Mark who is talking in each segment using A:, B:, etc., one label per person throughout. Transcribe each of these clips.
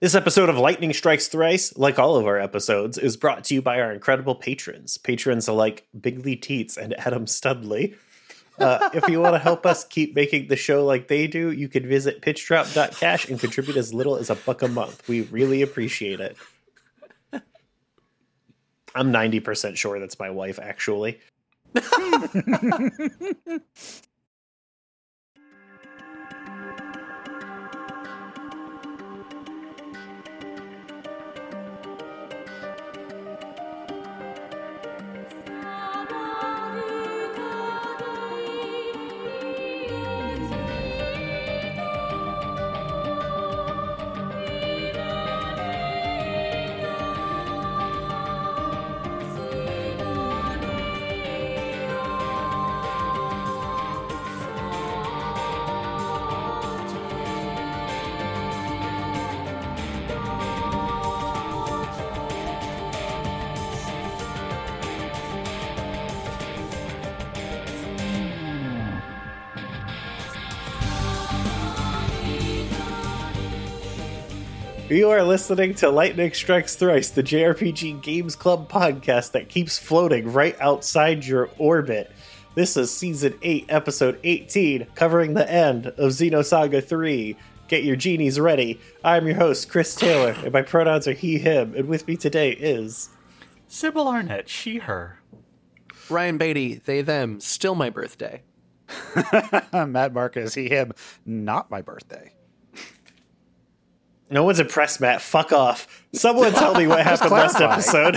A: This episode of Lightning Strikes Thrice, like all of our episodes, is brought to you by our incredible patrons. Patrons like Bigley Teets and Adam Studley. Uh, if you want to help us keep making the show like they do, you can visit pitchdrop.cash and contribute as little as a buck a month. We really appreciate it. I'm 90% sure that's my wife, actually. You are listening to Lightning Strikes Thrice, the JRPG Games Club podcast that keeps floating right outside your orbit. This is season 8, episode 18, covering the end of Xenosaga 3. Get your genies ready. I'm your host, Chris Taylor, and my pronouns are he, him, and with me today is.
B: Sybil Arnett, she, her.
C: Ryan Beatty, they, them, still my birthday.
D: Matt Marcus, he, him, not my birthday.
A: No one's impressed, Matt. Fuck off. Someone tell me what happened last episode.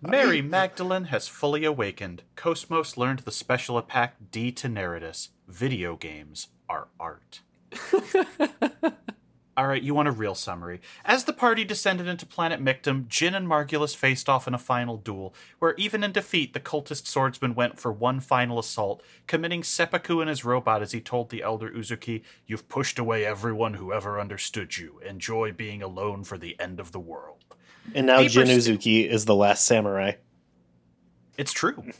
B: Mary Magdalene has fully awakened. Cosmos learned the special attack D Teneritus. Video games are art. All right, you want a real summary. As the party descended into planet Michtam, Jin and Margulis faced off in a final duel, where even in defeat, the cultist swordsman went for one final assault, committing seppuku in his robot as he told the elder Uzuki, You've pushed away everyone who ever understood you. Enjoy being alone for the end of the world.
A: And now
B: Deeper
A: Jin
B: still-
A: Uzuki is the last samurai.
B: It's true.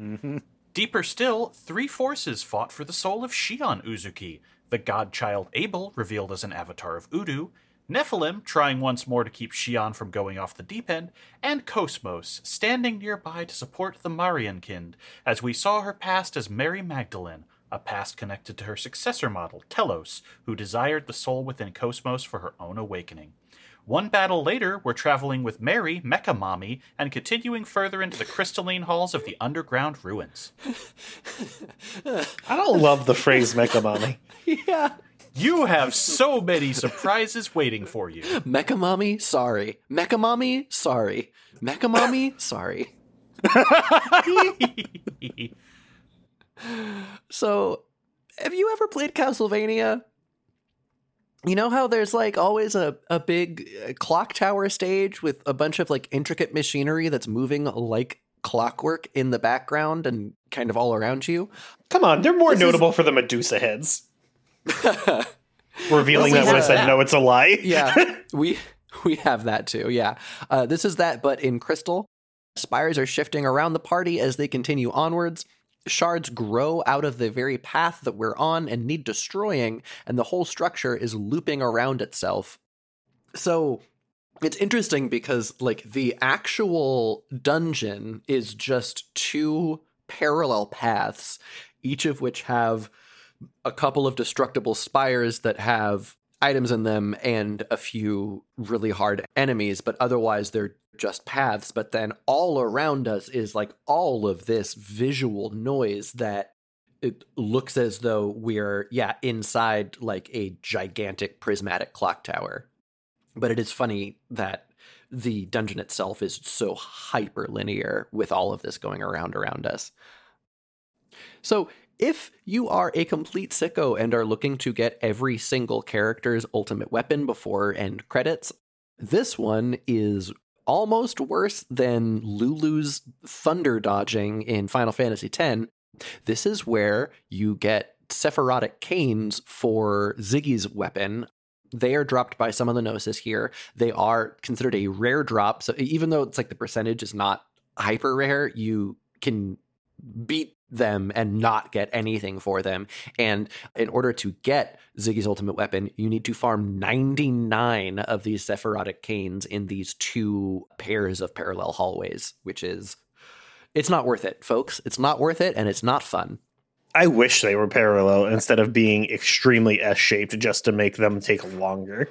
B: Mm-hmm. Deeper still, three forces fought for the soul of Shion Uzuki. The godchild Abel, revealed as an avatar of U-DO, Nephilim, trying once more to keep Shion from going off the deep end, and Cosmos, standing nearby to support the Mariankind, as we saw her past as Mary Magdalene, a past connected to her successor model, Telos, who desired the soul within Cosmos for her own awakening. One battle later, we're traveling with Mary, Mecha Mommy, and continuing further into the crystalline halls of the underground ruins.
A: I don't love the phrase Mecha Mommy.
C: Yeah.
B: You have so many surprises waiting for you.
C: Mecha Mommy, sorry. Mecha Mommy, sorry. Mecha Mommy, sorry. So, have you ever played Castlevania? You know how there's like always a, a big uh, clock tower stage with a bunch of like intricate machinery that's moving like clockwork in the background and kind of all around you?
A: Come on, they're more
C: This is-
A: notable for the Medusa heads. Revealing that when I said no, it's a lie.
C: yeah, we we have that too. Yeah, uh, this is that, but in crystal. Spires are shifting around the party as they continue onwards. Shards grow out of the very path that we're on and need destroying, and the whole structure is looping around itself. So it's interesting because, like, the actual dungeon is just two parallel paths, each of which have a couple of destructible spires that have items in them and a few really hard enemies, but otherwise they're just paths. But then all around us is like all of this visual noise that it looks as though we're, yeah, inside like a gigantic prismatic clock tower. But it is funny that the dungeon itself is so hyper linear with all of this going around around us. So, if you are a complete sicko and are looking to get every single character's ultimate weapon before end credits, this one is almost worse than Lulu's thunder dodging in Final Fantasy X. This is where you get Sephirotic canes for Ziggy's weapon. They are dropped by some of the Gnosis here. They are considered a rare drop. So even though it's like the percentage is not hyper rare, you can beat them and not get anything for them. And in order to get Ziggy's ultimate weapon, you need to farm 99 of these Sephirotic canes in these two pairs of parallel hallways, which is it's not worth it, folks. It's not worth it and it's not fun.
A: I wish they were parallel instead of being extremely S shaped just to make them take longer.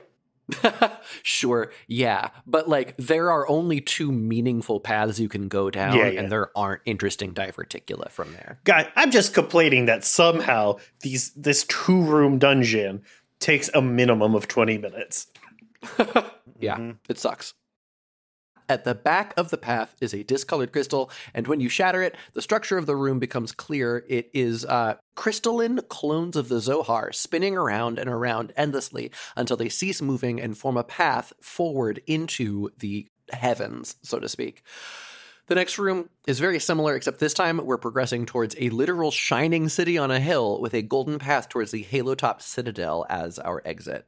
C: sure, yeah, but like there are only two meaningful paths you can go down,
A: Yeah, yeah.
C: and there aren't interesting diverticula from there.
A: God, I'm just complaining that somehow these this two room dungeon takes a minimum of 20 minutes.
C: Yeah, mm-hmm. it sucks. At the back of the path is a discolored crystal, and when you shatter it, the structure of the room becomes clear. It is uh, crystalline clones of the Zohar spinning around and around endlessly until they cease moving and form a path forward into the heavens, so to speak. The next room is very similar, except this time we're progressing towards a literal shining city on a hill with a golden path towards the halo top citadel as our exit.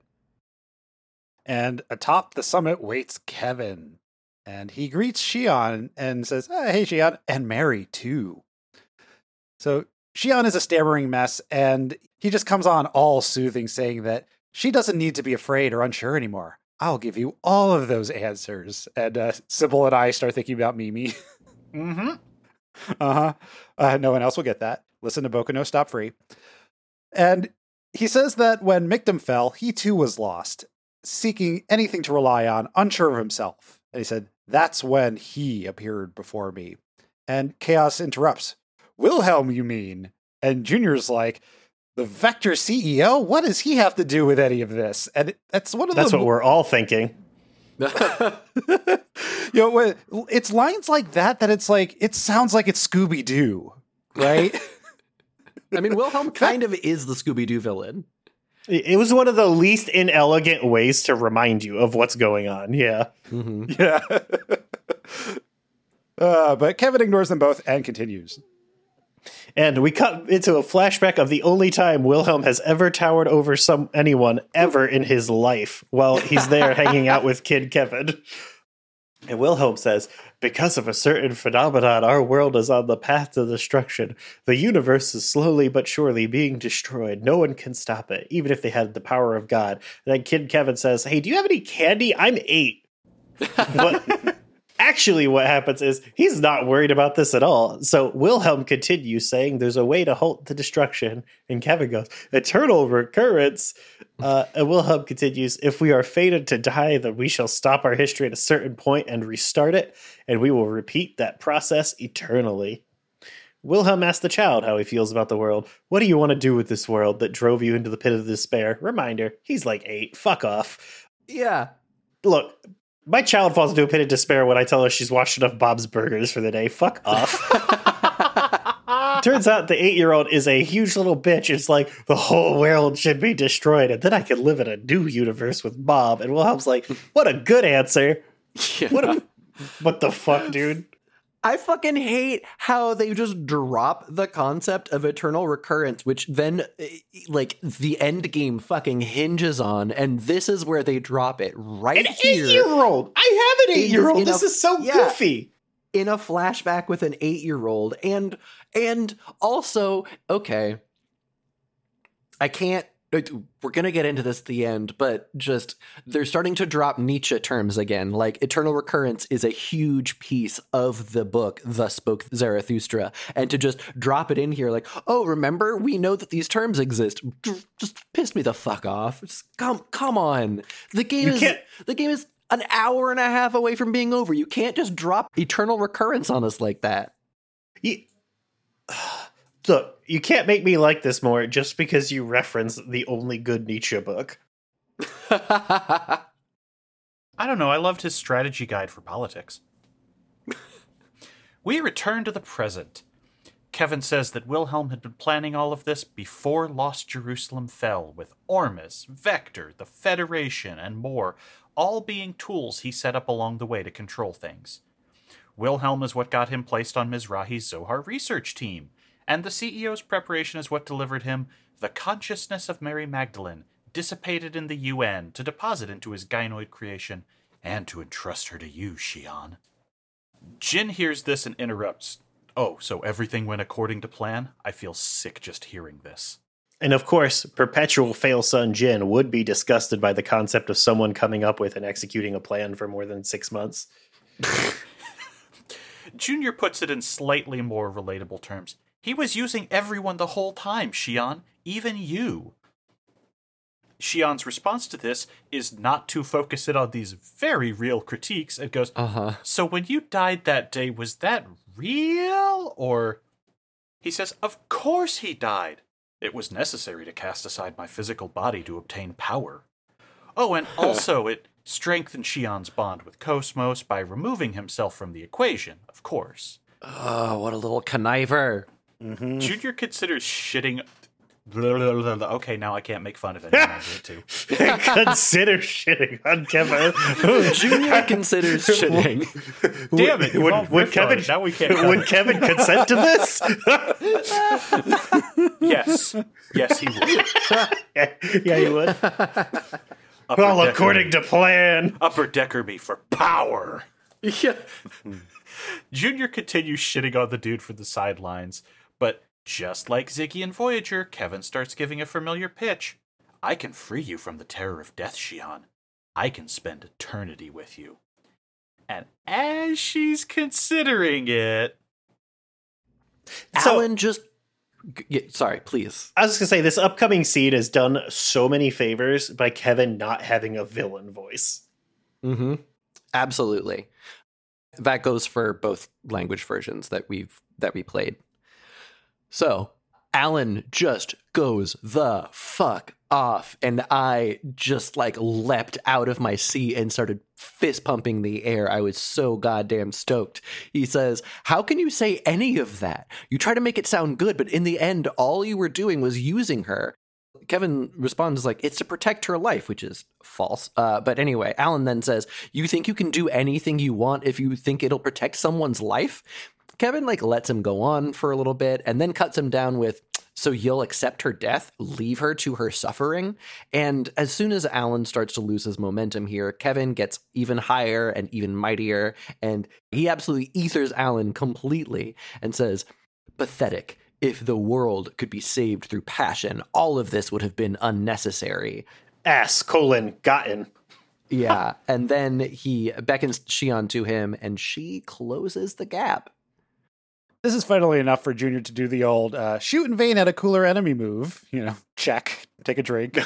D: And atop the summit waits Kevin. And he greets Shion and says, "Ah, Hey, Shion, and Mary too. So Shion is a stammering mess, and he just comes on all soothing, saying that she doesn't need to be afraid or unsure anymore. I'll give you all of those answers. And uh, Sybil and I start thinking about Mimi.
B: Mm-hmm.
D: uh-huh. Uh, no one else will get that. Listen to Boku no Stop Free. And he says that when Michtam fell, he too was lost, seeking anything to rely on, unsure of himself. And he said, That's when he appeared before me. And Chaos interrupts, Wilhelm, you mean? And Junior's like, The Vector CEO? What does he have to do with any of this? And that's one of those.
A: That's
D: the
A: what we're all thinking.
D: you know, it's lines like that that it's like it sounds like it's Scooby Doo, right?
C: I mean, Wilhelm kind of is the Scooby Doo villain.
A: It was one of the least inelegant ways to remind you of what's going on. Yeah.
C: hmm
D: yeah. uh, but Kevin ignores them both and continues.
A: And we cut into a flashback of the only time Wilhelm has ever towered over some anyone ever in his life while he's there hanging out with Kid Kevin. And Wilhelm says, Because of a certain phenomenon, our world is on the path to destruction. The universe is slowly but surely being destroyed. No one can stop it, even if they had the power of God. And then Kid Kevin says, Hey, do you have any candy? I'm eight. But actually, what happens is he's not worried about this at all. So Wilhelm continues saying there's a way to halt the destruction. And Kevin goes, Eternal recurrence. Uh, and Wilhelm continues, If we are fated to die, then we shall stop our history at a certain point and restart it, and we will repeat that process eternally. Wilhelm asks the child how he feels about the world. What do you want to do with this world that drove you into the pit of despair? Reminder, he's like eight. Fuck off
C: Yeah.
A: look, my child falls into a pit of despair when I tell her she's watched enough Bob's Burgers for the day. Fuck off. Turns out the eight year old is a huge little bitch. It's like the whole world should be destroyed, and then I could live in a new universe with Bob. And Wilhelm's like, "What a good answer! What a what the fuck, dude?
C: I fucking hate how they just drop the concept of eternal recurrence, which then, eh, like, the end game fucking hinges on, and this is where they drop it right
A: An eight-year-old. I have an eight year old.
C: in a-
A: This is so
C: yeah.
A: goofy.
C: in a flashback with an eight-year-old, and and also, okay, I can't. We're gonna get into this at the end, but just they're starting to drop Nietzsche terms again. Like eternal recurrence is a huge piece of the book. Thus spoke Zarathustra, and to just drop it in here, like, oh, remember, we know that these terms exist. Just piss me the fuck off. Just come, come on. The game
A: You
C: is
A: can't-
C: the game is an hour and a half away from being over. You can't just drop eternal recurrence on us like that.
A: You, look, you can't make me like this more just because you reference the only good Nietzsche book.
B: I don't know. I loved his strategy guide for politics. we return to the present. Kevin says that Wilhelm had been planning all of this before Lost Jerusalem fell, with Ormus, Vector, the Federation, and more, all being tools he set up along the way to control things. Wilhelm is what got him placed on Mizrahi's Zohar research team, and the CEO's preparation is what delivered him the consciousness of Mary Magdalene, dissipated in the UN to deposit into his gynoid creation and to entrust her to you, Shion. Jin hears this and interrupts. Oh, so everything went according to plan? I feel sick just hearing this.
A: And of course, perpetual fail son Jin would be disgusted by the concept of someone coming up with and executing a plan for more than six months.
B: Junior puts it in slightly more relatable terms. He was using everyone the whole time, Shion, even you. Shion's response to this is not to focus it on these very real critiques and goes,
C: Uh huh.
B: So when you died that day, was that real? Or he says, Of course he died. It was necessary to cast aside my physical body to obtain power. Oh, and also it strengthened Shion's bond with Cosmos by removing himself from the equation, of course.
C: Oh, what a little conniver. Mm-hmm.
B: Junior considers shitting. Okay, now I can't make fun of it. I did too.
A: Consider shitting on Kevin.
C: Junior considers shitting.
B: Damn it! you
A: Would, would
B: on
A: Kevin?
B: Now we can't.
A: Would Kevin consent to this?
B: yes, yes, he would.
A: yeah, yeah, he would.
B: Upper
A: All
B: decker
A: according
B: me.
A: to plan.
B: upper decker me for power.
C: yeah.
B: Junior continues shitting on the dude from the sidelines, but just like Ziggy and Voyager, Kevin starts giving a familiar pitch. I can free you from the terror of death, Shion. I can spend eternity with you. And as she's considering it,
A: So-
C: Alan just. yeah, sorry, please.
A: I was just gonna say this upcoming scene has done so many favors by Kevin not having a villain voice.
C: Mm-hmm. Absolutely. That goes for both language versions that we've that we played. So Alan just goes the fuck off, and I just like leapt out of my seat and started fist pumping the air. I was so goddamn stoked. He says, How can you say any of that? You try to make it sound good, but in the end, all you were doing was using her. Kevin responds like it's to protect her life, which is false. Uh, but anyway, Alan then says, "You think you can do anything you want if you think it'll protect someone's life?" Kevin like lets him go on for a little bit and then cuts him down with, "So you'll accept her death, leave her to her suffering?" And as soon as Alan starts to lose his momentum here, Kevin gets even higher and even mightier, and he absolutely ethers Alan completely and says, "Pathetic." If the world could be saved through passion, all of this would have been unnecessary.
A: Ass colon gotten.
C: Yeah. and then he beckons Shion to him and she closes the gap.
D: This is finally enough for Junior to do the old uh, shoot in vain at a cooler enemy move. You know, check, take a drink.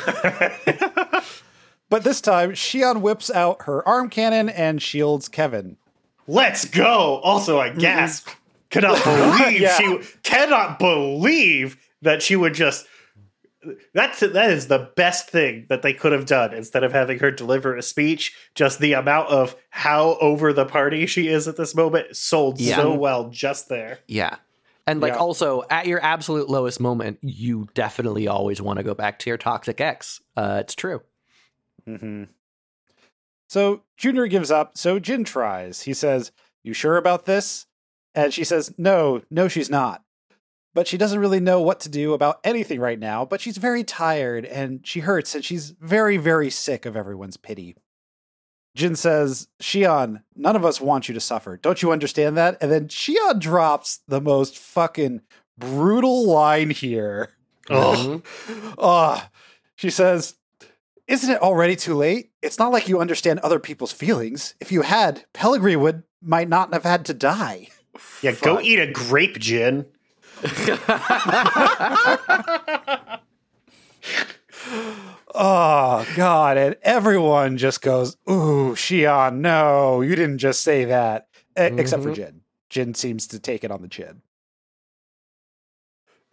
D: but this time, Shion whips out her arm cannon and shields Kevin.
A: Let's go. Also, I gasp. Cannot believe
D: Yeah.
A: she cannot believe that she would just. That's that is the best thing that they could have done instead of having her deliver a speech. Just the amount of how over the party she is at this moment sold
C: Yeah.
A: so well just there.
C: Yeah. And like
D: Yeah.
C: also at your absolute lowest moment, you definitely always want to go back to your toxic ex. Uh, it's true.
D: Mm-hmm. So Junior gives up. So Jin tries. He says, You sure about this? And she says, No, no, she's not. But she doesn't really know what to do about anything right now, but she's very tired and she hurts and she's very, very sick of everyone's pity. Jin says, Shion, none of us want you to suffer. Don't you understand that? And then Shion drops the most fucking brutal line here.
A: Oh,
D: Oh, she says, Isn't it already too late? It's not like you understand other people's feelings. If you had, Pellegri would might not have had to die.
A: yeah. Go eat a grape, Jin.
D: Oh God. And everyone just goes, Ooh, Shion, no, you didn't just say that. E- Except for
C: Mhm.
D: Jin. Jin seems to take it on the chin.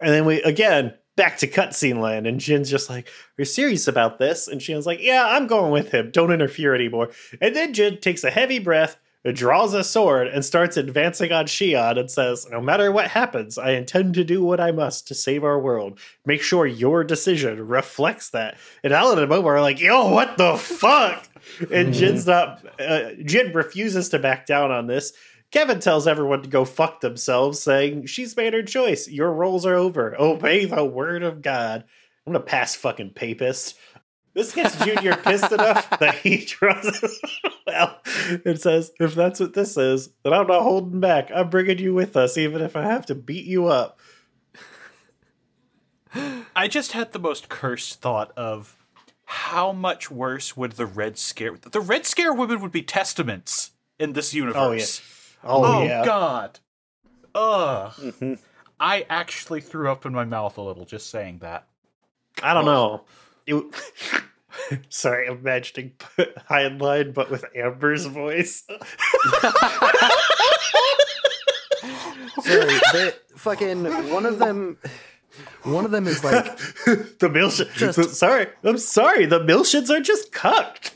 A: And then we again back to cutscene land, and Jin's just like, "Are you serious about this?" And Shion's like, "Yeah, I'm going with him. Don't interfere anymore." And then Jin takes a heavy breath, draws a sword, and starts advancing on Shion and says, "No matter what happens, I intend to do what I must to save our world. Make sure your decision reflects that." And Alan and Momo are like, "Yo, what the fuck?" And Jin's not. Uh, Jin refuses to back down on this. Kevin tells everyone to go fuck themselves, saying, She's made her choice. Your roles are over. Obey the word of God. I'm gonna pass fucking papist. This gets Junior pissed enough that he draws Well, it says, if that's what this is, then I'm not holding back. I'm bringing you with us, even if I have to beat you up.
B: I just had the most cursed thought of how much worse would the Red Scare the Red Scare women would be testaments in this universe.
A: Oh, yeah.
B: Oh,
A: yeah.
B: God. Ugh.
A: Mhm.
B: I actually threw up in my mouth a little just saying that.
A: I don't know. It, sorry, I'm imagining Heinlein, but with Amber's voice.
C: Sorry, they, fucking one of them. One of them is like
A: the Milshins.
C: Just-
A: sorry, I'm sorry. The Milshins are just cucked.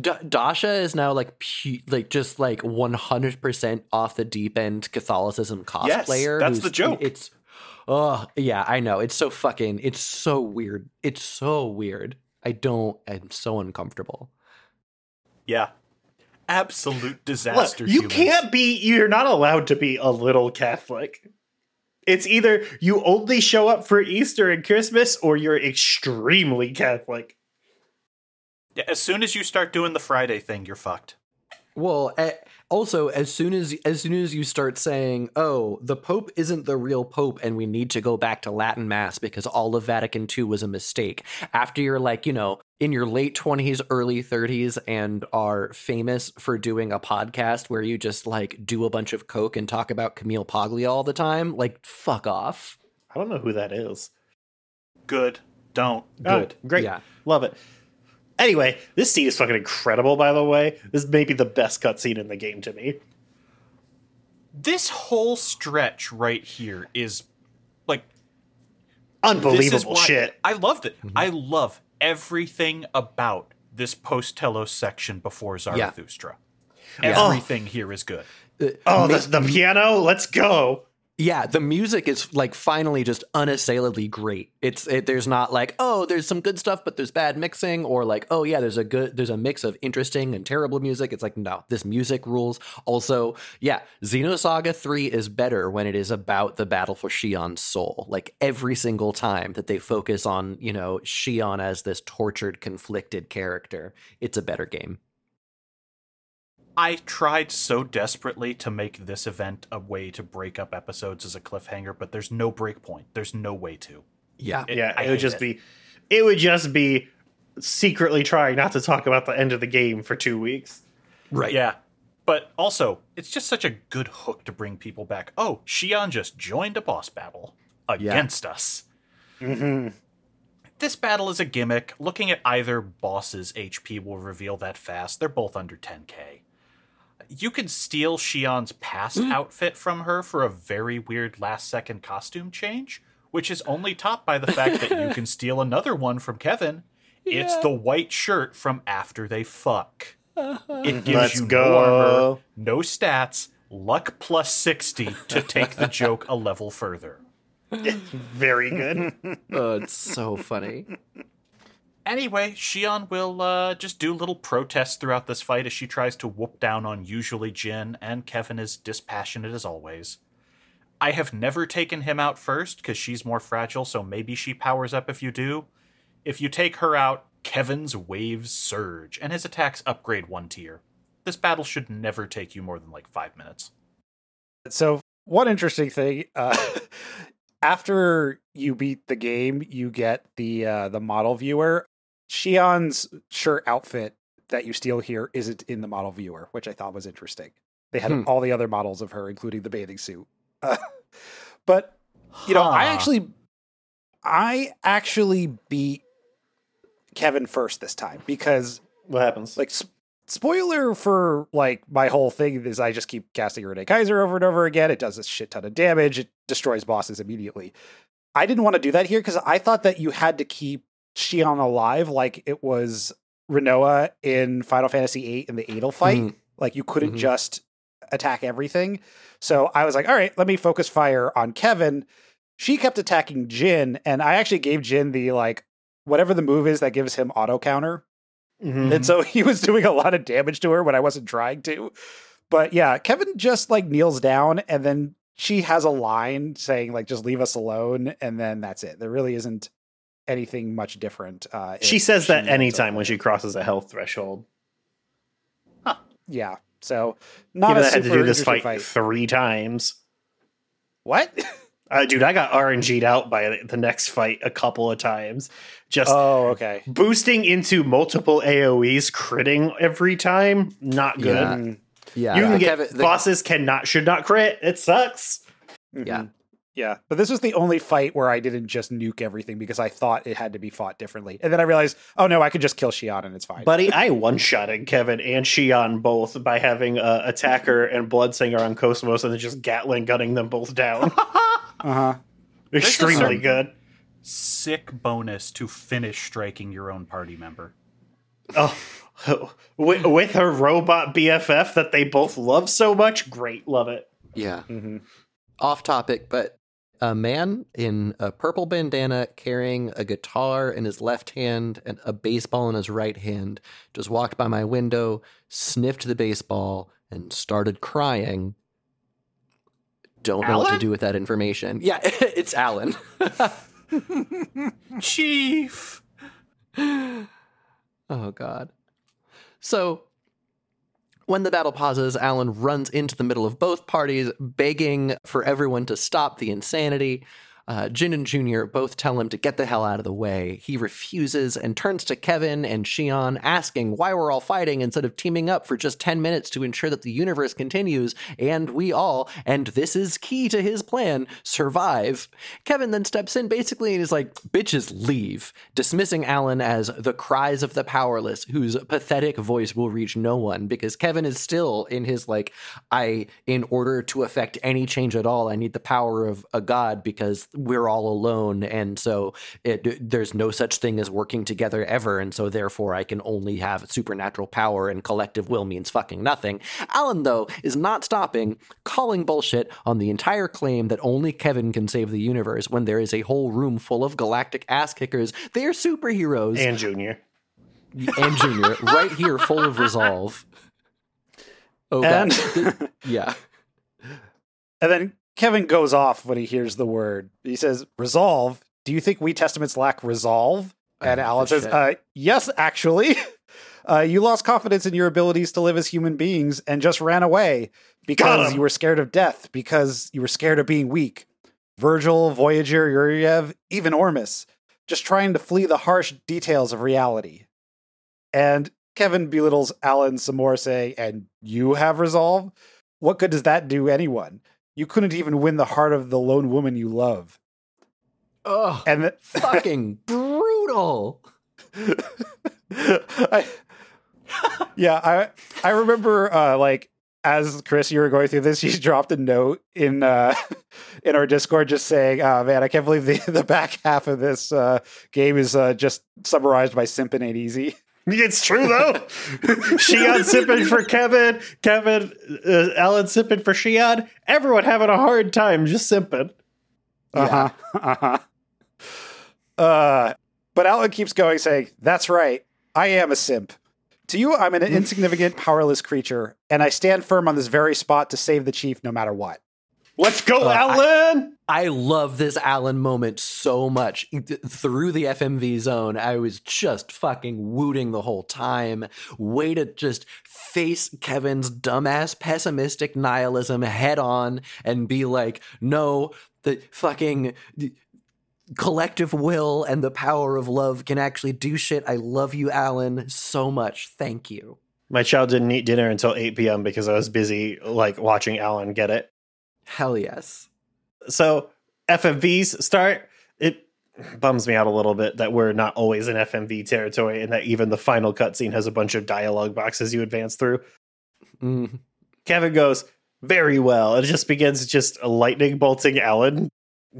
C: D- Dasha is now like pu- like just like one hundred percent off the deep end Catholicism cosplayer.
B: that's
C: who's-
B: the joke.
C: It's oh yeah, I know. It's so fucking. It's so weird. It's so weird. I don't. I'm so uncomfortable.
B: Yeah. Absolute
A: Look,
B: disaster.
A: you
B: humans.
A: can't be. You're not allowed to be a little Catholic. It's either you only show up for Easter and Christmas, or you're extremely Catholic.
B: Yeah, as soon as you start doing the Friday thing, you're fucked.
C: Well, eh, also as soon as as soon as you start saying, "Oh, the Pope isn't the real Pope, and we need to go back to Latin Mass because all of Vatican II was a mistake," after you're like, you know, in your late twenties, early thirties, and are famous for doing a podcast where you just like do a bunch of coke and talk about Camille Paglia all the time, like fuck off.
A: I don't know who that is.
B: Good. Don't.
A: Oh,
C: Good.
A: great,
C: Yeah.
A: love it. Anyway, this scene is fucking incredible. By the way, this may be the best cutscene in the game to me.
B: This whole stretch right here is like this is
A: Unbelievable shit.
B: I loved it.
C: Mm-hmm.
B: I love everything about this post Telos section before Zarathustra.
C: Yeah.
B: Everything here is good.
C: Uh,
A: Oh,
C: ma-
A: the, the piano. Let's go.
C: Yeah, the music is like finally just unassailably great. It's it, there's not like oh there's some good stuff but there's bad mixing or like oh yeah there's a good there's a mix of interesting and terrible music. It's like no this music rules. Also yeah, Xenosaga three is better when it is about the battle for Shion's soul. Like every single time that they focus on you know Shion as this tortured conflicted character, it's a better game.
B: I tried so desperately to make this event a way to break up episodes as a cliffhanger, but there's no break point. There's no way to.
C: Yeah,
B: It-
A: yeah,
B: I
A: it would just
B: it.
A: be. It would just be secretly trying not to talk about the end of the game for two weeks.
C: right.
B: Yeah. But also, it's just such a good hook to bring people back. Oh, Shion just joined a boss battle against us.
A: Mm-hmm.
B: This battle is a gimmick. Looking at either boss's HP will reveal that fast. They're both under 10k. You can steal Shion's past mm. outfit from her for a very weird last second costume change, which is only topped by the fact that you can steal another one from Kevin. It's the white shirt from after they fuck. It uh-huh. gives
A: Let's
B: you
A: go.
B: no armor, no stats, luck plus 60 to take the joke a level further.
A: Very good.
C: Oh, it's so funny.
B: Anyway, Shion will uh, just do little protests throughout this fight as she tries to whoop down on usually Jin, and Kevin is dispassionate as always. I have never taken him out first because she's more fragile, so maybe she powers up if you do. If you take her out, Kevin's waves surge, and his attacks upgrade one tier. This battle should never take you more than like five minutes.
D: So one interesting thing, uh, after you beat the game, you get the uh, the model viewer. Shion's shirt outfit that you steal here isn't in the model viewer, which I thought was interesting. They had
C: Hmm.
D: all the other models of her, including the bathing suit. Uh, but you know, I actually, I actually beat Kevin first this time because
A: what happens?
D: like s- spoiler for like my whole thing is I just keep casting Rene Kaiser over and over again. It does a shit ton of damage. It destroys bosses immediately. I didn't want to do that here because I thought that you had to keep Shion alive like it was Rinoa in Final Fantasy VIII in the Adel fight.
C: Mhm.
D: Like you couldn't
C: Mhm.
D: just attack everything. So I was like, all right, let me focus fire on Kevin. She kept attacking Jin, and I actually gave Jin the like whatever the move is that gives him auto counter.
A: Mhm.
D: And so he was doing a lot of damage to her when I wasn't trying to. But yeah, Kevin just like kneels down and then she has a line saying like just leave us alone and then that's it. There really isn't anything much different. Uh,
A: she
D: if
A: says that
D: ends up
A: anytime when she crosses a health threshold.
D: yeah. So not
A: Even
D: a
A: I had to do this
D: interesting
A: fight, three times.
D: What?
A: Uh, dude, I got RNG'd out by the next fight a couple of times. Just
D: oh, okay.
A: boosting into multiple AoEs, critting every time, not good.
C: Yeah.
D: Mm,
C: Yeah,
A: You can
C: the
A: get
C: Kevin- the-
A: bosses cannot should not crit. It sucks.
C: Yeah.
D: mhm. Yeah. But this was the only fight where I didn't just nuke everything because I thought it had to be fought differently. And then I realized, oh no, I could just kill Shion and it's fine.
A: Buddy, I one shotted Kevin and Shion both by having uh, Attacker and Bloodsinger on Cosmos and then just Gatling gunning them both down.
D: uh-huh.
B: is
A: Extremely
B: some-
A: good.
B: Sick bonus to finish striking your own party member.
A: Oh, with, with her robot BFF that they both love so much, great, love it.
C: yeah.
D: Mhm.
C: Off topic, but a man in a purple bandana carrying a guitar in his left hand and a baseball in his right hand just walked by my window, sniffed the baseball, and started crying. Don't know what to do with that information. Yeah, it's Alan.
B: Chief!
C: oh god. So when the battle pauses, Alan runs into the middle of both parties, begging for everyone to stop the insanity. Uh, Jin and Junior both tell him to get the hell out of the way. He refuses and turns to Kevin and Shion, asking why we're all fighting instead of teaming up for just 10 minutes to ensure that the universe continues and we all, and this is key to his plan, survive. Kevin then steps in basically and is like, bitches, leave, dismissing Alan as the cries of the powerless, whose pathetic voice will reach no one because Kevin is still in his like, I, in order to affect any change at all, I need the power of a god because we're all alone. And so it, there's no such thing as working together ever. And so therefore I can only have supernatural power and collective will means fucking nothing. Alan, though, is not stopping, calling bullshit on the entire claim that only Kevin can save the universe when there is a whole room full of galactic ass kickers. They are superheroes
A: And Junior.
C: and Junior right here, full of resolve. Oh god,
D: And-
C: yeah,
D: And then Kevin goes off when he hears the word. He says, Resolve. Do you think we Testaments lack resolve? And Alan says, uh, Yes, actually. Uh, you lost confidence in your abilities to live as human beings and just ran away because you were scared of death, because you were scared of being weak. Virgil, Voyager, Yuriev, even Ormus, just trying to flee the harsh details of reality. And Kevin belittles Alan some more, saying, And you have resolve? What good does that do anyone? You couldn't even win the heart of the lone woman you love.
C: oh,
D: And th-
C: fucking brutal.
D: I, yeah, I I remember uh, like as Chris, you were going through this, you dropped a note in uh, in our Discord just saying, "Oh man, I can't believe the the back half of this uh, game is uh, just summarized by simping ain't easy."
A: It's true though. Shion sipping for Kevin, Kevin, uh, Alan sipping for Shion. Everyone having a hard time just simping.
D: Uh huh. Uh-huh. Uh, but Alan keeps going, saying, That's right. I am a simp. To you, I'm an insignificant, powerless creature, and I stand firm on this very spot to save the chief no matter what.
A: Let's go,
C: Uh,
A: Alan.
C: I love this Alan moment so much. Th- Through the FMV zone, I was just fucking wooting the whole time. Way to just face Kevin's dumbass pessimistic nihilism head on and be like, no, the fucking collective will and the power of love can actually do shit. I love you, Alan, so much. Thank you.
A: My child didn't eat dinner until 8 p.m. because I was busy like watching Alan get it.
C: Hell yes.
A: So FMVs start. It bums me out a little bit that we're not always in FMV territory and that even the final cutscene has a bunch of dialogue boxes you advance through.
C: Mm.
A: Kevin goes, very well. It just begins just lightning bolting Alan,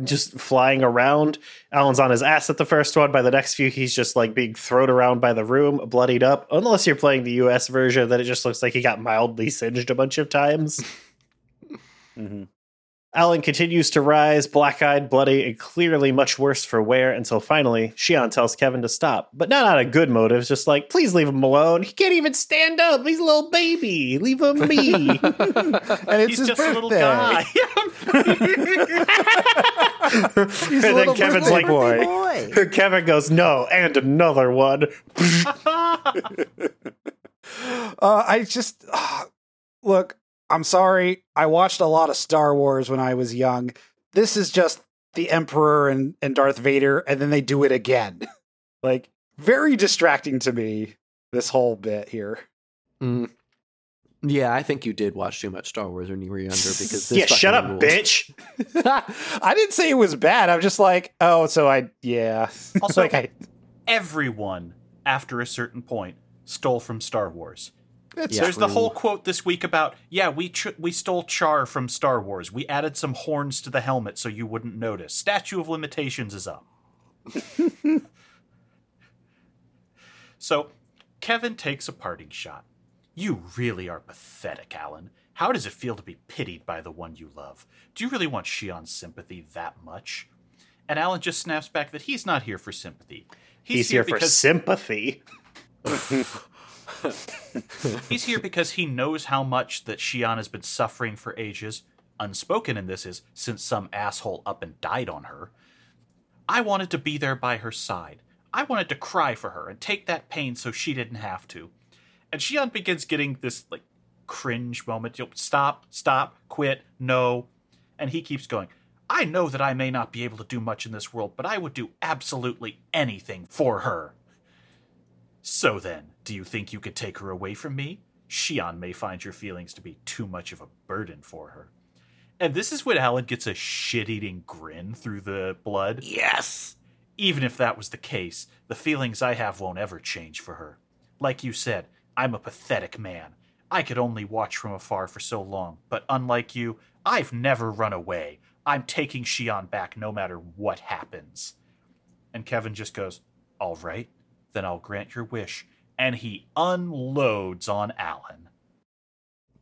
A: just flying around. Alan's on his ass at the first one. By the next few, he's just like being thrown around by the room, bloodied up. Unless you're playing the US version, then it just looks like he got mildly singed a bunch of times.
D: Mm-hmm.
A: Alan continues to rise, black eyed, bloody, and clearly much worse for wear until finally Shion tells Kevin to stop. But not out of good motives, just like, please leave him alone. He can't even stand up. He's a little baby. Leave him be.
D: And it's
B: He's
D: his
B: just
D: birthday.
B: a little guy.
A: and then Kevin's like,
C: boy.
A: Kevin goes, no, and another one.
D: Uh, I just uh, look. I'm sorry. I watched a lot of Star Wars when I was young. This is just the Emperor and, and Darth Vader, and then they do it again. like very distracting to me. This whole bit here.
C: Mm. Yeah, I think you did watch too much Star Wars when you were younger because this
A: yeah, shut up,
C: fucking
A: bitch.
D: I didn't say it was bad. I'm just like, oh, so I yeah.
B: Also-
D: like I.
B: Everyone, after a certain point, stole from Star Wars.
D: It's
C: Yeah.
B: There's the whole quote this week about, yeah, we ch- we stole Char from Star Wars. We added some horns to the helmet so you wouldn't notice. Statue of Limitations is up. so, Kevin takes a parting shot. You really are pathetic, Alan. How does it feel to be pitied by the one you love? Do you really want Shion's sympathy that much? And Alan just snaps back that he's not here for sympathy.
A: He's, here, for sympathy.
B: He's here because he knows how much that Shion has been suffering for ages. Unspoken in this is since some asshole up and died on her. I wanted to be there by her side. I wanted to cry for her and take that pain so she didn't have to. And Shion begins getting this like cringe moment. You'll stop, stop, quit, no. And he keeps going. I know that I may not be able to do much in this world, but I would do absolutely anything for her. So then, do you think you could take her away from me? Shion may find your feelings to be too much of a burden for her. And this is when Alan gets a shit eating grin through the blood.
C: Yes.
B: Even if that was the case, the feelings I have won't ever change for her. Like you said, I'm a pathetic man. I could only watch from afar for so long, but unlike you, I've never run away. I'm taking Shion back no matter what happens. And Kevin just goes, All right, then I'll grant your wish. And he unloads on Alan.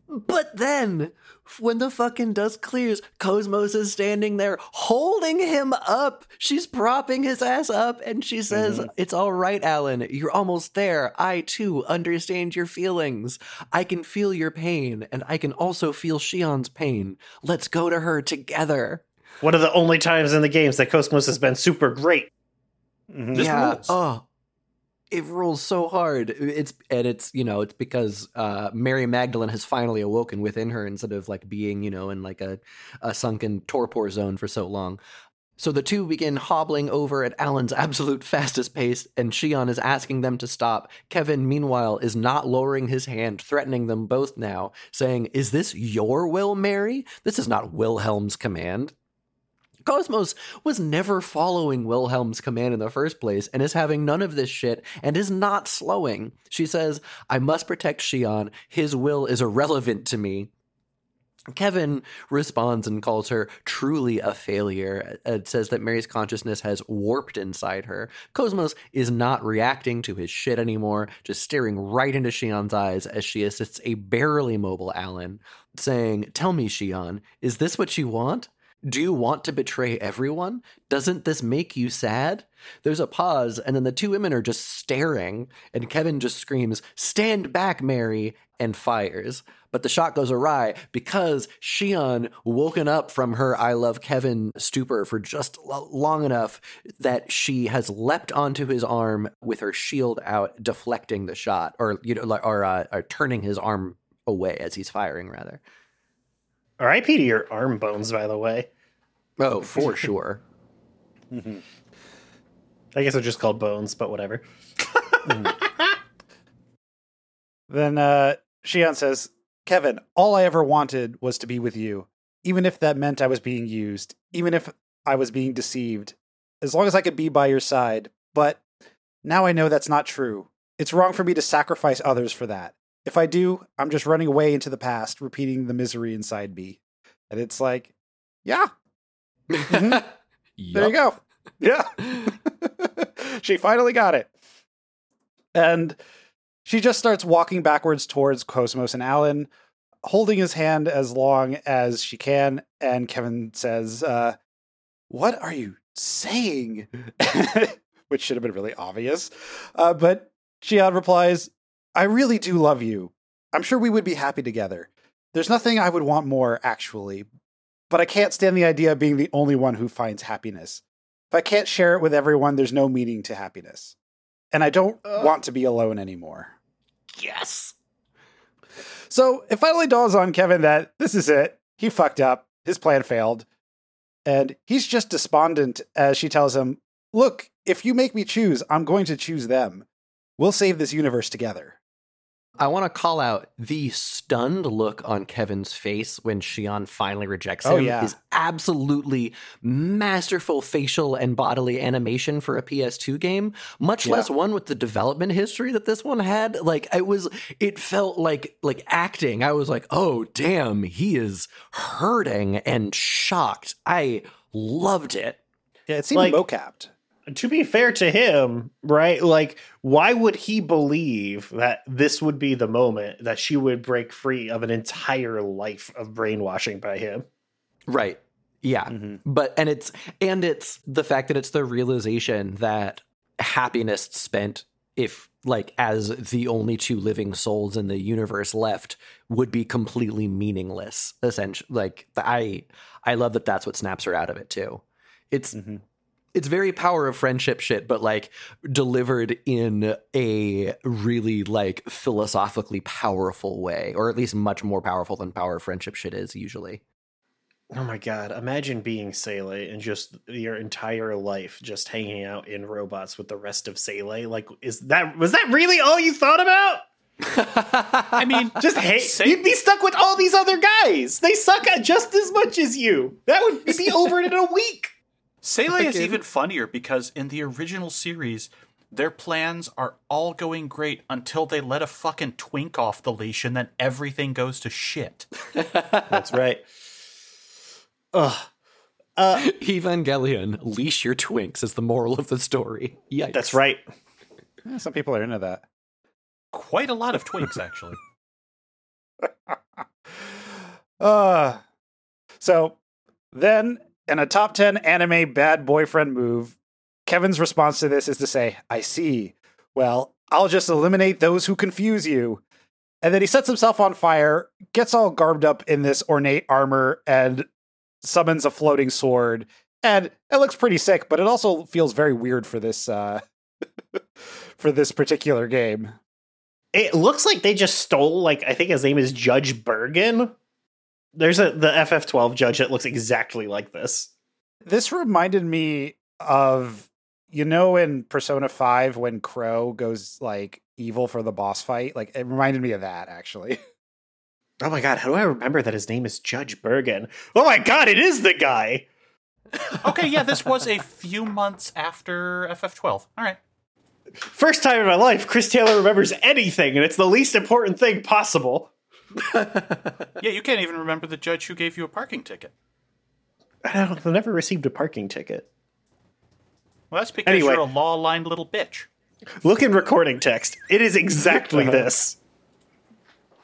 C: But then, when the fucking dust clears, Cosmos is standing there holding him up. She's propping his ass up, and she says, mm-hmm. It's all right, Alan. You're almost there. I, too, understand your feelings. I can feel your pain, and I can also feel Shion's pain. Let's go to her together.
A: One of the only times in the games that Cosmos has been super great. Mm-hmm.
B: This
C: yeah.
B: rules.
C: Oh, it rules so hard. It's and it's you know it's because uh, Mary Magdalene has finally awoken within her instead of like being you know in like a, a sunken torpor zone for so long. So the two begin hobbling over at Alan's absolute fastest pace, and Shion is asking them to stop. Kevin, meanwhile, is not lowering his hand, threatening them both now, saying, Is this your will, Mary? This is not Wilhelm's command. Cosmos was never following Wilhelm's command in the first place and is having none of this shit and is not slowing. She says, I must protect Shion. His will is irrelevant to me. Kevin responds and calls her truly a failure. It says that Mary's consciousness has warped inside her. Cosmos is not reacting to his shit anymore, just staring right into Shion's eyes as she assists a barely mobile Alan, saying, Tell me, Shion, is this what you want? Do you want to betray everyone? Doesn't this make you sad? There's a pause, and then the two women are just staring, and Kevin just screams, Stand back, Mary, and fires. But the shot goes awry because Shion, woken up from her I love Kevin stupor for just lo- long enough that she has leapt onto his arm with her shield out, deflecting the shot, or you know, or, uh, or turning his arm away as he's firing, rather.
A: RIP to your arm bones, by the way.
C: Oh, for sure.
A: I guess they're just called bones, but whatever.
D: Then uh, Shion says, Kevin, all I ever wanted was to be with you, even if that meant I was being used, even if I was being deceived, as long as I could be by your side. But now I know that's not true. It's wrong for me to sacrifice others for that. If I do, I'm just running away into the past, repeating the misery inside me. And it's like, yeah, there you go. Yeah. she finally got it. And she just starts walking backwards towards Cosmos and Alan, holding his hand as long as she can. And Kevin says, uh, What are you saying? Which should have been really obvious. Uh, but Shion replies, I really do love you. I'm sure we would be happy together. There's nothing I would want more, actually. But I can't stand the idea of being the only one who finds happiness. If I can't share it with everyone, there's no meaning to happiness. And I don't want to be alone anymore.
C: Yes.
D: So it finally dawns on Kevin that this is it. He fucked up. His plan failed. And he's just despondent as she tells him, Look, if you make me choose, I'm going to choose them. We'll save this universe together.
C: I want to call out the stunned look on Kevin's face when Shion finally rejects oh, him
D: Oh, yeah.
C: is absolutely masterful facial and bodily animation for a PS2 game, much
D: Yeah.
C: less one with the development history that this one had. Like it was it felt like like acting. I was like, "Oh, damn, he is hurting and shocked." I loved it.
D: Yeah, it seemed
A: Like-
D: mocapped.
A: To be fair to him, right? Like, why would he believe that this would be the moment that she would break free of an entire life of brainwashing by him?
C: Right. Yeah.
D: Mhm.
C: But and it's and it's the fact that it's the realization that happiness spent if like as the only two living souls in the universe left would be completely meaningless essentially like i i love that that's what snaps her out of it too it's
D: Mhm.
C: It's very power of friendship shit but like delivered in a really like philosophically powerful way or at least much more powerful than power of friendship shit is usually
A: Oh my god, imagine being SEELE and just your entire life just hanging out in robots with the rest of SEELE. Like, is that was that really all you thought about?
B: I mean,
A: Just hate
B: Sa-
A: you'd be stuck with all these other guys. They suck at just as much as you. That would be over in a week.
B: SEELE is even funnier because in the original series, their plans are all going great until they let a fucking twink off the leash and then everything goes to shit.
A: That's right. Ugh. Uh,
C: Evangelion, leash your twinks is the moral of the story. Yikes.
A: that's right.
D: Yeah, some people are into that.
B: Quite a lot of twinks, actually.
D: Uh, so then, in a top 10 anime bad boyfriend move, Kevin's response to this is to say, I see. Well, I'll just eliminate those who confuse you. And then he sets himself on fire, gets all garbed up in this ornate armor, and summons a floating sword. And it looks pretty sick, but it also feels very weird for this uh for this particular game.
A: It looks like they just stole like I think his name is Judge Bergan. There's a the FF12 judge that looks exactly like this.
D: This reminded me of you know in Persona 5 when Crow goes like evil for the boss fight. Like it reminded me of that actually.
A: Oh my god, how do I remember that his name is Judge Bergan? Oh my god, it is the guy.
B: Okay, yeah, this was a few months after FF12. All right.
A: First time in my life Chris Taylor remembers anything and it's the least important thing possible.
B: Yeah, you can't even remember the judge who gave you a parking ticket.
A: I don't, I never received a parking ticket.
B: Well, that's because
A: Anyway.
B: you're a law aligned little bitch.
A: Look in recording text. It is exactly this.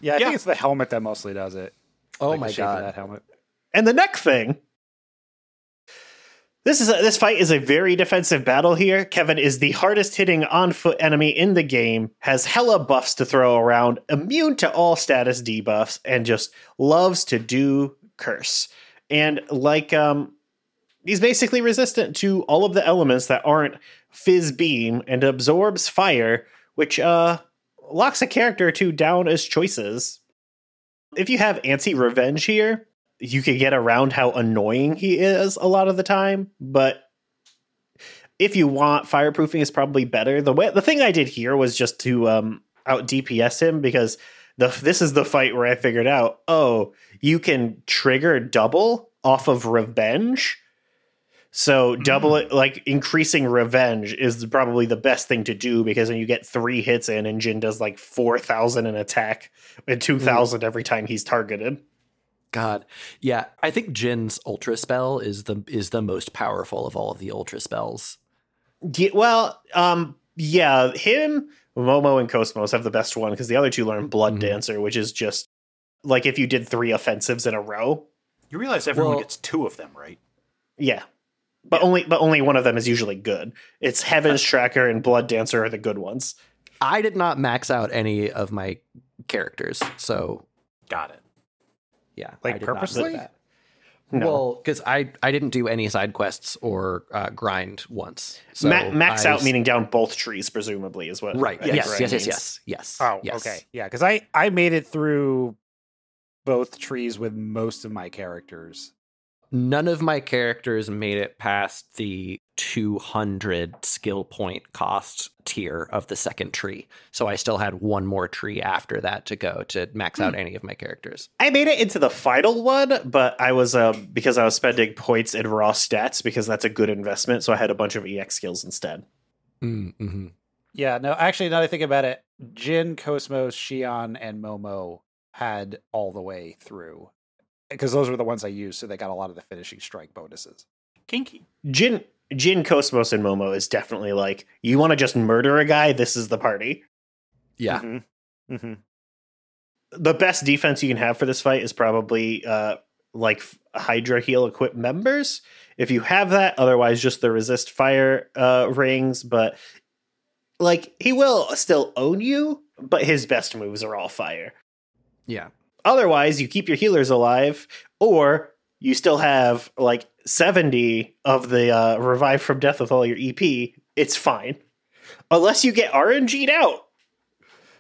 D: Yeah, I
B: Yeah.
D: think it's the helmet that mostly does it.
C: Oh
D: Like
C: my god.
D: that helmet.
A: And the neck thing. This is a, this fight is a very defensive battle here. Kevin is the hardest hitting on foot enemy in the game, has hella buffs to throw around, immune to all status debuffs, and just loves to do curse. And like um he's basically resistant to all of the elements that aren't fizz beam and absorbs fire, which uh locks a character to down as choices. If you have anti revenge here, you could get around how annoying he is a lot of the time, but if you want fireproofing is probably better. The way the thing I did here was just to um out DPS him because the this is the fight where I figured out, oh, you can trigger double off of revenge. So double it like increasing revenge is probably the best thing to do because then you get three hits in and Jin does like four thousand in attack and two thousand every time he's targeted.
C: God. Yeah, I think Jin's ultra spell is the is the most powerful of all of the ultra spells.
A: Yeah, well, um, yeah, him, Momo, and KOS-MOS have the best one because the other two learn Blood
C: Mhm.
A: Dancer, which is just like if you did three offensives in a row.
B: You realize everyone
C: Well-
B: gets two of them, right?
A: Yeah, but only but only one of them is usually good. It's Heaven's Tracker and Blood Dancer are the good ones.
C: I did not max out any of my characters, so
B: Got it.
C: Yeah,
D: Like
C: I did not do
D: purposely?
C: that.
A: No.
C: Well, because I I didn't do any side quests or uh, grind once. So
A: Ma- max
C: I
A: out
C: was-
A: meaning down both trees, presumably is what.
C: right.
A: I think
C: Yes, yes, yes, yes, yes.
D: Oh,
C: yes.
D: okay. Yeah, because I I made it through both trees with most of my characters.
C: None of my characters made it past the 200 skill point cost tier of the second tree. So I still had one more tree after that to go to max out any of my characters.
A: I made it into the final one, but I was um because I was spending points in raw stats because that's a good investment, so I had a bunch of EX skills instead.
C: Mm-hmm.
D: Yeah, no, actually, now that I think about it, Jin, KOS-MOS, Shion, and Momo had all the way through because those were the ones I used, so they got a lot of the finishing strike bonuses.
B: Kinky.
A: Jin Jin KOS-MOS and Momo is definitely like you want to just murder a guy, this is the party.
C: Yeah.
D: Mm-hmm. Mm-hmm.
A: The best defense you can have for this fight is probably uh like Hydra heal equipped members. If you have that, otherwise just the resist fire uh rings, but like he will still own you, but his best moves are all fire.
C: Yeah.
A: Otherwise, you keep your healers alive, or you still have like 70 of the uh, revive from death with all your EP. It's fine. Unless you get RNG'd out.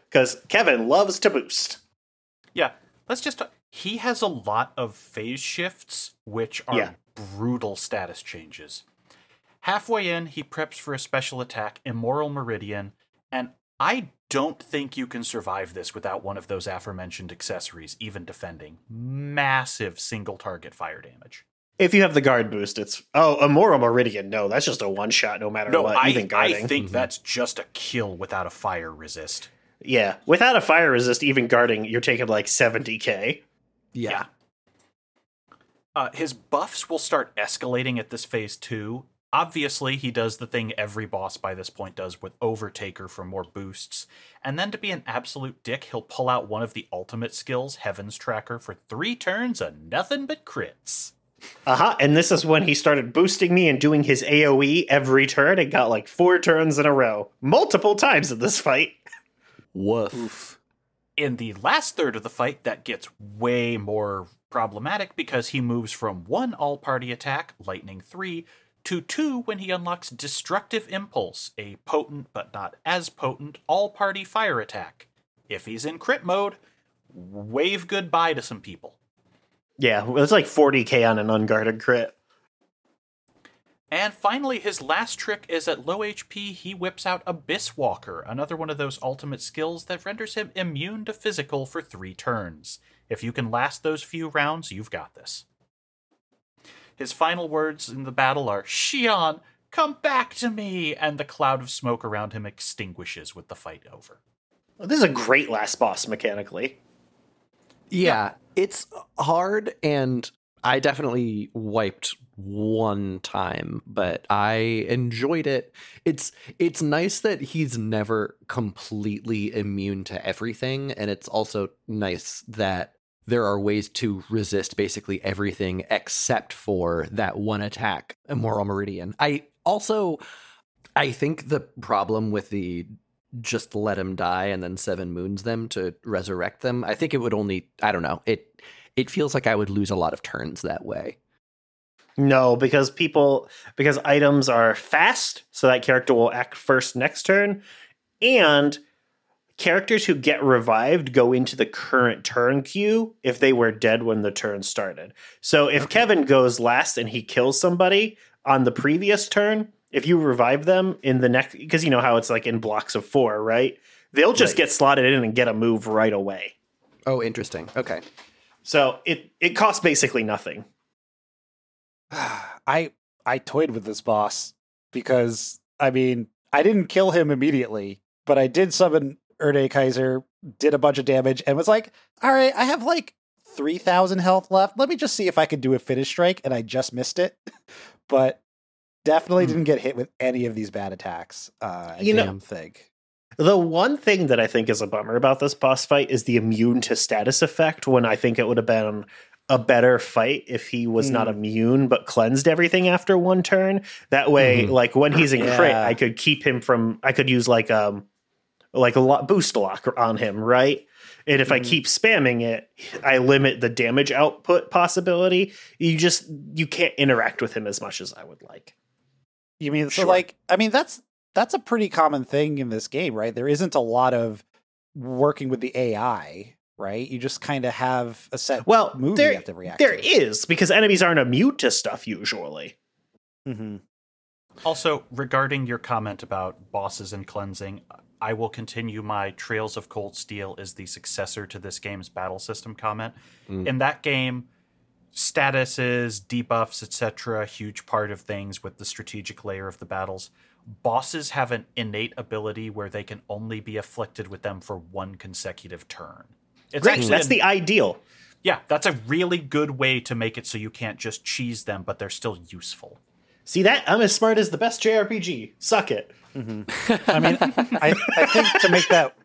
A: Because Kevin loves to boost.
B: Yeah, let's just. Talk. He has a lot of phase shifts, which are
A: Yeah.
B: brutal status changes. Halfway in, he preps for a special attack, Immoral Meridian, and I don't think you can survive this without one of those aforementioned accessories, even defending. Massive single target fire damage.
A: If you have the guard boost, it's. Oh, Immoral Meridian. No, that's just a one shot no matter
B: No,
A: what.
B: I,
A: even
B: I
A: guarding.
B: think
C: Mhm.
B: that's just a kill without a fire resist.
A: yeah. Without a fire resist, even guarding, you're taking like 70k.
C: Yeah.
B: Uh, his buffs will start escalating at this phase two. Obviously, he does the thing every boss by this point does with Overtaker for more boosts. And then to be an absolute dick, he'll pull out one of the ultimate skills, Heaven's Tracker, for three turns of nothing but crits.
A: Uh huh. And this is when he started boosting me and doing his AoE every turn and got like four turns in a row. Multiple times in this fight.
C: Woof.
B: In the last third of the fight, that gets way more problematic because he moves from one all party attack, Lightning 3, to two when he unlocks Destructive Impulse, a potent but not as potent all party fire attack. If he's in crit mode, wave goodbye to some people.
A: Yeah, it's like 40k on an unguarded crit.
B: And finally, his last trick is at low HP, he whips out Abyss Walker, another one of those ultimate skills that renders him immune to physical for three turns. If you can last those few rounds, you've got this. His final words in the battle are Shion, come back to me! And the cloud of smoke around him extinguishes with the fight over.
A: This is a great last boss mechanically.
C: Yeah, it's hard and I definitely wiped one time, but I enjoyed it. It's it's nice that he's never completely immune to everything and it's also nice that there are ways to resist basically everything except for that one attack, Immoral Meridian. I also I think the problem with the just let him die and then seven moons them to resurrect them. I think it would only I don't know. It it feels like I would lose a lot of turns that way.
A: No, because people because items are fast, so that character will act first next turn, and characters who get revived go into the current turn queue if they were dead when the turn started. So if Kevin goes last and he kills somebody on the previous turn, if you revive them in the next because you know how it's like in blocks of 4, right? They'll just
C: Right.
A: get slotted in and get a move right away.
C: Oh, interesting. Okay.
A: So it it costs basically nothing.
D: I I toyed with this boss because I mean I didn't kill him immediately, but I did summon Erde Kaiser, did a bunch of damage, and was like, all right, I have like three thousand health left. Let me just see if I could do a finish strike, and I just missed it. but definitely
C: Hmm.
D: didn't get hit with any of these bad attacks. Uh
A: You know-
D: damn think.
A: The one thing that I think is a bummer about this boss fight is the immune to status effect. When I think it would have been a better fight if he was not
D: Mm.
A: immune but cleansed everything after one turn. That way,
C: Mhm.
A: like when he's in crit,
D: Yeah.
A: I could keep him from. I could use like um like a lot boost lock on him, right? And if I
D: Mhm.
A: keep spamming it, I limit the damage output possibility. You just you can't interact with him as much as I would like.
D: You mean so
A: Sure.
D: like I mean that's that's a pretty common thing in this game, right? There isn't a lot of working with the AI, right? You just kind of have a set
A: Well,
D: move
A: there,
D: you have to react
A: there
D: to.
A: is because enemies aren't immune to stuff usually.
D: Mm-hmm.
B: Also, regarding your comment about bosses and cleansing, I will continue my Trails of Cold Steel is the successor to this game's battle system comment.
C: Mm.
B: In that game, statuses, debuffs, etc., huge part of things with the strategic layer of the battles. Bosses have an innate ability where they can only be afflicted with them for one consecutive turn. It's
A: Right,
B: actually
A: that's
B: an-
A: the ideal.
B: yeah, that's a really good way to make it so you can't just cheese them, but they're still useful.
A: See that? I'm as smart as the best JRPG. Suck it.
D: I mean, I, I think to make that,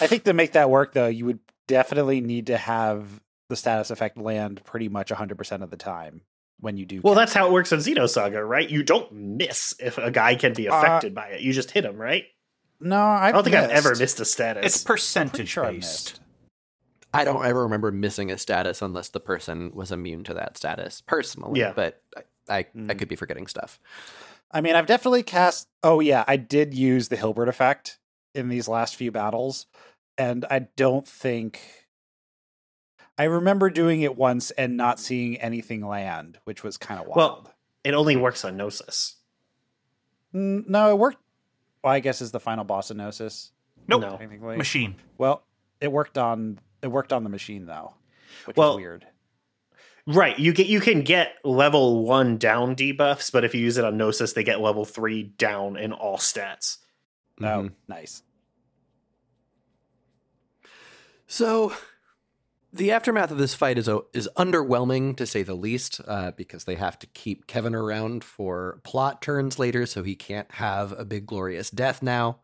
D: I think to make that work though, you would definitely need to have the status effect land pretty much 100% of the time when you do.
A: Well, that's how it works in Xenosaga, right? You don't miss if a guy can be
D: Uh,
A: affected by it. You just hit him, right?
D: no, I've
A: I don't think I've ever missed a status.
B: It's percentage
D: sure
B: based.
D: missed.
C: I don't ever remember missing a status unless the person was immune to that status personally.
A: Yeah.
C: But I, I, I
D: Mm.
C: could be forgetting stuff.
D: I mean, I've definitely cast. Oh yeah, I did use the Hilbert effect in these last few battles, and I don't think. I remember doing it once and not seeing anything land, which was kind of wild.
A: Well, it only works on Gnosis.
D: Mm, no, it worked. Well, I guess is the final boss of Gnosis.
B: Nope.
A: No.
B: Machine.
D: Well, it worked on it worked on the machine though, which
A: Well,
D: is weird.
A: Right. You get you can get level one down debuffs, but if you use it on Gnosis, they get level three down in all stats.
D: No,
C: Mhm.
D: nice.
C: So, the aftermath of this fight is is underwhelming to say the least, uh, because they have to keep Kevin around for plot turns later, so he can't have a big glorious death now.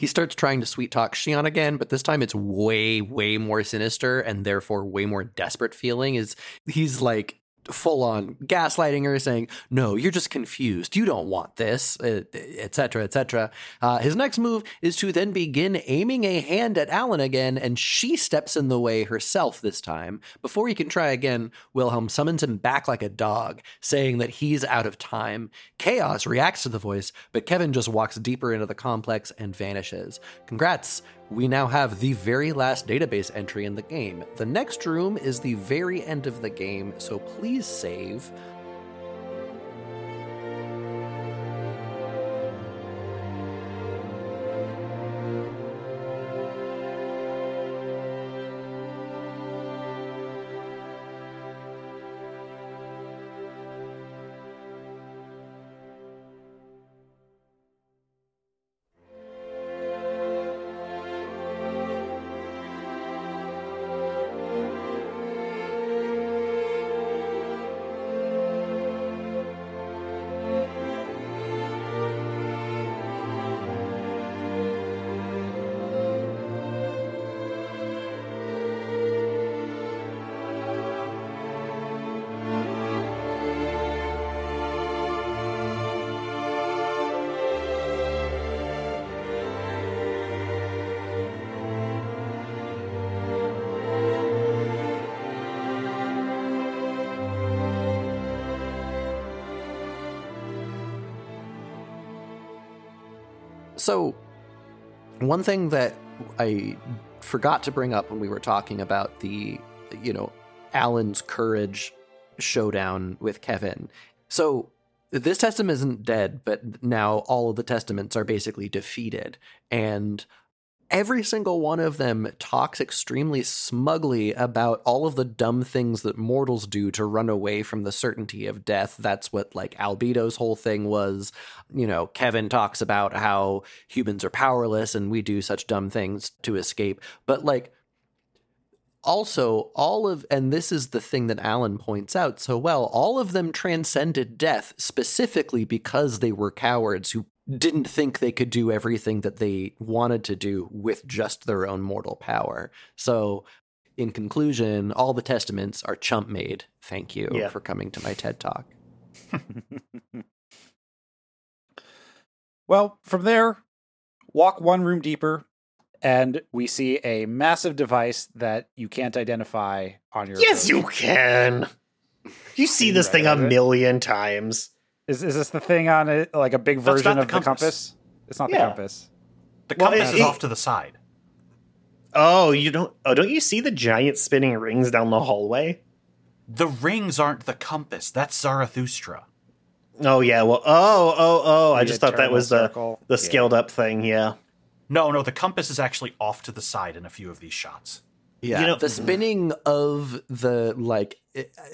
C: He starts trying to sweet talk Shion again, but this time it's way, way more sinister and therefore way more desperate feeling. Is he's like full on gaslighting her, saying, "No, you're just confused. You don't want this, etc., etc." Uh, his next move is to then begin aiming a hand at Alan again, and she steps in the way herself this time. Before he can try again, Wilhelm summons him back like a dog, saying that he's out of time. Chaos reacts to the voice, but Kevin just walks deeper into the complex and vanishes. Congrats! We now have the very last database entry in the game. The next room is the very end of the game, so please save. So, one thing that I forgot to bring up when we were talking about the, you know, Alan's courage showdown with Kevin. So, this testament isn't dead, but now all of the testaments are basically defeated. And every single one of them talks extremely smugly about all of the dumb things that mortals do to run away from the certainty of death. That's what like Albedo's whole thing was. You know, Kevin talks about how humans are powerless and we do such dumb things to escape. But like also all of and this is the thing that Alan points out so well, all of them transcended death specifically because they were cowards who didn't think they could do everything that they wanted to do with just their own mortal power. So, in conclusion, all the testaments are chump made. Thank you
A: Yeah.
C: for coming to my TED Talk.
D: Well, from there, walk one room deeper, and we see a massive device that you can't identify on your.
A: Yes,
D: approach.
A: you can. You see
D: You
A: this thing a
D: it?
A: million times.
D: Is is this the thing on it, like a big version
B: not the
D: of the
B: compass.
D: compass? It's not the compass.
B: The
A: Well,
B: compass
A: it-
B: is
A: it-
B: off to the side.
A: Oh, you don't. Oh, don't you see the giant spinning rings down the hallway?
B: The rings aren't the compass. That's Zarathustra.
A: Oh yeah. Well. Oh. Oh. Oh. I just thought that was the
D: circle.
A: the
D: Yeah.
A: scaled up thing. Yeah.
B: No, no, the compass is actually off to the side in a few of these shots.
C: Yeah,
A: You know-
C: the mm-hmm. spinning of the like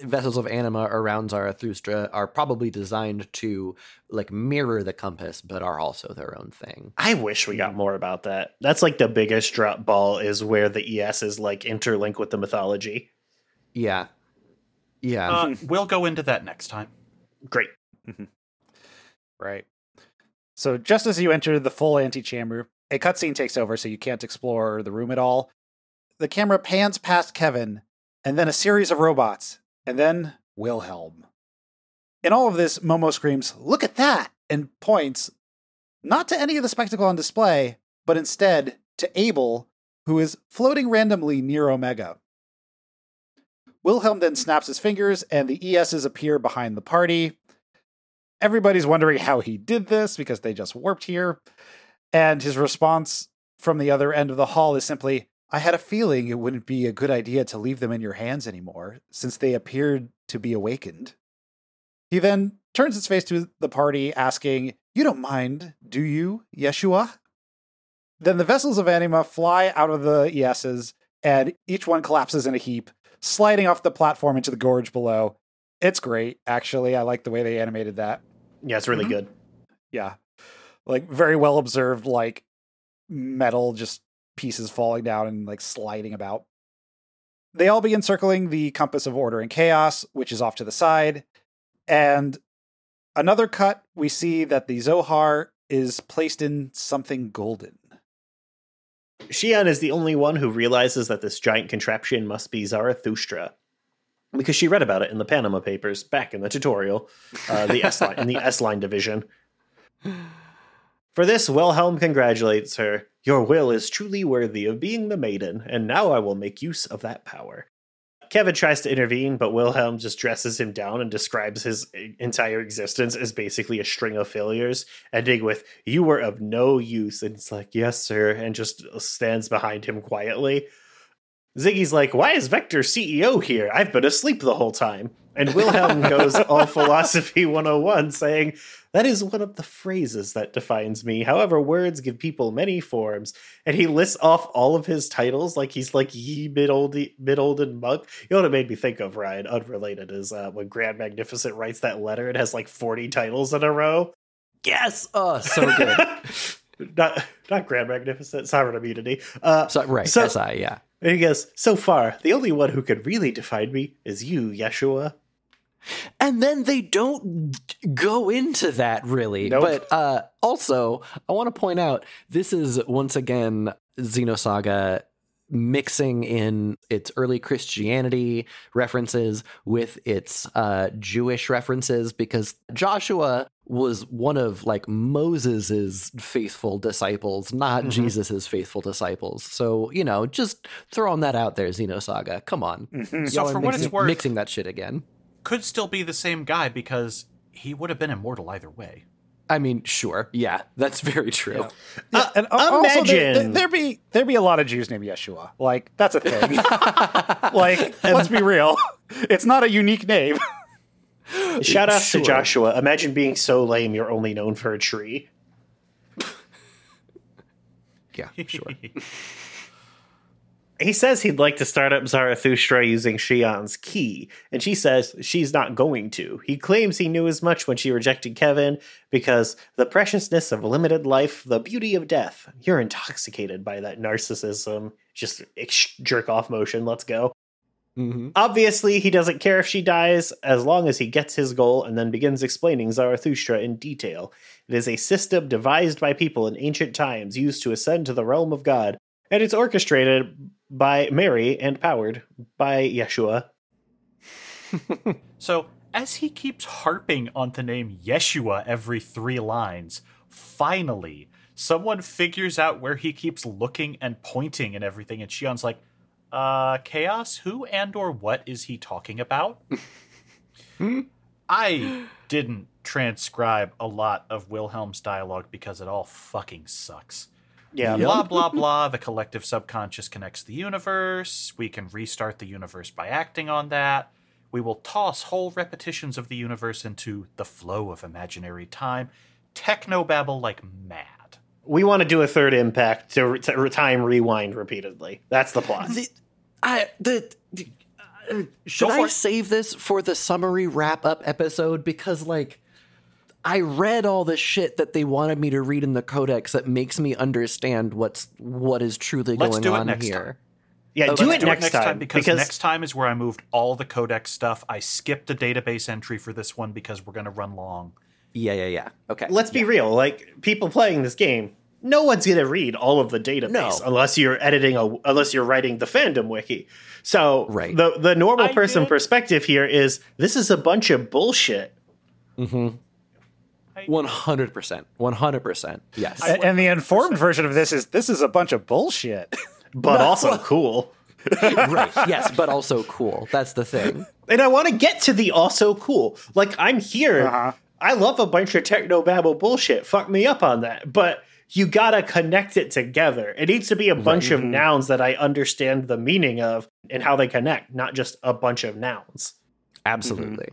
C: vessels of anima around Zarathustra are probably designed to like mirror the compass, but are also their own thing.
A: I wish we got mm. more about that. That's like the biggest drop ball is where the ES is like interlink with the mythology.
C: Yeah, yeah.
B: Uh, hmm. we'll go into that next time.
A: Great. Mm-hmm.
D: Right. So just as you enter the full antechamber, a cutscene takes over so you can't explore the room at all. The camera pans past Kevin, and then a series of robots, and then Wilhelm. In all of this, Momo screams, Look at that! and points not to any of the spectacle on display, but instead to Abel, who is floating randomly near Omega. Wilhelm then snaps his fingers, and the ESs appear behind the party. Everybody's wondering how he did this because they just warped here. And his response from the other end of the hall is simply, I had a feeling it wouldn't be a good idea to leave them in your hands anymore, since they appeared to be awakened. He then turns his face to the party, asking, You don't mind, do you, Yeshua? Then the vessels of anima fly out of the ESs, and each one collapses in a heap, sliding off the platform into the gorge below. It's great, actually. I like the way they animated that.
A: Yeah, it's really
B: Mhm.
A: good.
D: Yeah. Like very well observed, like metal just pieces falling down and like sliding about. They all begin circling the compass of order and chaos, which is off to the side. And another cut, we see that the Zohar is placed in something golden.
A: Shion is the only one who realizes that this giant contraption must be Zarathustra. Because she read about it in the Panama Papers back in the tutorial, uh, the S line in the S line division. For this, Wilhelm congratulates her. Your will is truly worthy of being the maiden, and now I will make use of that power. Kevin tries to intervene, but Wilhelm just dresses him down and describes his entire existence as basically a string of failures, ending with, You were of no use. And it's like, Yes, sir, and just stands behind him quietly. Ziggy's like, Why is Vector CEO here? I've been asleep the whole time. And Wilhelm goes all philosophy 101, saying, That is one of the phrases that defines me. However, words give people many forms. And he lists off all of his titles like he's like ye mid old mid olden monk. You know what it made me think of, Ryan, unrelated, is uh, when Grand Magnificent writes that letter, it has like 40 titles in a row.
C: yes, oh, so good.
A: not not Grand Magnificent, Sovereign Immunity. Uh,
C: so, right,
A: So-
C: SI, yeah.
A: and he goes, So far, the only one who could really define me is you, Yeshua.
C: And then they don't go into that really.
A: Nope.
C: But uh, also, I want to point out this is once again Xenosaga mixing in its early Christianity references with its uh, Jewish references because Joshua was one of like Moses's faithful disciples, not
A: Mhm.
C: Jesus's faithful disciples. So you know, just throwing that out there, Xenosaga. Come on,
D: Mhm.
B: So
C: Y'all are
B: for what it's worth,
C: mixing that shit again.
B: Could still be the same guy because he would have been immortal either way.
C: I mean, sure, yeah, that's very true.
D: Yeah, uh, and al- also there,
A: imagine-
D: there be there be a lot of Jews named Yeshua. Like that's a thing. like let's be real, it's not a unique name.
A: Shout out
C: Sure.
A: to Joshua. Imagine being so lame you're only known for a tree.
C: Yeah, sure.
A: He says he'd like to start up Zarathustra using Shion's key, and she says she's not going to. He claims he knew as much when she rejected Kevin because the preciousness of limited life, the beauty of death. You're intoxicated by that narcissism. Just jerk off motion. Let's go.
C: hmm
A: Obviously, he doesn't care if she dies as long as he gets his goal and then begins explaining Zarathustra in detail. It is a system devised by people in ancient times used to ascend to the realm of God, and it's orchestrated by Mary and powered by Yeshua.
B: So, as he keeps harping on the name Yeshua every three lines, finally, someone figures out where he keeps looking and pointing and everything, and Shion's like, uh, Chaos, who and or what is he talking about? I didn't transcribe a lot of Wilhelm's dialogue because it all fucking sucks.
A: Yeah.
B: Blah, blah, blah. The collective subconscious connects the universe. We can restart the universe by acting on that. We will toss whole repetitions of the universe into the flow of imaginary time. Technobabble like mad.
A: We want to do a third impact to, re- to re- time rewind repeatedly. That's the plot.
C: The, I the. the- uh, should I
B: it.
C: save this for the summary wrap up episode? Because like I read all the shit that they wanted me to read in the codex that makes me understand what's what is truly
B: Let's
C: going
B: do it
C: on
B: next
C: here.
B: time.
A: yeah,
C: Oh,
A: do
C: let's
A: it next time,
B: because, next time is where I moved all the codex stuff. I skipped a database entry for this one because we're going to run long.
C: Yeah, yeah, yeah. Okay.
A: let's be real. Like people playing this game, no one's gonna read all of the database
C: No.
A: unless you're editing a unless you're writing the fandom wiki. So
C: Right.
A: the the normal
B: I
A: person
B: did.
A: perspective here is this is a bunch of bullshit. Mm-hmm.
C: One hundred percent. One hundred percent. Yes.
D: A- and the informed version of this is this is a bunch of bullshit.
A: But also cool.
C: right. Yes, but also cool. That's the thing.
A: And I want to get to the also cool. Like I'm here.
D: Uh-huh.
A: I love a bunch of techno babble bullshit. Fuck me up on that. But you gotta connect it together. It needs to be a bunch of nouns that I understand the meaning of and how they connect, not just a bunch of nouns.
C: Absolutely.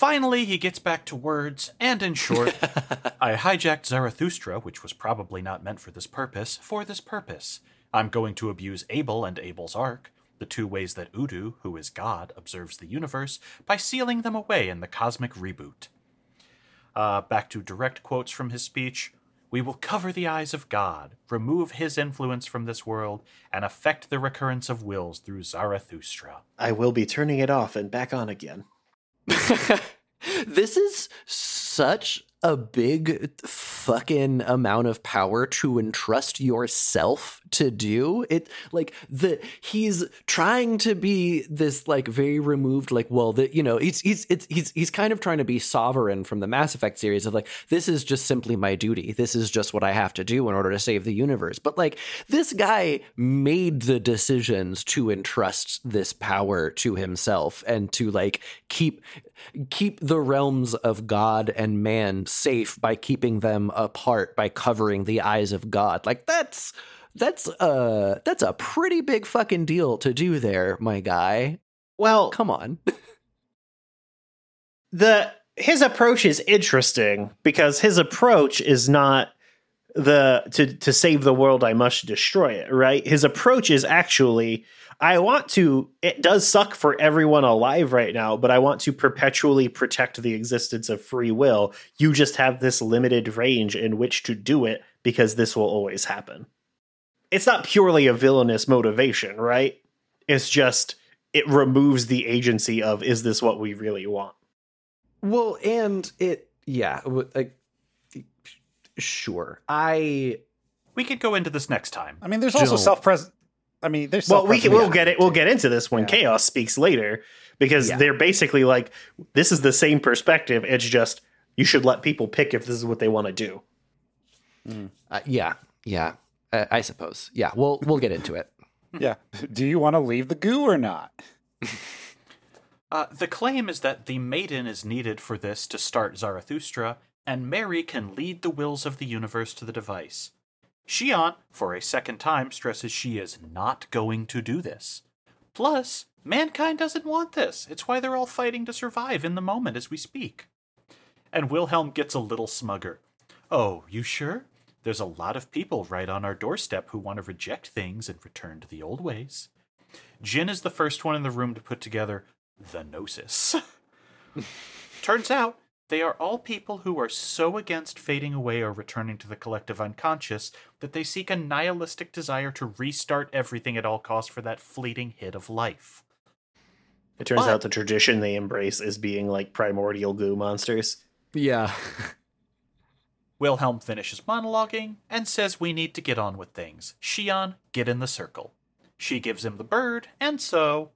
B: Finally, he gets back to words, and in short, I hijacked Zarathustra, which was probably not meant for this purpose, for this purpose. I'm going to abuse Abel and Abel's Ark, the two ways that U-DO, who is God, observes the universe, by sealing them away in the cosmic reboot. Uh, back to direct quotes from his speech. We will cover the eyes of God, remove his influence from this world, and affect the recurrence of wills through Zarathustra.
A: I will be turning it off and back on again.
C: this is such a big fucking amount of power to entrust yourself to do. It like the he's trying to be this like very removed like well that you know he's he's it's he's he's kind of trying to be sovereign from the mass effect series of like this is just simply my duty. This is just what i have to do in order to save the universe. But like this guy made the decisions to entrust this power to himself and to like keep keep the realms of God and man safe by keeping them apart by covering the eyes of God. Like that's that's uh that's a pretty big fucking deal to do there, my guy.
A: Well,
C: Come on.
A: the his approach is interesting because his approach is not the to to save the world I must destroy it, right? His approach is actually I want to it does suck for everyone alive right now, but I want to perpetually protect the existence of free will. You just have this limited range in which to do it because this will always happen. It's not purely a villainous motivation, right? It's just it removes the agency of is this what we really want?
C: Well, and it yeah, like sure. I
B: We could go into this next time.
D: I mean, there's also self present. I mean, there's
A: Well, we can, we'll get it. We'll get into this when
D: Yeah.
A: chaos speaks later, because
C: Yeah.
A: they're basically like, this is the same perspective. It's just you should let people pick if this is what they want to do.
C: uh, yeah, yeah. Uh, I suppose. Yeah, we'll we'll get into it.
D: Yeah. Do you want to leave the goo or not?
B: Uh, the claim is that the maiden is needed for this to start Zarathustra, and Mary can lead the wills of the universe to the device. Shion, for a second time, stresses she is not going to do this. Plus, mankind doesn't want this. It's why they're all fighting to survive in the moment as we speak. And Wilhelm gets a little smugger. Oh, you sure? There's a lot of people right on our doorstep who want to reject things and return to the old ways. Jin is the first one in the room to put together the Gnosis. Turns out, they are all people who are so against fading away or returning to the collective unconscious that they seek a nihilistic desire to restart everything at all costs for that fleeting hit of life.
A: It turns
B: But-
A: out the tradition they embrace is being like primordial goo monsters.
C: Yeah.
B: Wilhelm finishes monologuing and says we need to get on with things. Shion, get in the circle. She gives him the bird, and so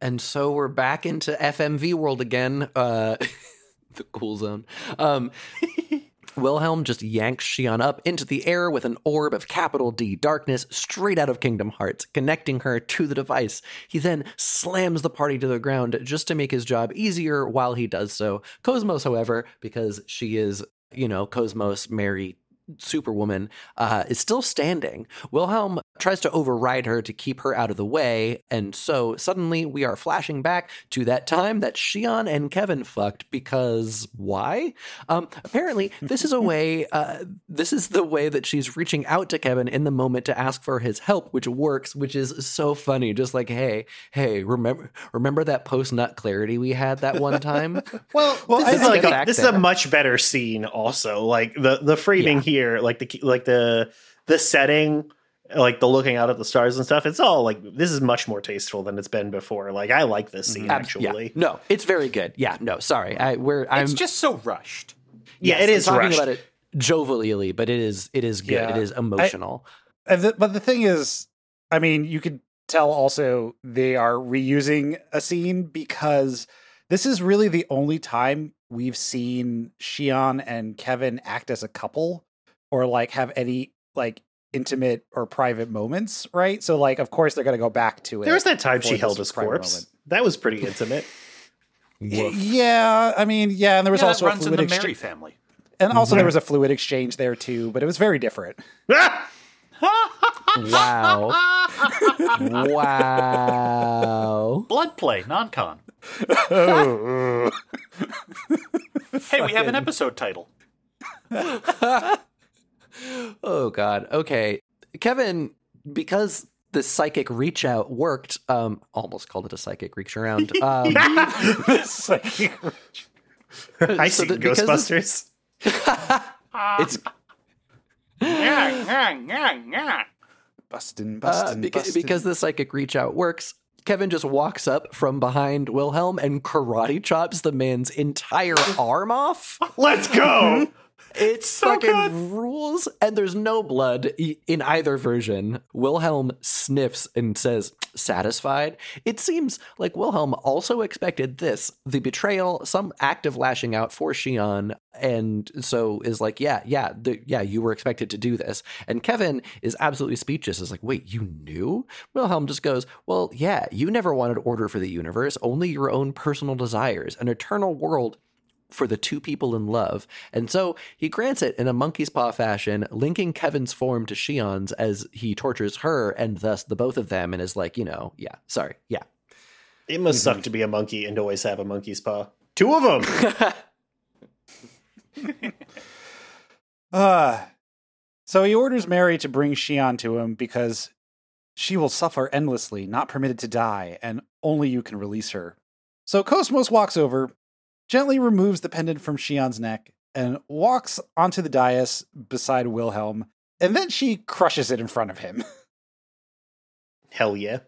C: And so we're back into FMV world again. Uh, the cool zone. Um, Wilhelm just yanks Shion up into the air with an orb of capital D darkness straight out of Kingdom Hearts, connecting her to the device. He then slams the party to the ground just to make his job easier while he does so. KOS-MOS, however, because she is, you know, KOS-MOS, Mary, Superwoman, uh, is still standing. Wilhelm tries to override her to keep her out of the way, and so suddenly we are flashing back to that time that Shion and Kevin fucked because why? Um, apparently, this is a way. Uh, this is the way that she's reaching out to Kevin in the moment to ask for his help, which works, which is so funny. Just like, hey, hey, remember remember that post nut clarity we had that one time?
A: Well,
D: Well,
A: this
D: I
A: is like a, this
C: there.
A: is a much better scene. Also, like the the framing
C: Yeah.
A: here, like the like the the setting, like the looking out at the stars and stuff. It's all like this is much more tasteful than it's been before. Like I like this scene mm-hmm.
C: Ab-
A: actually.
C: yeah. no, it's very good. Yeah, no, sorry, I we're I'm
B: it's just so rushed.
A: Yeah,
C: yes,
A: it
C: I'm talking
A: rushed.
C: about it jovially, but it is it is good.
D: Yeah.
C: It is emotional.
D: And the, but the thing is, I mean, you could tell also they are reusing a scene because this is really the only time we've seen Shion and Kevin act as a couple or like have any like intimate or private moments, right? So like of course they're going to go back to it.
A: There was that time she held his corpse.
D: moment.
A: That was pretty intimate.
D: Yeah, I mean, yeah, and there was
B: yeah,
D: also
B: that
D: a
B: runs in
D: fluid
B: the Mary
D: exchange,
B: family.
D: and also there mm-hmm. was a fluid exchange there too, but it was very different.
C: Wow, wow.
B: Blood play, non-con. Hey, we have an episode title.
C: Oh God. Okay, Kevin, because the psychic reach out worked. Um, almost called it a psychic reach around. Um,
D: It's like-
A: I
C: So
A: see
C: because
A: Ghostbusters.
C: it's
D: bustin',
C: Uh,
D: bustin', bustin'.
C: because the psychic reach out works, Kevin just walks up from behind Wilhelm and karate chops the man's entire arm off.
A: Let's go.
C: It's fucking rules, and there's no blood in either version. Wilhelm sniffs and says, satisfied. It seems like Wilhelm also expected this the betrayal, some act of lashing out for Shion, and so is like, yeah, yeah, the, yeah, you were expected to do this. And Kevin is absolutely speechless. Is like, wait, you knew? Wilhelm just goes, well, yeah, you never wanted order for the universe, only your own personal desires, an eternal world for the two people in love. And so he grants it in a monkey's paw fashion, linking Kevin's form to Shion's as he tortures her and thus the both of them and is like, you know, yeah, sorry, yeah.
A: It must suck to be a monkey and always have a monkey's paw. Two of them.
D: Uh, so he orders Mary to bring Shion to him because she will suffer endlessly, not permitted to die, and only you can release her. So KOS-MOS walks over, gently removes the pendant from Shion's neck, and walks onto the dais beside Wilhelm, and then she crushes it in front of him.
A: Hell yeah.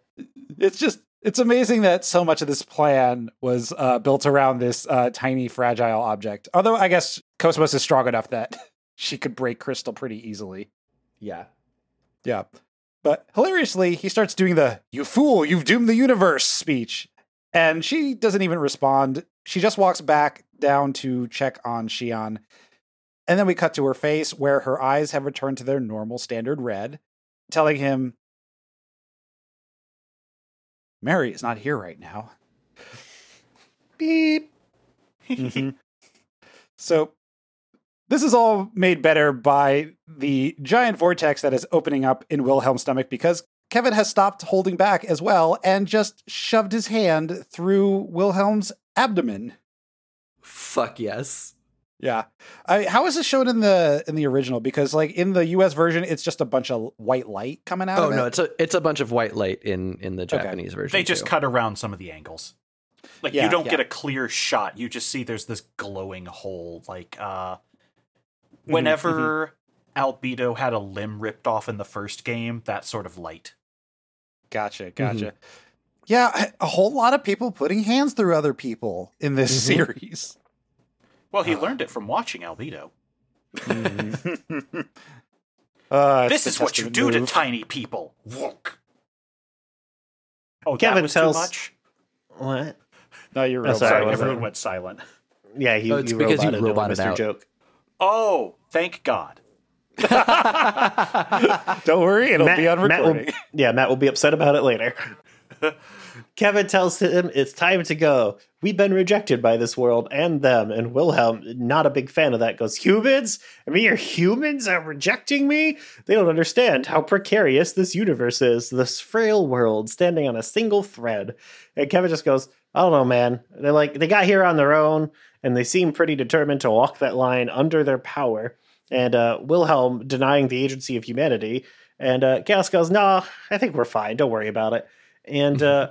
D: it's just it's amazing that so much of this plan was uh, built around this uh, tiny fragile object. Although I guess KOS-MOS is strong enough that she could break crystal pretty easily.
C: Yeah.
D: Yeah. But hilariously, he starts doing the "You fool, you've doomed the universe" speech, and she doesn't even respond. She just walks back down to check on Shion. And then we cut to her face where her eyes have returned to their normal standard red, telling him Mary is not here right now.
A: Beep.
D: Mhm. So this is all made better by the giant vortex that is opening up in Wilhelm's stomach because Kevin has stopped holding back as well and just shoved his hand through Wilhelm's abdomen.
C: Fuck yes.
D: Yeah. I, how is this shown in the in the original? Because like in the US version, it's just a bunch of white light coming out
C: Oh
D: of
C: no,
D: it.
C: it's a it's a bunch of white light in in the Japanese version.
B: They just
C: too.
B: cut around some of the angles. Like
D: Yeah,
B: you don't
D: yeah.
B: get a clear shot. You just see there's this glowing hole. Like uh
D: Mm-hmm,
B: whenever Albedo had a limb ripped off in the first game, that sort of light.
D: Gotcha, gotcha. Yeah, a whole lot of people putting hands through other people in this
C: Mhm.
D: series.
B: Well, he learned it from watching Albedo.
D: Uh,
B: This is what you
D: testament
B: do to tiny people. Wook. Oh,
A: Kevin
B: that was
A: tells-
B: too much.
A: What?
D: No, you're
A: Oh,
D: right.
A: sorry,
B: Sorry, everyone went silent.
A: Yeah, you,
C: Oh, it's
A: you
C: because you
A: roboted,
C: roboted
A: Mr.
C: out.
A: Joke.
B: Oh, thank God.
D: Don't worry, it'll
A: Matt,
D: be on
A: Matt will,
D: recording.
A: yeah, Matt will be upset about it later. Kevin tells him it's time to go. We've been rejected by this world and them. And Wilhelm, not a big fan of that, goes, Humans? I mean, your humans are rejecting me? They don't understand how precarious this universe is, this frail world standing on a single thread. And Kevin just goes, I don't know, man. They're like, they got here on their own, and they seem pretty determined to walk that line under their power. And uh, Wilhelm denying the agency of humanity. And uh, Chaos goes, Nah, I think we're fine. Don't worry about it. And uh,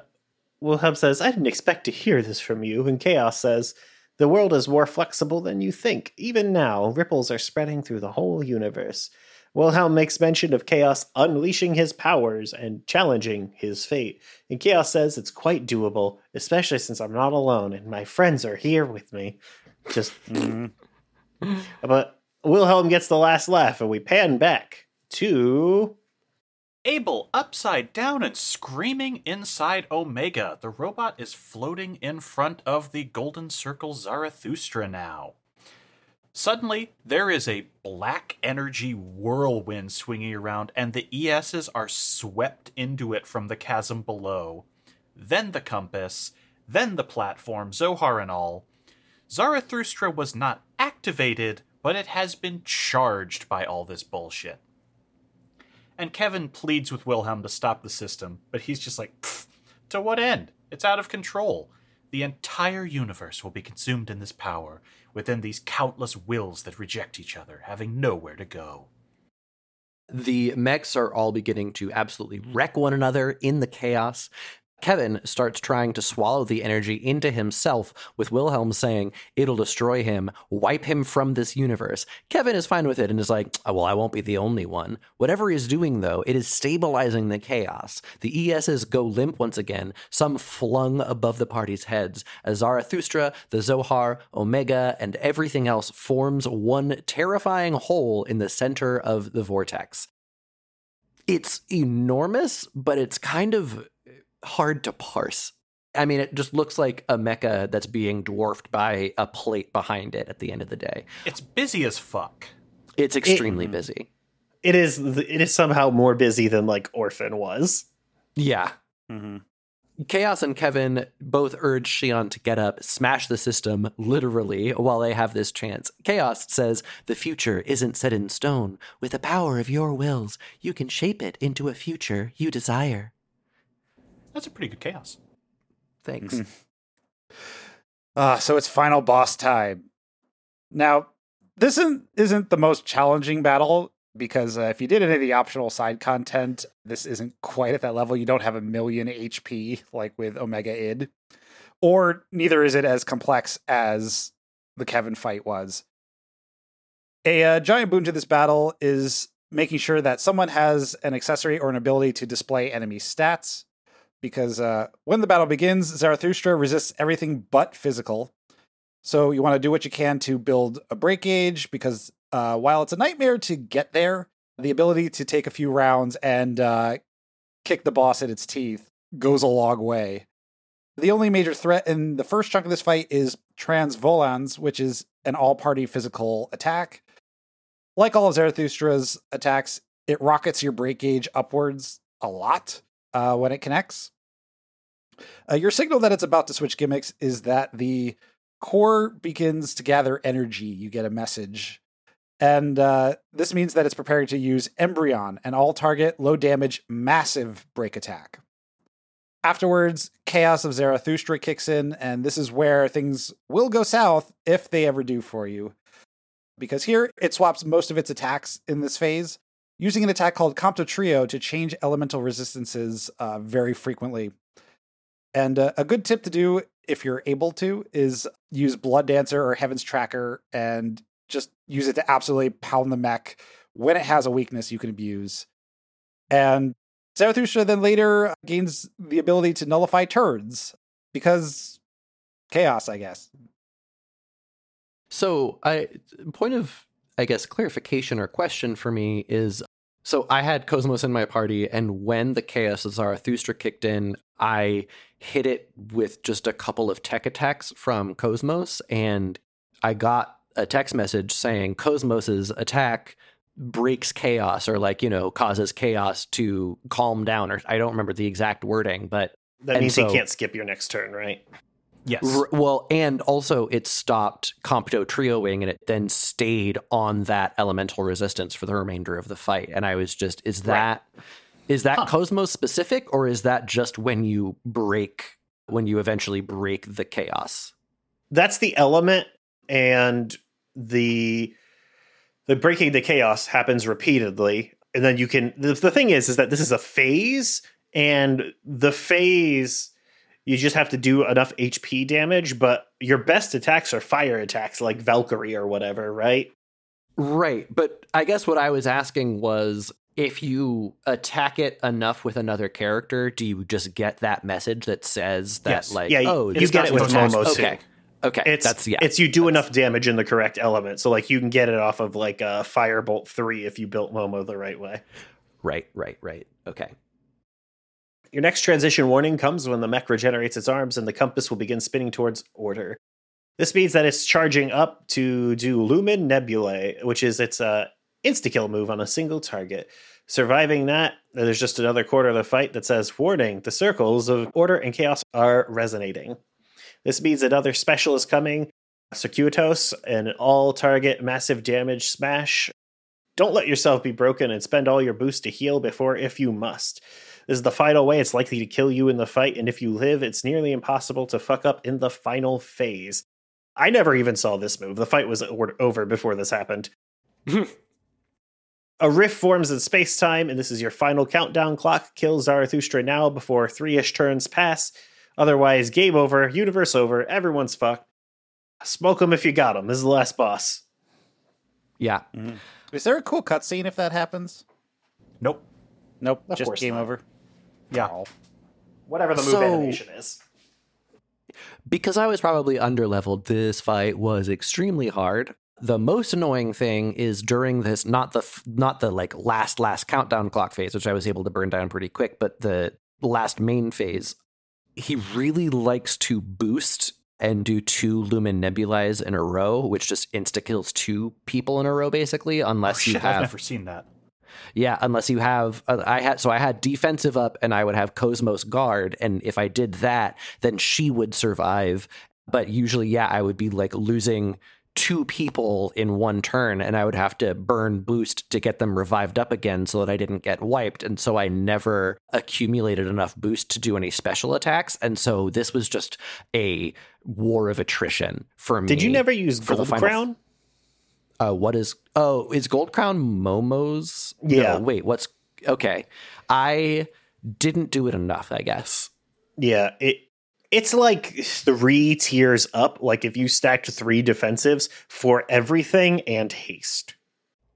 A: Wilhelm says, I didn't expect to hear this from you. And Chaos says, The world is more flexible than you think. Even now, ripples are spreading through the whole universe. Wilhelm makes mention of Chaos unleashing his powers and challenging his fate. And Chaos says it's quite doable, especially since I'm not alone and my friends are here with me. Just. mm. But Wilhelm gets the last laugh, and we pan back to
B: Abel upside down and screaming inside Omega. The robot is floating in front of the Golden Circle Zarathustra now. Suddenly, there is a black energy whirlwind swinging around, and the ESs are swept into it from the chasm below. Then the compass, then the platform, Zohar and all. Zarathustra was not activated, but it has been charged by all this bullshit. And Kevin pleads with Wilhelm to stop the system, but he's just like, to what end? It's out of control. The entire universe will be consumed in this power, within these countless wills that reject each other, having nowhere to go.
C: The mechs are all beginning to absolutely wreck one another in the chaos. Kevin starts trying to swallow the energy into himself, with Wilhelm saying it'll destroy him, wipe him from this universe. Kevin is fine with it and is like, oh, well, I won't be the only one. Whatever he's doing, though, it is stabilizing the chaos. The ESs go limp once again, some flung above the party's heads, as Zarathustra, the Zohar, Omega, and everything else forms one terrifying hole in the center of the vortex. It's enormous, but it's kind of hard to parse. I mean, it just looks like a mecha that's being dwarfed by a plate behind it at the end of the day.
B: It's busy as fuck.
C: It's extremely it, busy.
A: It is it is somehow more busy than like Orphan was.
C: Yeah. Mm-hmm. Chaos and Kevin both urge Shion to get up, smash the system, literally, while they have this chance. Chaos says, The future isn't set in stone. With the power of your wills, you can shape it into a future you desire.
B: That's a pretty good chaos.
C: Thanks. Mm-hmm.
D: Uh, so it's final boss time. Now, this isn't, isn't the most challenging battle because uh, if you did any of the optional side content, this isn't quite at that level. You don't have a million HP like with Omega Id, or neither is it as complex as the Kevin fight was. A uh, giant boon to this battle is making sure that someone has an accessory or an ability to display enemy stats because uh, when the battle begins, Zarathustra resists everything but physical. So you want to do what you can to build a break gauge because uh, while it's a nightmare to get there, the ability to take a few rounds and uh, kick the boss at its teeth goes a long way. The only major threat in the first chunk of this fight is Transvolans, which is an all party physical attack. Like all of Zarathustra's attacks, it rockets your break gauge upwards a lot uh, when it connects. Uh, your signal that it's about to switch gimmicks is that the core begins to gather energy. You get a message. And uh, this means that it's preparing to use Embryon, an all target, low damage, massive break attack. Afterwards, Chaos of Zarathustra kicks in, and this is where things will go south if they ever do for you. Because here, it swaps most of its attacks in this phase, using an attack called Compto Trio to change elemental resistances uh, very frequently. And uh, a good tip to do if you're able to is use Blood Dancer or Heaven's Tracker and just use it to absolutely pound the mech when it has a weakness you can abuse. And Zarathustra then later gains the ability to nullify turds because chaos, I guess.
C: So, I point of I guess, clarification or question for me is so I had KOS-MOS in my party, and when the Chaos of Zarathustra kicked in, I hit it with just a couple of tech attacks from KOS-MOS, and I got a text message saying KOS-MOS's attack breaks chaos or like you know causes chaos to calm down or i don't remember the exact wording but
A: That means
C: so-
A: he can't skip your next turn, right?
B: Yes.
C: R- well, and also it stopped Compto trioing and it then stayed on that elemental resistance for the remainder of the fight. And I was just, is that is that
B: Huh.
C: KOS-MOS specific or is that just when you break when you eventually break the chaos?
A: That's the element, and the the breaking the chaos happens repeatedly, and then you can. The, the thing is, is that this is a phase, and the phase you just have to do enough HP damage, but your best attacks are fire attacks like Valkyrie or whatever, right?
C: Right. But I guess what I was asking was if you attack it enough with another character, do you just get that message that says that
B: Yes.
C: like
A: Yeah, you-
C: oh
A: you
C: this
A: get it with Momo, too.
C: Okay. Okay.
A: It's
C: that's yeah.
A: It's you do enough damage in the correct element, so like you can get it off of like a Firebolt three if you built Momo the right way.
C: right, right, right. Okay.
A: Your next transition warning comes when the mech regenerates its arms and the compass will begin spinning towards order. This means that it's charging up to do Lumen Nebulae, which is its uh, insta kill move on a single target. Surviving that, there's just another quarter of the fight that says, Warning, the circles of order and chaos are resonating. This means another special is coming, Circuitous, an all target massive damage smash. Don't let yourself be broken and spend all your boost to heal before if you must. This is the final way it's likely to kill you in the fight, and if you live, it's nearly impossible to fuck up in the final phase. I never even saw this move. The fight was over before this happened. A rift forms in space time, and this is your final countdown clock. Kill Zarathustra now before three ish turns pass. Otherwise, game over, universe over, everyone's fucked. Smoke him if you got him. This is the last boss.
C: Yeah. Mm-hmm.
D: Is there a cool cutscene if that happens?
B: Nope.
D: Nope,
A: Of
D: just game
A: not.
D: over.
B: Yeah.
D: Oh.
A: Whatever the move
C: So-
A: animation is.
C: because I was probably underleveled, this fight was extremely hard. The most annoying thing is during this not the not the like last last countdown clock phase, which I was able to burn down pretty quick, but the last main phase, he really likes to boost and do two Lumen Nebulae in a row, which just insta kills two people in a row, basically,
B: Oh,
C: unless you
B: shit,
C: have
B: I've never seen that.
C: Yeah, unless you have, uh, I had, so I had defensive up and I would have KOS-MOS guard. And if I did that, then she would survive. But usually, yeah, I would be like losing two people in one turn and I would have to burn boost to get them revived up again so that I didn't get wiped. And so I never accumulated enough boost to do any special attacks. And so this was just a war of attrition for me.
A: Did you never use
C: for the
A: Gold Crown?
C: Uh, what is? Oh, is Gold Crown Momo's?
A: Yeah.
C: No, wait, what's? Okay, I didn't do it enough. I guess.
A: Yeah, it it's like three tiers up. Like if you stacked three defensives for everything and haste.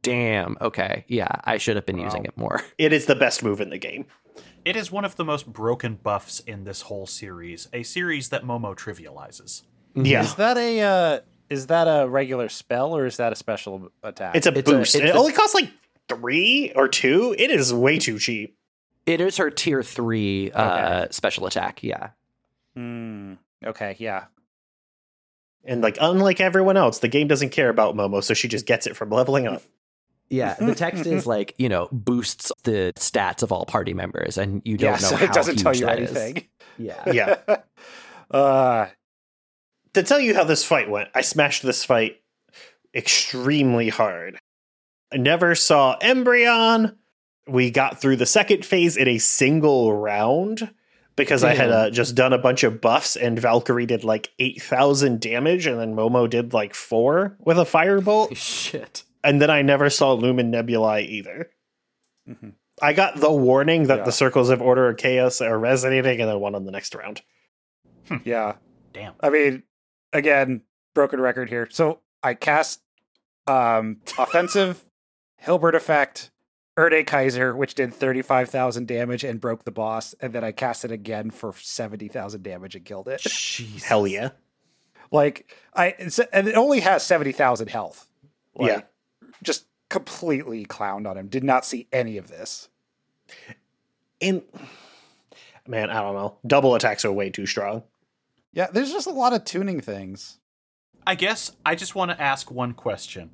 C: Damn. Okay. Yeah, I should have been using it more.
A: It is the best move in the game.
B: It is one of the most broken buffs in this whole series, a series that Momo trivializes.
A: Yeah.
D: Is that a uh, is that a regular spell or is that a special attack?
A: It's a
C: It's a-
A: boost.
C: it's
A: it
C: a-
A: only costs like three or two. It is way too cheap.
C: It is her tier three uh, special attack. Yeah.
D: Hmm, okay, yeah.
A: And like unlike everyone else, the game doesn't care about Momo, so she just gets it from leveling up.
C: Yeah, the text is like you know boosts the stats of all party members, and you don't
D: Yeah,
C: know
D: so
C: how
D: it doesn't tell you
C: that is.
D: anything.
C: Yeah,
A: Yeah.
D: uh,
A: to tell you how this fight went, I smashed this fight extremely hard. I never saw Embryon. We got through the second phase in a single round because I had uh, just done a bunch of buffs and Valkyrie did like 8,000 damage and then Momo did like 4 with a firebolt.
C: shit.
A: And then I never saw Lumen Nebulae either.
D: Mhm.
A: I got the warning that
D: Yeah.
A: the circles of order and chaos are resonating and then won on the next round.
D: yeah.
B: Damn.
D: I mean, again, broken record here. So I cast um offensive Hilbert effect, Erde Kaiser, which did thirty five thousand damage and broke the boss, and then I cast it again for seventy thousand damage and killed it.
C: Jeez.
A: Hell yeah.
D: Like I, it's, and it only has seventy thousand health. Like,
A: Yeah.
D: just completely clowned on him. Did not see any of this.
A: in man, I don't know. Double attacks are way too strong.
D: Yeah, there's just a lot of tuning things.
B: I guess I just want to ask one question.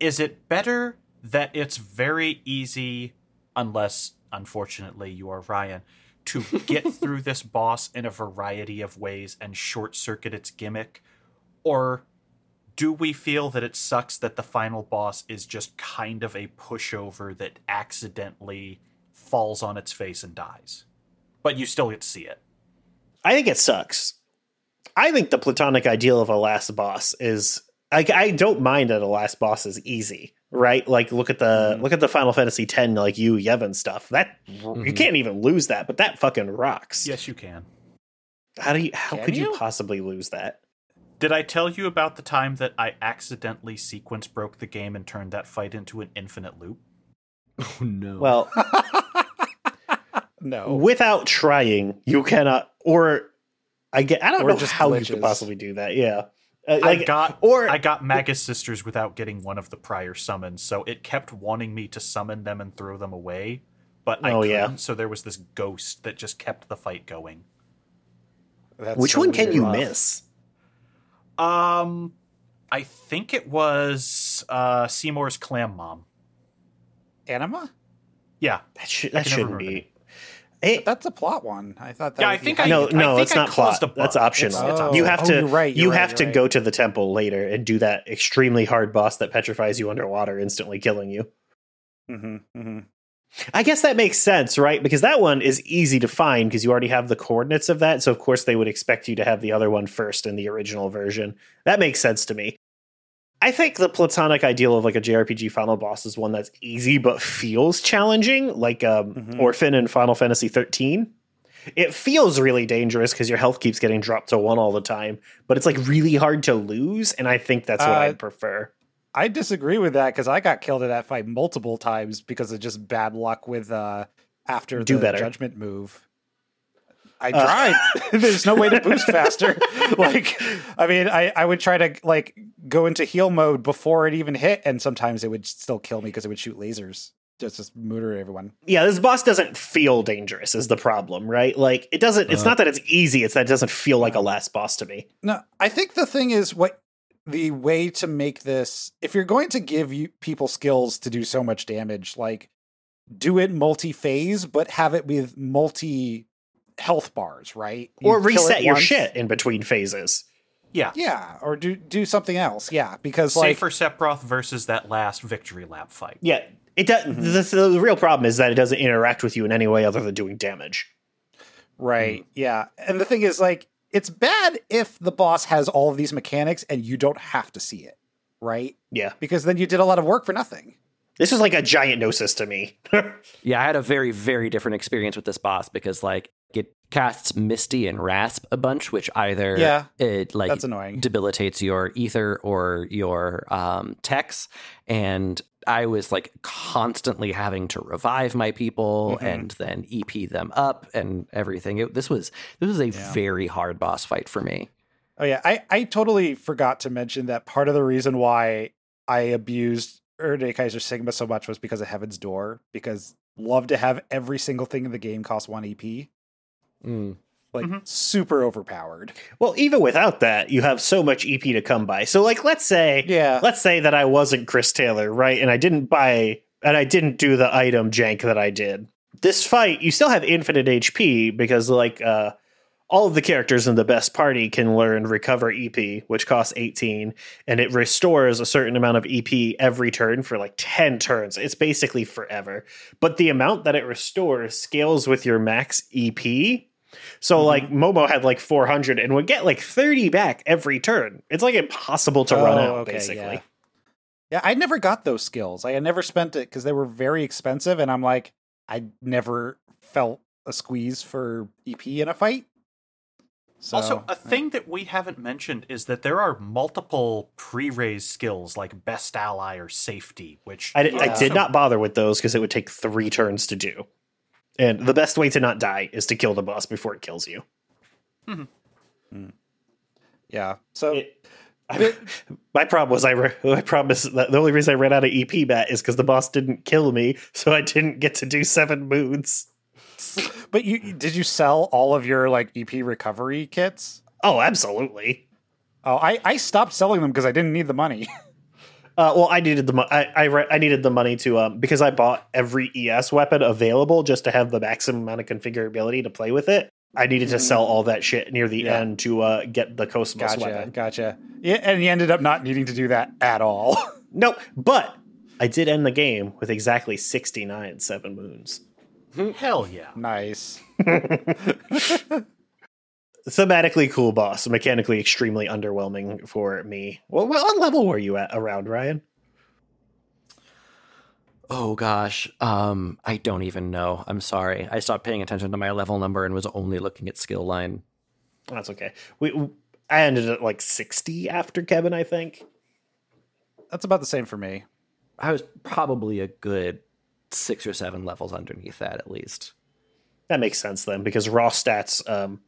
B: Is it better that it's very easy, unless, unfortunately, you are Ryan, to get through this boss in a variety of ways and short circuit its gimmick? Or do we feel that it sucks that the final boss is just kind of a pushover that accidentally falls on its face and dies? But you still get to see it.
A: I think it sucks. I think the platonic ideal of a last boss is like I don't mind that a last boss is easy, right? Like look at the mm-hmm. look at the Final Fantasy X like you Yevon stuff. That you mm-hmm. can't even lose that, but that fucking rocks.
B: Yes, you can.
A: How do you how
D: Can
A: could you
D: you?
A: possibly lose that?
B: Did I tell you about the time that I accidentally sequence broke the game and turned that fight into an infinite loop?
C: Oh no.
A: Well,
D: No.
A: without trying, you cannot or I get I don't
D: Or
A: know
D: just
A: how you could possibly do that. Yeah. Uh,
B: I got
A: or
B: I got Magus sisters without getting one of the prior summons, so it kept wanting me to summon them and throw them away, but I
A: Oh,
B: couldn't.
A: yeah.
B: So there was this ghost that just kept the fight going.
D: That's
A: which
D: so
A: one can you
C: rough.
A: miss?
B: Um, I think it was uh Seymour's clam mom.
D: Anima?
B: Yeah,
A: That should that shouldn't
B: remember
A: be. It,
D: That's a plot one. I thought that
B: Yeah, I think I-
D: you
A: no,
D: do
A: no,
B: think
A: it's not
B: caused
A: plot. That's optional.
B: It's- it's
A: you
B: optional.
A: have
D: Oh,
A: to
D: you're right,
A: you
D: you're
A: have
D: right,
A: to
D: you're
A: go to the temple later and do that extremely hard boss that petrifies you underwater, instantly killing you.
D: Mhm, mhm.
A: I guess that makes sense, right? Because that one is easy to find because you already have the coordinates of that. So of course they would expect you to have the other one first in the original version. That makes sense to me. I think the platonic ideal of like a JRPG final boss is one that's easy but feels challenging, like um,
D: Mhm.
A: Orphan in Final Fantasy 13. It feels really dangerous because your health keeps getting dropped to one all the time, but it's like really hard to lose, and I think that's what
D: Uh,
A: I'd prefer.
D: I disagree with that because I got killed in that fight multiple times because of just bad luck with uh after
A: Do
D: the
A: better.
D: judgment move. I
A: Uh,
D: tried. There's no way to boost faster. like, I mean, I, I would try to like go into heal mode before it even hit, and sometimes it would still kill me because it would shoot lasers. Just just murder everyone.
A: yeah, this boss doesn't feel dangerous is the problem, right? Like it doesn't it's
C: Uh.
A: not that it's easy, it's that it doesn't feel like a last boss to me.
D: No, I think the thing is what the way to make this if you're going to give you people skills to do so much damage, like do it multi-phase, but have it with multi health bars, right? You
A: or reset your
D: once-
A: shit in between phases.
B: yeah.
D: Yeah, or do do something else. Yeah, because like
B: Safer Sephiroth versus that last victory lap fight.
A: Yeah, it does.
D: Mm-hmm.
A: The, the real problem is that it doesn't interact with you in any way other than doing damage.
D: right,
A: Mm.
D: yeah. And the thing is like it's bad if the boss has all of these mechanics and you don't have to see it, right?
A: Yeah,
D: Because then you did a lot of work for nothing.
A: this is like a giant gnosis to me.
C: Yeah, I had a very, very different experience with this boss because like it casts Misty and Rasp a bunch, which either
D: Yeah,
C: it like
D: That's annoying.
C: debilitates your ether or your um tex and I was like constantly having to revive my people
D: Mhm.
C: and then EP them up and everything. It, this was this was a
D: Yeah.
C: very hard boss fight for me.
D: Oh yeah, I I totally forgot to mention that part of the reason why I abused Erde Kaiser Sigma so much was because of Heaven's Door. Because love to have every single thing in the game cost one EP,
C: Mm.
D: like
B: Mhm.
D: super overpowered.
A: well, even without that, you have so much EP to come by. So, like, let's say,
D: Yeah,
A: let's say that I wasn't Chris Taylor, right? And I didn't buy, and I didn't do the item jank that I did. This fight, you still have infinite HP because, like, uh, all of the characters in the best party can learn recover EP, which costs 18, and it restores a certain amount of EP every turn for like 10 turns. It's basically forever. But the amount that it restores scales with your max EP. So,
D: Mhm.
A: like, Momo had like 400 and would get like 30 back every turn. It's like impossible to run
D: Oh,
A: out,
D: okay,
A: basically.
D: yeah. yeah. I never got those skills. I never spent it because they were very expensive, and I'm like, I never felt a squeeze for EP in a fight. So,
B: also, a thing that we haven't mentioned is that there are multiple pre-raised skills like best ally or safety, which
A: I, di- I did not bother with those because it would take three turns to do. And the best way to not die is to kill the boss before it kills you. Mm-hmm. Mm.
D: yeah. So
A: It- I- my problem was I re- my problem is that the only reason I ran out of EP bat is because the boss didn't kill me, so I didn't get to do seven moods.
D: But you did you sell all of your like EP recovery kits?
A: Oh, absolutely.
D: Oh, I I stopped selling them because I didn't need the money.
A: Uh, well, I needed the mo- I, I re- I needed the money to um because I bought every ES weapon available just to have the maximum amount of configurability to play with it. I needed to sell all that shit near the
D: Yeah.
A: end to uh, get the KOS-MOS
D: Gotcha,
A: weapon.
D: gotcha. Yeah, and you ended up not needing to do that at all.
A: Nope, but I did end the game with exactly 69 seven moons.
B: Hell yeah.
D: nice.
A: Thematically cool boss, mechanically extremely underwhelming for me. Well, what level were you at around Ryan?
C: Oh gosh, um, I don't even know. I'm sorry. I stopped paying attention to my level number and was only looking at skill line.
A: That's okay. We I ended at like 60 after Kevin, I think.
D: That's about the same for me.
C: I was probably a good six or seven levels underneath that at least.
A: That makes sense then, because raw stats, um,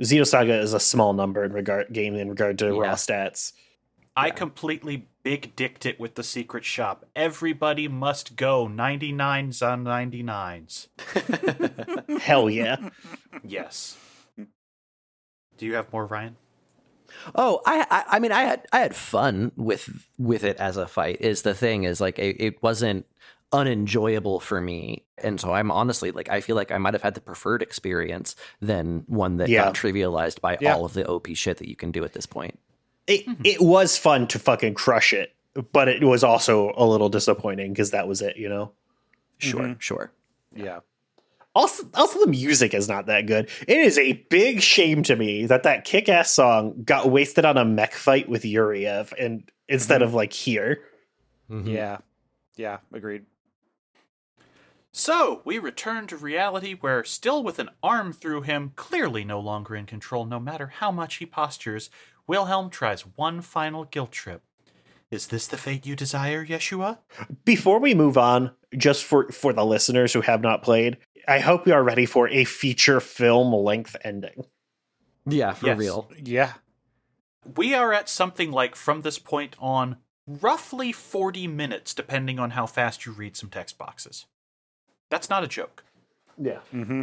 A: Xenosaga is a small number in regard game in regard to raw
C: Yeah.
A: stats.
B: I completely big dicked it with the secret shop. Everybody must go 99s on 99s.
A: Hell yeah!
B: Yes. Do you have more, Ryan?
C: Oh, I, I, I mean, I had, I had fun with, with it as a fight. Is the thing is like it, it wasn't unenjoyable for me, and so I'm honestly like I feel like I might have had the preferred experience than one that
A: Yeah.
C: got trivialized by
D: Yeah.
C: all of the OP shit that you can do at this point.
A: It mm-hmm. it was fun to fucking crush it, but it was also a little disappointing because that was it, you know.
C: Sure, mm-hmm. sure.
D: Yeah.
A: Also, also the music is not that good. It is a big shame to me that that kick-ass song got wasted on a mech fight with Yuriev and instead mm-hmm. of like here.
D: Yeah. Yeah. Agreed.
B: So, we return to reality where, still with an arm through him, clearly no longer in control no matter how much he postures, Wilhelm tries one final guilt trip. Is this the fate you desire, Yeshua?
A: Before we move on, just for for the listeners who have not played, I hope we are ready for a feature film length ending.
C: Yeah, for
B: Yes.
C: real.
D: Yeah.
B: We are at something like, from this point on, roughly 40 minutes, depending on how fast you read some text boxes. That's not a joke.
A: Yeah.
D: Mm-hmm.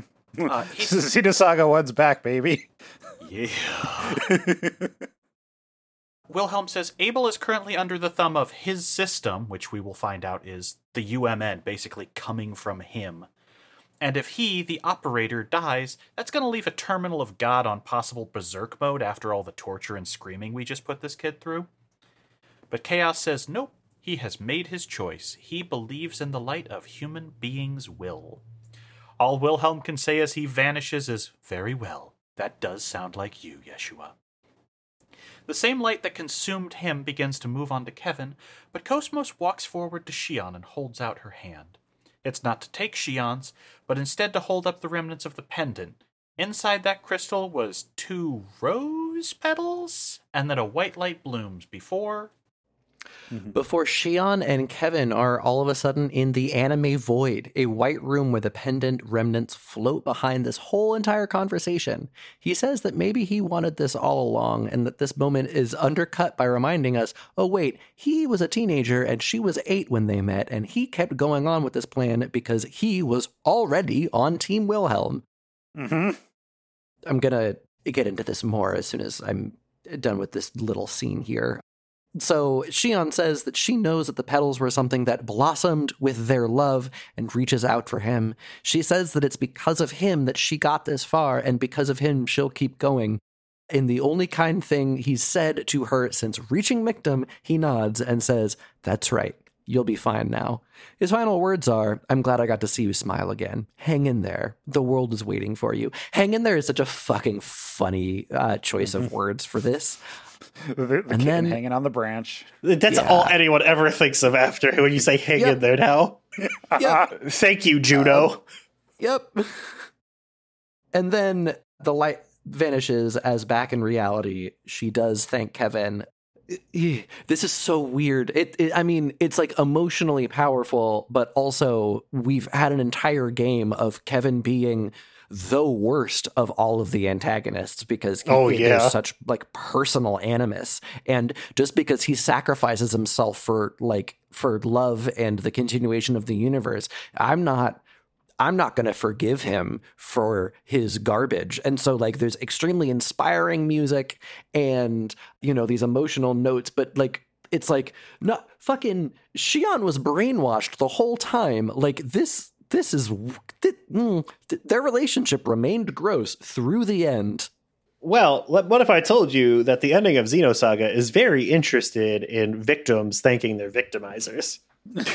B: Uh, he's-
D: Saga one's back, baby.
B: Yeah. Wilhelm says Abel is currently under the thumb of his system, which we will find out is the UMN, basically coming from him. And if he, the operator, dies, that's going to leave a terminal of God on possible berserk mode after all the torture and screaming we just put this kid through. But Chaos says nope, he has made his choice. He believes in the light of human beings' will. All Wilhelm can say as he vanishes is, Very well, that does sound like you, Yeshua. The same light that consumed him begins to move on to Kevin, but KOS-MOS walks forward to Shion and holds out her hand. It's not to take Shion's, but instead to hold up the remnants of the pendant. Inside that crystal was two rose petals, and then a white light blooms before.
C: Before Shion and Kevin are all of a sudden in the anime void, a white room where the pendant remnants float behind this whole entire conversation. He says that maybe he wanted this all along and that this moment is undercut by reminding us oh, wait, he was a teenager and she was eight when they met, and he kept going on with this plan because he was already on Team Wilhelm.
D: Mm-hmm.
C: I'm gonna get into this more as soon as I'm done with this little scene here. So Shion says that she knows that the petals were something that blossomed with their love and reaches out for him. She says that it's because of him that she got this far, and because of him she'll keep going. In the only kind thing he's said to her since reaching Michtam, he nods and says, That's right. You'll be fine now. His final words are, I'm glad I got to see you smile again. Hang in there. The world is waiting for you. Hang in there is such a fucking funny uh, choice of words for this.
D: The, the
C: And then-
D: hanging on the branch.
A: That's
C: Yeah.
A: all anyone ever thinks of after when you say hang
C: Yep.
A: in there now.
C: Yep.
A: Thank you, Juno.
C: Um, yep. And then the light vanishes as back in reality, she does thank Kevin. This is so weird. It, it I mean, it's like emotionally powerful, but also we've had an entire game of Kevin being the worst of all of the antagonists because he,
A: Oh,
C: there's
A: yeah.
C: such like personal animus and just because he sacrifices himself for like for love and the continuation of the universe i'm not I'm not going to forgive him for his garbage. And so, like, there's extremely inspiring music and, you know, these emotional notes, but like, it's like no fucking Shion was brainwashed the whole time. Like this this is th- mm, th- their relationship remained gross through the end.
A: Well, what if I told you that the ending of Xenosaga is very interested in victims thanking their victimizers?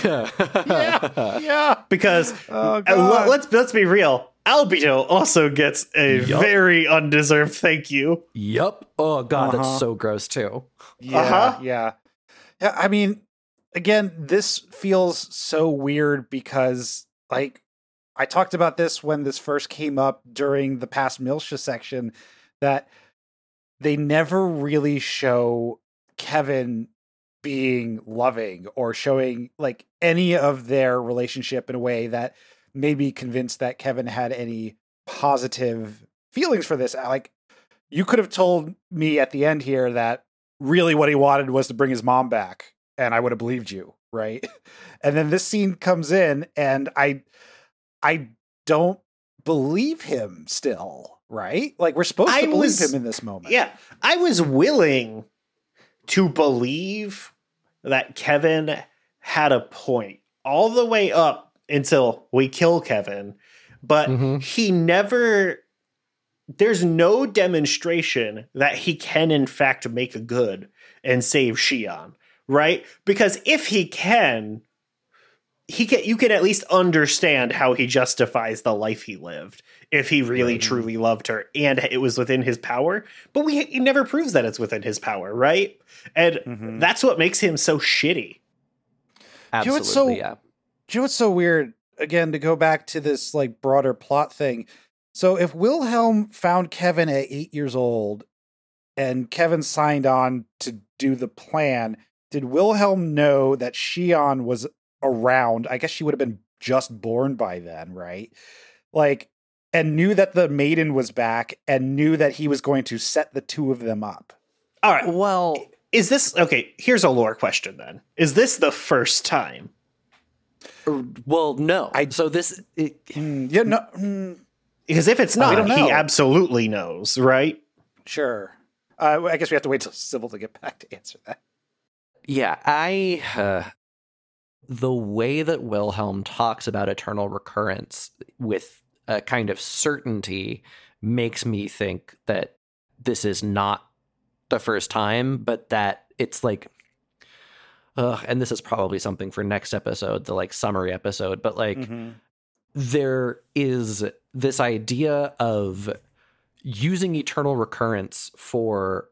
D: yeah, yeah.
A: Because
D: Oh,
A: uh, let- let's let's be real. Albedo also gets a
C: Yup.
A: very undeserved thank you.
C: Yup. Oh god,
D: Uh-huh.
C: that's so gross too.
D: Yeah,
A: Uh-huh.
D: yeah. Yeah, I mean, again, this feels so weird because like I talked about this when this first came up during the past Miltia section that they never really show Kevin being loving or showing like any of their relationship in a way that made me convinced that Kevin had any positive feelings for this. Like you could have told me at the end here that really what he wanted was to bring his mom back and I would have believed you, right? And then this scene comes in and I I don't believe him still, right? Like we're supposed
A: I
D: to believe
A: was-
D: him in this moment.
A: Yeah, I was willing to believe that Kevin had a point all the way up until we kill Kevin, but
C: Mhm.
A: he never. There's no demonstration that he can, in fact, make a good and save Shion, right? Because if he can, he can. You can at least understand how he justifies the life he lived if he really
D: Right.
A: truly loved her and it was within his power. But we he never proves that it's within his power, right? And
D: Mhm.
A: that's what makes him so shitty.
D: know
C: Absolutely,
D: what's so-
C: yeah.
D: Do you know what's so weird? Again, to go back to this like broader plot thing. So if Wilhelm found Kevin at eight years old and Kevin signed on to do the plan, did Wilhelm know that Shion was around? I guess she would have been just born by then, right? Like, and knew that the maiden was back and knew that he was going to set the two of them up.
A: All right.
C: Well,
A: Is this okay? Here's a lore question then. Is this the first time?
C: er, well, no.
D: I-
C: so this it,
D: Hmm, yeah, no, hmm,
A: Because if it's not, he absolutely knows, right?
D: sure. Uh, I guess we have to wait till Civil to get back to answer that.
C: Yeah, I uh, the way that Wilhelm talks about eternal recurrence with a kind of certainty makes me think that this is not the first time, but that it's like Ugh, and this is probably something for next episode, the like summary episode, but like
D: Mhm.
C: there is this idea of using eternal recurrence for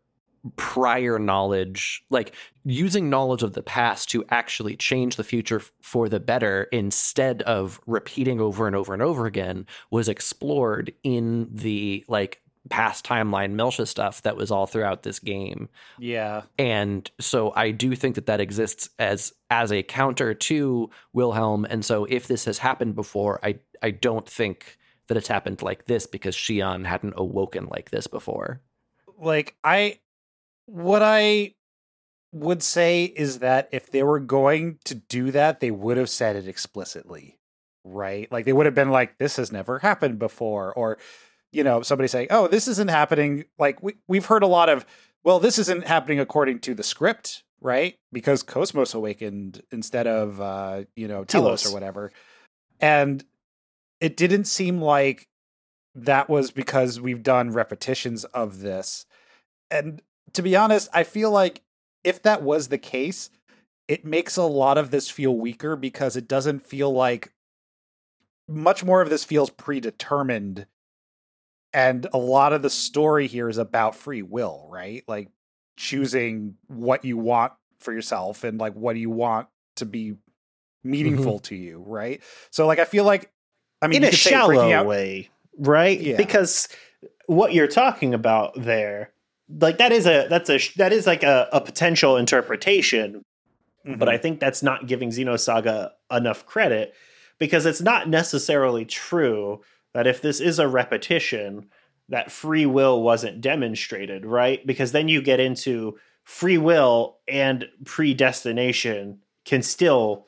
C: prior knowledge, like using knowledge of the past to actually change the future for the better instead of repeating over and over and over again was explored in the like past timeline Miltia stuff that was all throughout this game
D: Yeah.
C: and so I do think that that exists as as a counter to Wilhelm. And so if this has happened before, I I don't think that it's happened like this because Shion hadn't awoken like this before.
D: like I what I would say is that if they were going to do that, they would have said it explicitly. Right? Like they would have been like, this has never happened before, or you know, somebody saying, Oh, this isn't happening. Like we we've heard a lot of, well, this isn't happening according to the script, right? Because KOS-MOS awakened instead of uh, you know, T-elos
A: T-elos.
D: or whatever. And it didn't seem like that was because we've done repetitions of this. And to be honest, I feel like if that was the case, it makes a lot of this feel weaker because it doesn't feel like much more of this feels predetermined. And a lot of the story here is about free will, right? Like choosing what you want for yourself and like what do you want to be mm-hmm. meaningful to you, right? So like I feel like I mean
A: in a
D: could say breaking
A: shallow
D: out-
A: way, right?
D: Yeah.
A: Because what you're talking about there, like that is a that's a that is like a, a potential interpretation, but
D: Mhm.
A: I think that's not giving Xenosaga enough credit because it's not necessarily true that if this is a repetition, that free will wasn't demonstrated, right? Because then you get into free will and predestination can still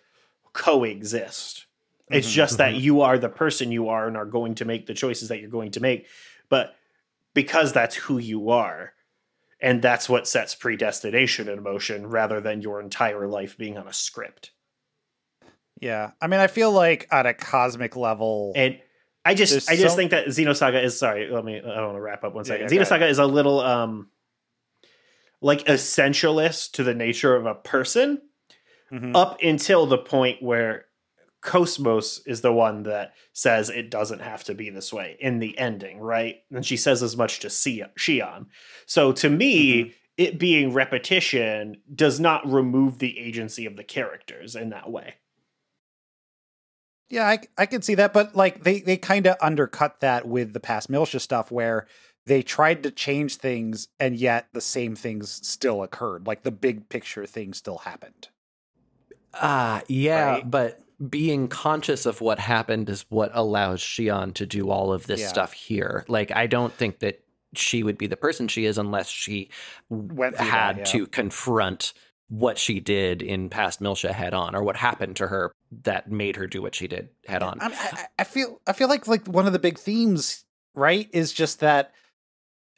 A: coexist. It's
D: Mhm,
A: just that you are the person you are and are going to make the choices that you're going to make. But because that's who you are, and that's what sets predestination in motion rather than your entire life being on a script.
D: Yeah. I mean, I feel like at a cosmic level,
A: And I just I just
D: so-
A: think that Xenosaga is sorry, let me I want to wrap up one second.
D: Yeah,
A: Xenosaga is a little um like essentialist to the nature of a person
D: Mhm.
A: up until the point where KOS-MOS is the one that says it doesn't have to be this way in the ending, right? And she says as much to Si- Shion. So to me,
D: Mm-hmm.
A: it being repetition does not remove the agency of the characters in that way.
D: Yeah, I, I can see that, but like they they kind of undercut that with the past Miltia stuff, where they tried to change things, and yet the same things still occurred. Like the big picture thing still happened.
C: Ah, yeah,
D: Right?
C: but being conscious of what happened is what allows Shion to do all of this
D: Yeah.
C: stuff here. Like, I don't think that she would be the person she is unless she
D: Went through that,
C: had
D: yeah.
C: to confront what she did in past Miltia head on, or what happened to her that made her do what she did head on.
D: I, I, I feel I feel like like one of the big themes, right, is just that.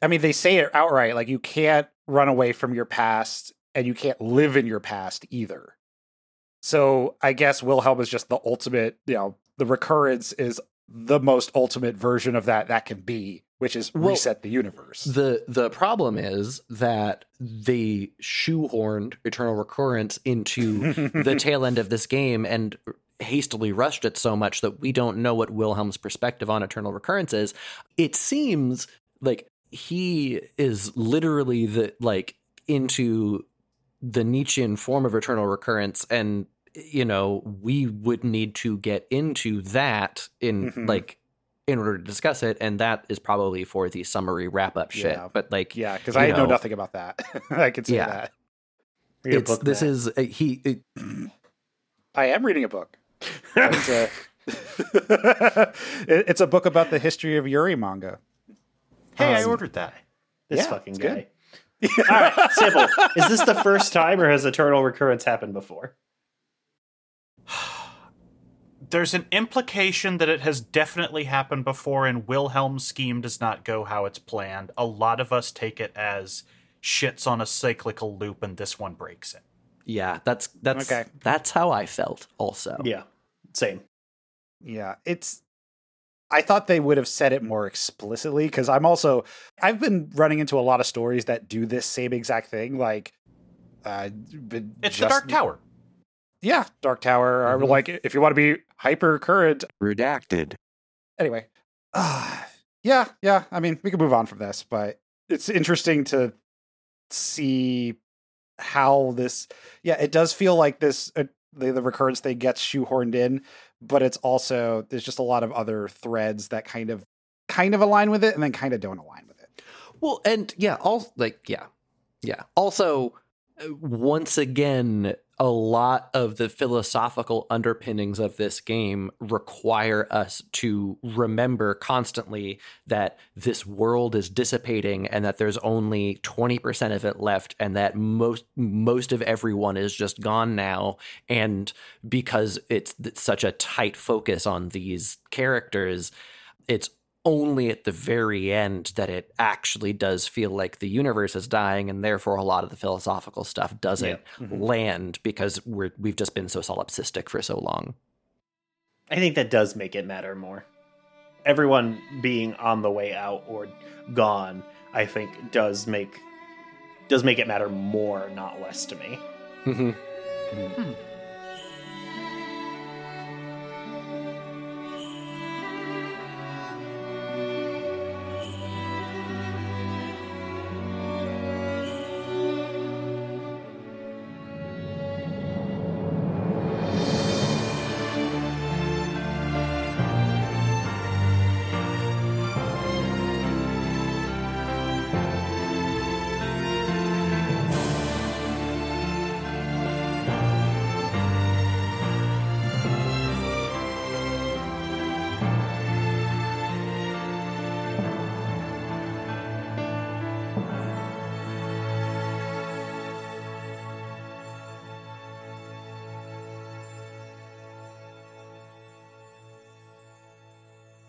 D: I mean, they say it outright. Like you can't run away from your past, and you can't live in your past either. So I guess Wilhelm is just the ultimate. You know, the recurrence is the most ultimate version of that that can be, which is
C: Well,
D: reset the universe.
C: The the problem is that they shoehorned eternal recurrence into the tail end of this game and hastily rushed it so much that we don't know what Wilhelm's perspective on eternal recurrence is. It seems like he is literally the like into the Nietzschean form of eternal recurrence and you know we would need to get into that in
D: Mhm.
C: like in order to discuss it and that is probably for the summary wrap up shit
D: Yeah.
C: but like
D: yeah, because I know
C: know-
D: nothing about that. I can say
C: Yeah.
D: that.
C: It's
A: book,
C: this
A: Matt.
C: is uh, he it,
D: I am reading a book. It's a, It- it's a book about the history of Yuri manga.
B: Hey, I
D: Um,
B: ordered that.
A: this
D: Yeah,
A: fucking guy.
D: good.
A: All right, simple. Is this the first time, or has eternal recurrence happened before?
B: There's an implication that it has definitely happened before, and Wilhelm's scheme does not go how it's planned. A lot of us take it as shit's on a cyclical loop, and this one breaks it.
C: yeah that's that's
D: Okay.
C: that's how i felt also
A: Yeah, same.
D: Yeah, it's. I thought they would have said it more explicitly because I'm also I've been running into a lot of stories that do this same exact thing. Like, uh, been
B: It's the Dark Tower.
D: Yeah, Dark Tower. Or
C: Mhm.
D: like, if you want to be hyper current,
E: Redacted.
D: anyway. Uh, yeah, yeah. I mean, we can move on from this, but it's interesting to see how this. Yeah, it does feel like this. Uh, the, the recurrence thing gets shoehorned in, but it's also there's just a lot of other threads that kind of kind of align with it and then kind of don't align with it.
C: well and yeah all like yeah yeah also uh, once again a lot of the philosophical underpinnings of this game require us to remember constantly that this world is dissipating and that there's only 20% of it left and that most most of everyone is just gone now. And because it's, it's such a tight focus on these characters it's only at the very end that it actually does feel like the universe is dying and therefore a lot of the philosophical stuff doesn't
D: Mhm.
C: land because we're we've just been so solipsistic for so long.
A: I think that does make it matter more. Everyone being on the way out or gone, I think, does make does make it matter more, not less to me.
C: Mm-hmm.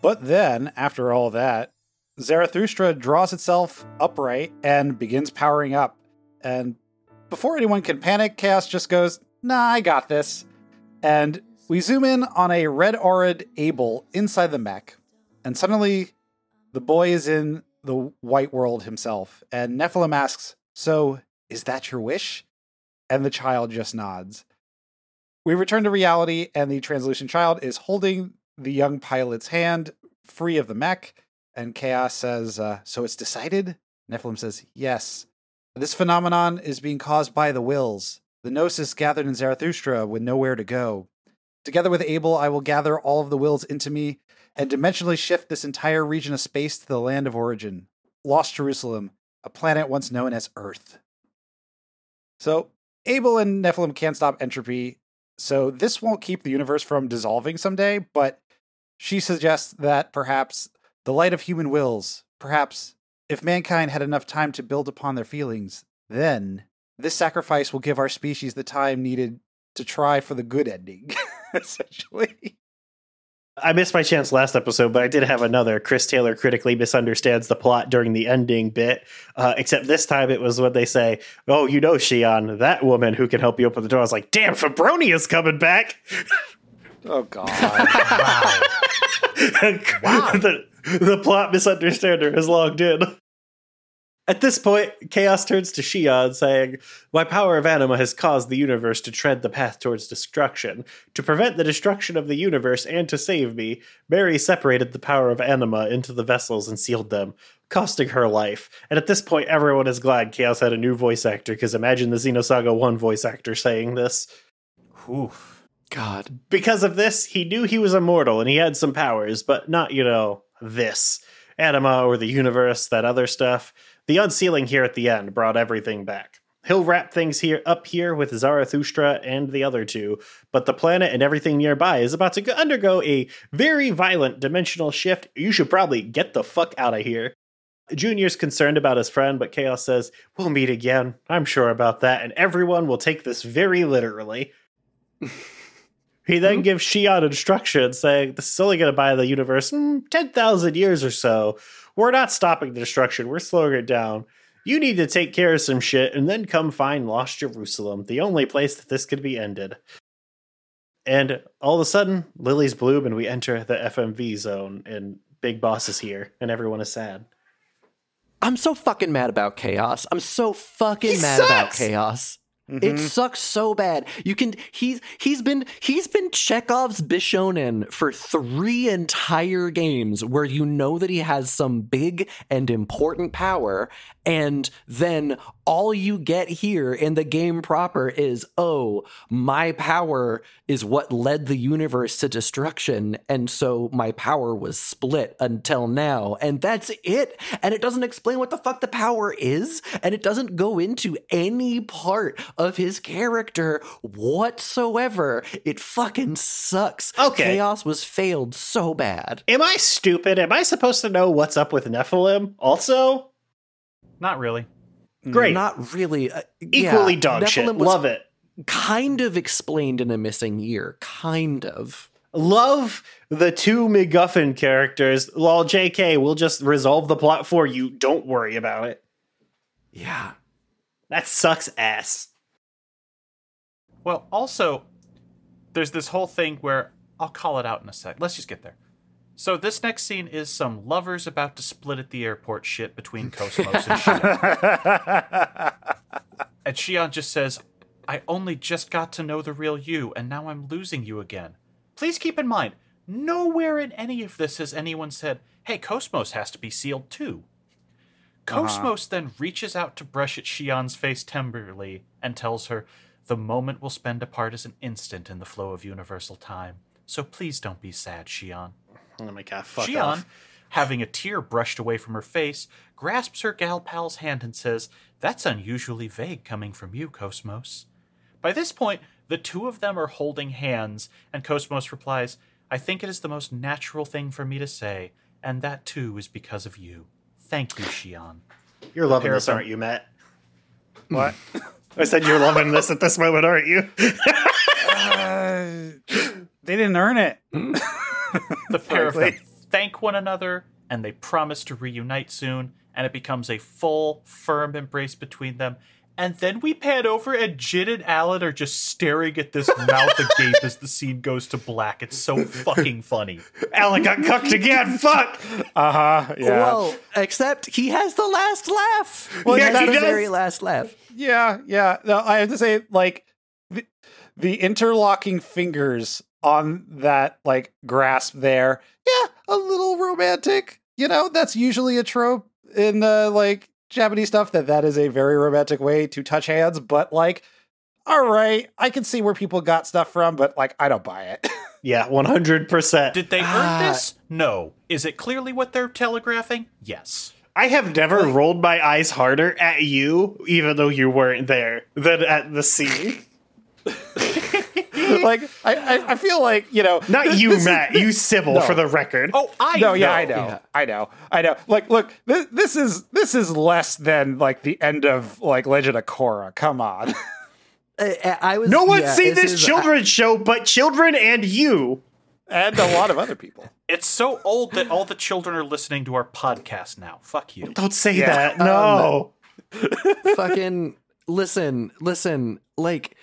D: But then after all that, Zarathustra draws itself upright and begins powering up. And before anyone can panic, Chaos just goes, Nah, I got this. And we zoom in on a red auraed Abel inside the mech. And suddenly, the boy is in the white world himself. And Nephilim asks, So, is that your wish? And the child just nods. We return to reality, and the translucent child is holding the young pilot's hand free of the mech. And Chaos says, uh, So it's decided? Nephilim says, Yes. This phenomenon is being caused by the wills. The Gnosis gathered in Zarathustra with nowhere to go. Together with Abel, I will gather all of the wills into me and dimensionally shift this entire region of space to the land of origin, Lost Jerusalem, a planet once known as Earth. So, Abel and Nephilim can't stop entropy, so this won't keep the universe from dissolving someday, but she suggests that perhaps the light of human wills, perhaps if mankind had enough time to build upon their feelings, then this sacrifice will give our species the time needed to try for the good ending, essentially.
A: I missed my chance last episode, but I did have another. Chris Taylor critically misunderstands the plot during the ending bit, uh, except this time it was when they say, Oh, you know, Shion, that woman who can help you open the door. I was like, Damn, Febronia's coming back.
D: Oh, God.
B: Wow.
A: wow. the, the plot misunderstander has logged in. At this point, Chaos turns to Shion, saying, My power of anima has caused the universe to tread the path towards destruction. To prevent the destruction of the universe and to save me, Mary separated the power of anima into the vessels and sealed them, costing her life. And at this point, everyone is glad Chaos had a new voice actor, because imagine the Xenosaga 1 voice actor saying this.
B: Oof.
C: God.
A: Because of this, he knew he was immortal and he had some powers, but not, you know, this. Anima or the universe, that other stuff. The unsealing here at the end brought everything back. He'll wrap things here up here with Zarathustra and the other two, but the planet and everything nearby is about to undergo a very violent dimensional shift. You should probably get the fuck out of here. Junior's concerned about his friend, but Chaos says, We'll meet again. I'm sure about that, and everyone will take this very literally. he then gives Shion instructions saying, This is only going to buy the universe mm, 10,000 years or so. We're not stopping the destruction, we're slowing it down. You need to take care of some shit and then come find Lost Jerusalem, the only place that this could be ended. And all of a sudden, lilies bloom and we enter the FMV zone, and Big Boss is here, and everyone is sad.
C: I'm so fucking mad about chaos. I'm so fucking
A: He
C: mad about
A: sucks!
C: Chaos. It mm-hmm. sucks so bad. You can he's he's been he's been Chekhov's Bishonen for three entire games where you know that he has some big and important power, and then all you get here in the game proper is, oh, my power is what led the universe to destruction, and so my power was split until now, and that's it. And it doesn't explain what the fuck the power is, and it doesn't go into any part of his character whatsoever. It fucking sucks.
A: Okay.
C: Chaos was failed so bad.
A: Am I stupid? Am I supposed to know what's up with Nephilim also?
B: Not really.
A: Great.
C: Not really. Uh,
A: Equally
C: yeah,
A: dog shit.
C: Nephilim was
A: Love it.
C: Kind of explained in a missing year. Kind of.
A: Love the two MacGuffin characters. While JK we'll just resolve the plot for you. Don't worry about it.
C: Yeah.
A: That sucks ass.
B: Well, also, there's this whole thing where I'll call it out in a sec. Let's just get there. So this next scene is some lovers about to split at the airport shit between KOS-MOS and Shion. And Shion just says, I only just got to know the real you, and now I'm losing you again. Please keep in mind, nowhere in any of this has anyone said, hey, KOS-MOS has to be sealed too. Uh-huh. KOS-MOS then reaches out to brush at Shion's face tenderly and tells her, The moment we'll spend apart is an instant in the flow of universal time. So please don't be sad, Shion.
A: My god, fuck
B: Shion,
A: off.
B: having a tear brushed away from her face, grasps her gal pal's hand and says, That's unusually vague coming from you, KOS-MOS. By this point, the two of them are holding hands, and KOS-MOS replies, I think it is the most natural thing for me to say, and that too is because of you. Thank you, Shion.
A: You're loving this,
B: them-
A: aren't you, Matt?
D: What?
A: I said you're loving this at this moment, aren't you?
D: Uh, they didn't earn it.
B: The pair of them thank one another and they promise to reunite soon, and it becomes a full, firm embrace between them. And then we pan over, and Jin and Allen are just staring at this mouth agape as the scene goes to black. It's so fucking funny.
A: Allen got cucked again. Fuck.
D: Uh huh. Yeah.
C: Well, except he has the last laugh.
D: Well,
C: he
D: yeah,
C: has
D: he
C: the
D: does.
C: very last laugh.
D: Yeah, yeah. No, I have to say, like the, the interlocking fingers on that like grasp there. Yeah, a little romantic. You know, that's usually a trope in the like Japanese stuff. That that is a very romantic way to touch hands. But like, all right, I can see where people got stuff from, but like, I don't buy it.
A: Yeah, 100%.
B: Did they
C: Ah.
B: earn this? No. Is it clearly what they're telegraphing? Yes.
A: I have never rolled my eyes harder at you, even though you weren't there, than at the scene.
D: like, I, I, I feel like you know,
A: Not you,
D: this is-
A: Matt. You, Sybil,
D: No.
A: for the record.
B: Oh, I
D: no,
B: know.
D: yeah, I know,
C: Yeah.
D: I know, I know. Like, look, this, this is this is less than like the end of like Legend of Korra. Come on.
C: I, I was.
A: no one's
C: yeah,
A: seen this
C: is-
A: children's show but children and you.
D: and a lot of other people.
B: It's so old that all the children are listening to our podcast now. Fuck you.
A: Don't say
D: Yeah,
A: that. No.
C: Um, fucking listen, listen. Like,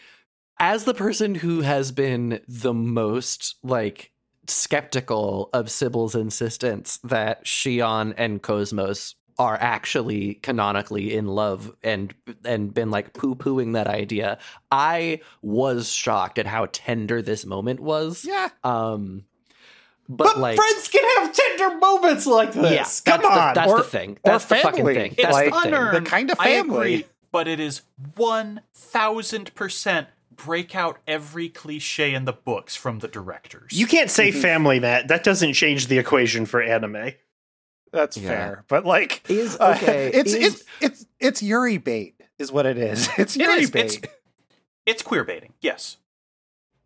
C: as the person who has been the most like skeptical of Sybil's insistence that Shion and KOS-MOS are actually canonically in love and and been like poo pooing that idea, I was shocked at how tender this moment was.
D: Yeah.
C: Um, but,
A: but
C: like,
A: friends can have tender moments like this.
C: yeah,
A: Come
C: that's
A: on.
C: The, that's
D: Or-
C: the thing. That's the fucking thing.
B: It's
C: That's
D: like-
C: the thing.
D: The kind of
B: I
D: family.
B: agree, but it is 1000% break out every cliche in the books from the directors.
A: you can't say
C: Mm-hmm.
A: family, Matt. That doesn't change the equation for anime.
D: That's
C: Yeah.
D: fair. But like
C: Is
D: uh,
C: okay.
D: it's
C: is-
D: it's it's it's Yuri bait is what it is. It's Yuri
B: is.
D: bait.
B: It's, it's queer baiting. Yes.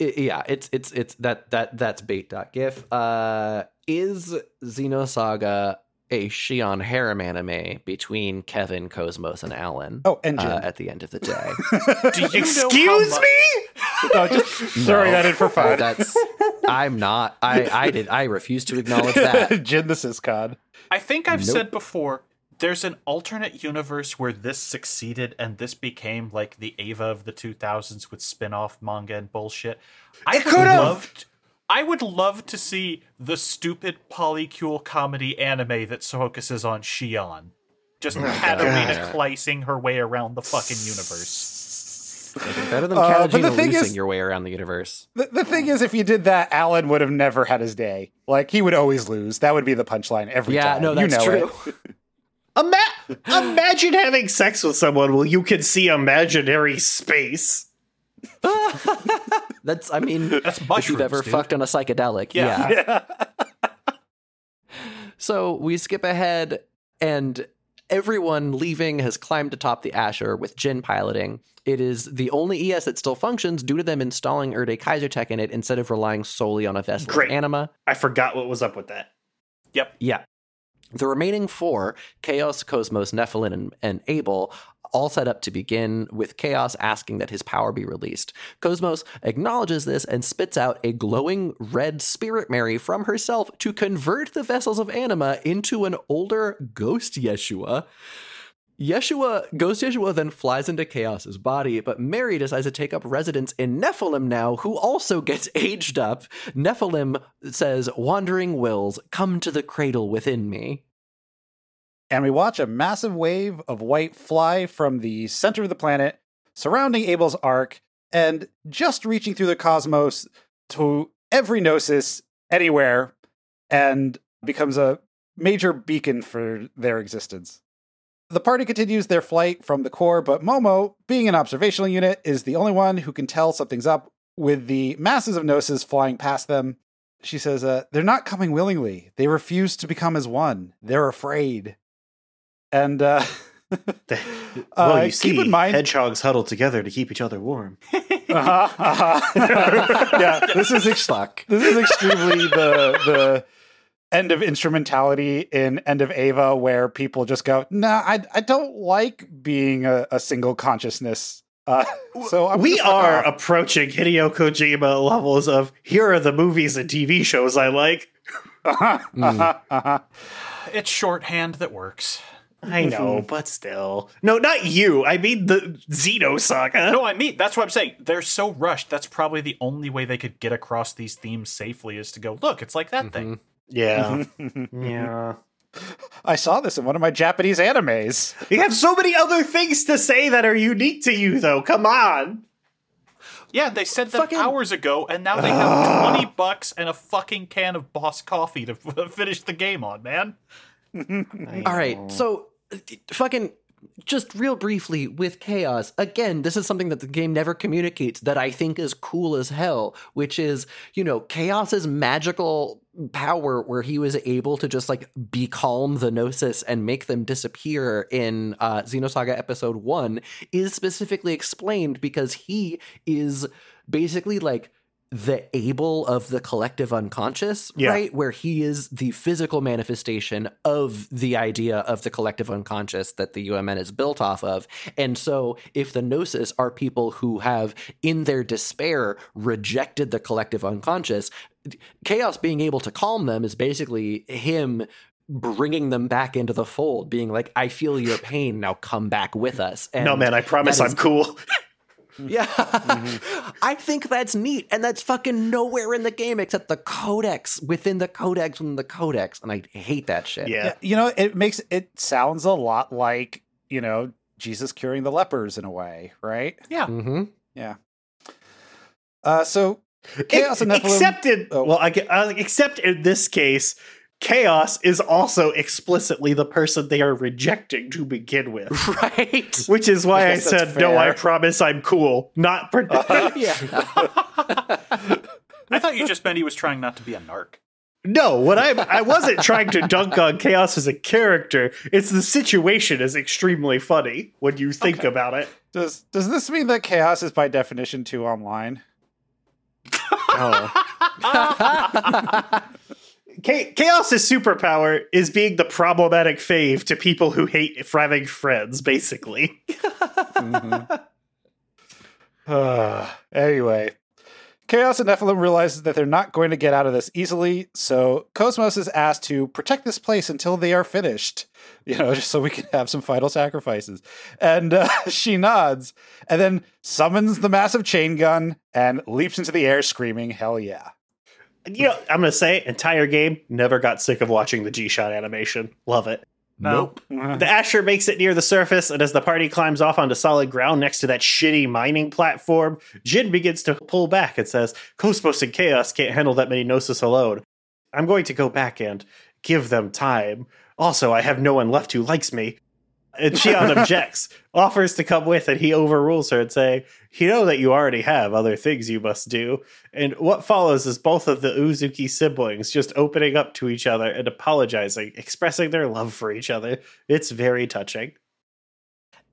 C: I- yeah, it's it's it's that that that's bait.gif. Uh is Xenosaga a Shion harem anime between Kevin, KOS-MOS, and Allen
D: oh, and Jin.
C: uh, at the end of the day?
B: Do you know how
A: Excuse
B: mu-
A: me?
D: no, just throwing that in for fun.
C: that's I'm not I I did I refuse to acknowledge that.
D: Jin the Syscon.
B: I think I've
C: Nope.
B: said before there's an alternate universe where this succeeded and this became like the Eva of the 2000s with spin-off manga and bullshit. I
A: It
B: would
A: could've.
B: Love t- I would love to see the stupid polycule comedy anime that focuses on Shion. Just Katarina
C: God.
B: clicing her way around the fucking universe.
C: Better than
D: Uh, but the thing
C: losing
D: is-
C: your way around the universe.
D: The, the thing is, if you did that, Allen would have never had his day. Like he would always lose. That would be the punchline every
C: Yeah,
D: time.
C: Yeah, no, that's
D: you know
C: true.
A: Ima- imagine having sex with someone where you can see imaginary space.
C: That's I mean
B: That's
C: if you've ever
B: dude.
C: fucked on a psychedelic.
B: Yeah.
C: yeah. So we skip ahead, and everyone leaving has climbed atop the Asher with Jin piloting. It is the only ES that still functions due to them installing Erde Kaiser Tech in it instead of relying solely on a vessel
A: Great.
C: of anima.
A: I forgot what was up with that.
B: Yep.
C: Yeah. The remaining four, Chaos, KOS-MOS, Nephilim, and, and Abel, all set up to begin, with Chaos asking that his power be released. KOS-MOS acknowledges this and spits out a glowing red spirit Mary from herself to convert the vessels of anima into an older ghost Yeshua. Yeshua, Ghost Yeshua then flies into Chaos's body, but Mary decides to take up residence in Nephilim now, who also gets aged up. Nephilim says, Wandering wills, come to the cradle within me.
D: And we watch a massive wave of white fly from the center of the planet, surrounding Abel's Ark, and just reaching through the cosmos to every gnosis anywhere, and becomes a major beacon for their existence. The party continues their flight from the core, but Momo, being an observational unit, is the only one who can tell something's up with the masses of gnosis flying past them. She says, uh, They're not coming willingly. They refuse to become as one. They're afraid. And, uh,
A: well,
D: uh,
A: you see,
D: keep in mind,
A: hedgehogs huddle together to keep each other warm.
D: uh-huh, uh-huh. yeah, this is ex- this is extremely the the end of instrumentality in End of Eva, where people just go, "Nah, I I don't like being a, a single consciousness." Uh, so I'm
A: we
D: just
A: are
D: off.
A: approaching Hideo Kojima levels of here are the movies and TV shows I like.
D: Uh-huh,
C: Mm.
D: uh-huh.
B: It's shorthand that works.
A: I mm-hmm. know, but still. No, not you. I mean the Xenosaga.
B: No, I mean that's what I'm saying. They're so rushed. That's probably the only way they could get across these themes safely is to go, look, it's like that mm-hmm. thing.
A: Yeah. Mm-hmm. yeah.
D: I saw this in one of my Japanese animes.
A: You have so many other things to say that are unique to you, though. Come on.
B: Yeah, they said that
C: Fucking-
B: hours ago, and now they have twenty bucks and a fucking can of Boss coffee to f- finish the game on, man.
C: All right, so uh, fucking just real briefly with chaos again this is something that the game never communicates that i think is cool as hell which is you know chaos's magical power where he was able to just like becalm the gnosis and make them disappear in uh xenosaga episode 1 is specifically explained because he is basically like the able of the collective unconscious,
A: Yeah.
C: right? Where he is the physical manifestation of the idea of the collective unconscious that the UMN is built off of. And so, if the Gnosis are people who have, in their despair, rejected the collective unconscious, Chaos being able to calm them is basically him bringing them back into the fold, being like, I feel your pain, now come back with us. And
A: no, man, I promise I'm cool.
C: yeah. I think that's neat. And that's fucking nowhere in the game except the codex within the codex within the codex. And I hate that shit.
A: yeah.
D: Yeah, you know, it makes it sounds a lot like, you know, Jesus curing the lepers in a way, right?
B: Yeah.
C: Mm-hmm.
D: Yeah. Uh, so chaos and Nephilim.
A: Except in,
D: Oh.
A: well, I, get- uh, except in this case, Chaos is also explicitly the person they are rejecting to begin with.
C: Right.
A: Which is why
D: I
A: I,
D: guess that's
A: said, no, I promise I'm cool. Not. Pre-
C: yeah.
B: I thought you just meant he was trying not to be a narc.
A: no, what I I wasn't trying to dunk on Chaos as a character. It's the situation is extremely funny when you think about it.
D: Does does this mean that chaos is by definition too online?
A: Oh. Cha- Chaos's superpower is being the problematic fave to people who hate having friends, basically.
D: Uh, anyway, Chaos and Nephilim realizes that they're not going to get out of this easily, so KOS-MOS is asked to protect this place until they are finished. You know, just so we can have some final sacrifices. And uh, she nods, and then summons the massive chain gun and leaps into the air, screaming, "Hell yeah!"
A: You know, I'm gonna say, entire game never got sick of watching the G shot animation. Love it.
B: Nope. Oh, uh.
A: The Asher makes it near the surface, and as the party climbs off onto solid ground next to that shitty mining platform, Jin begins to pull back and says, KOS-MOS and Chaos can't handle that many Gnosis alone. I'm going to go back and give them time. Also, I have no one left who likes me. And Shion objects, offers to come with, and he overrules her and say, You know that you already have other things you must do. And what follows is both of the Uzuki siblings just opening up to each other and apologizing, expressing their love for each other. It's very touching.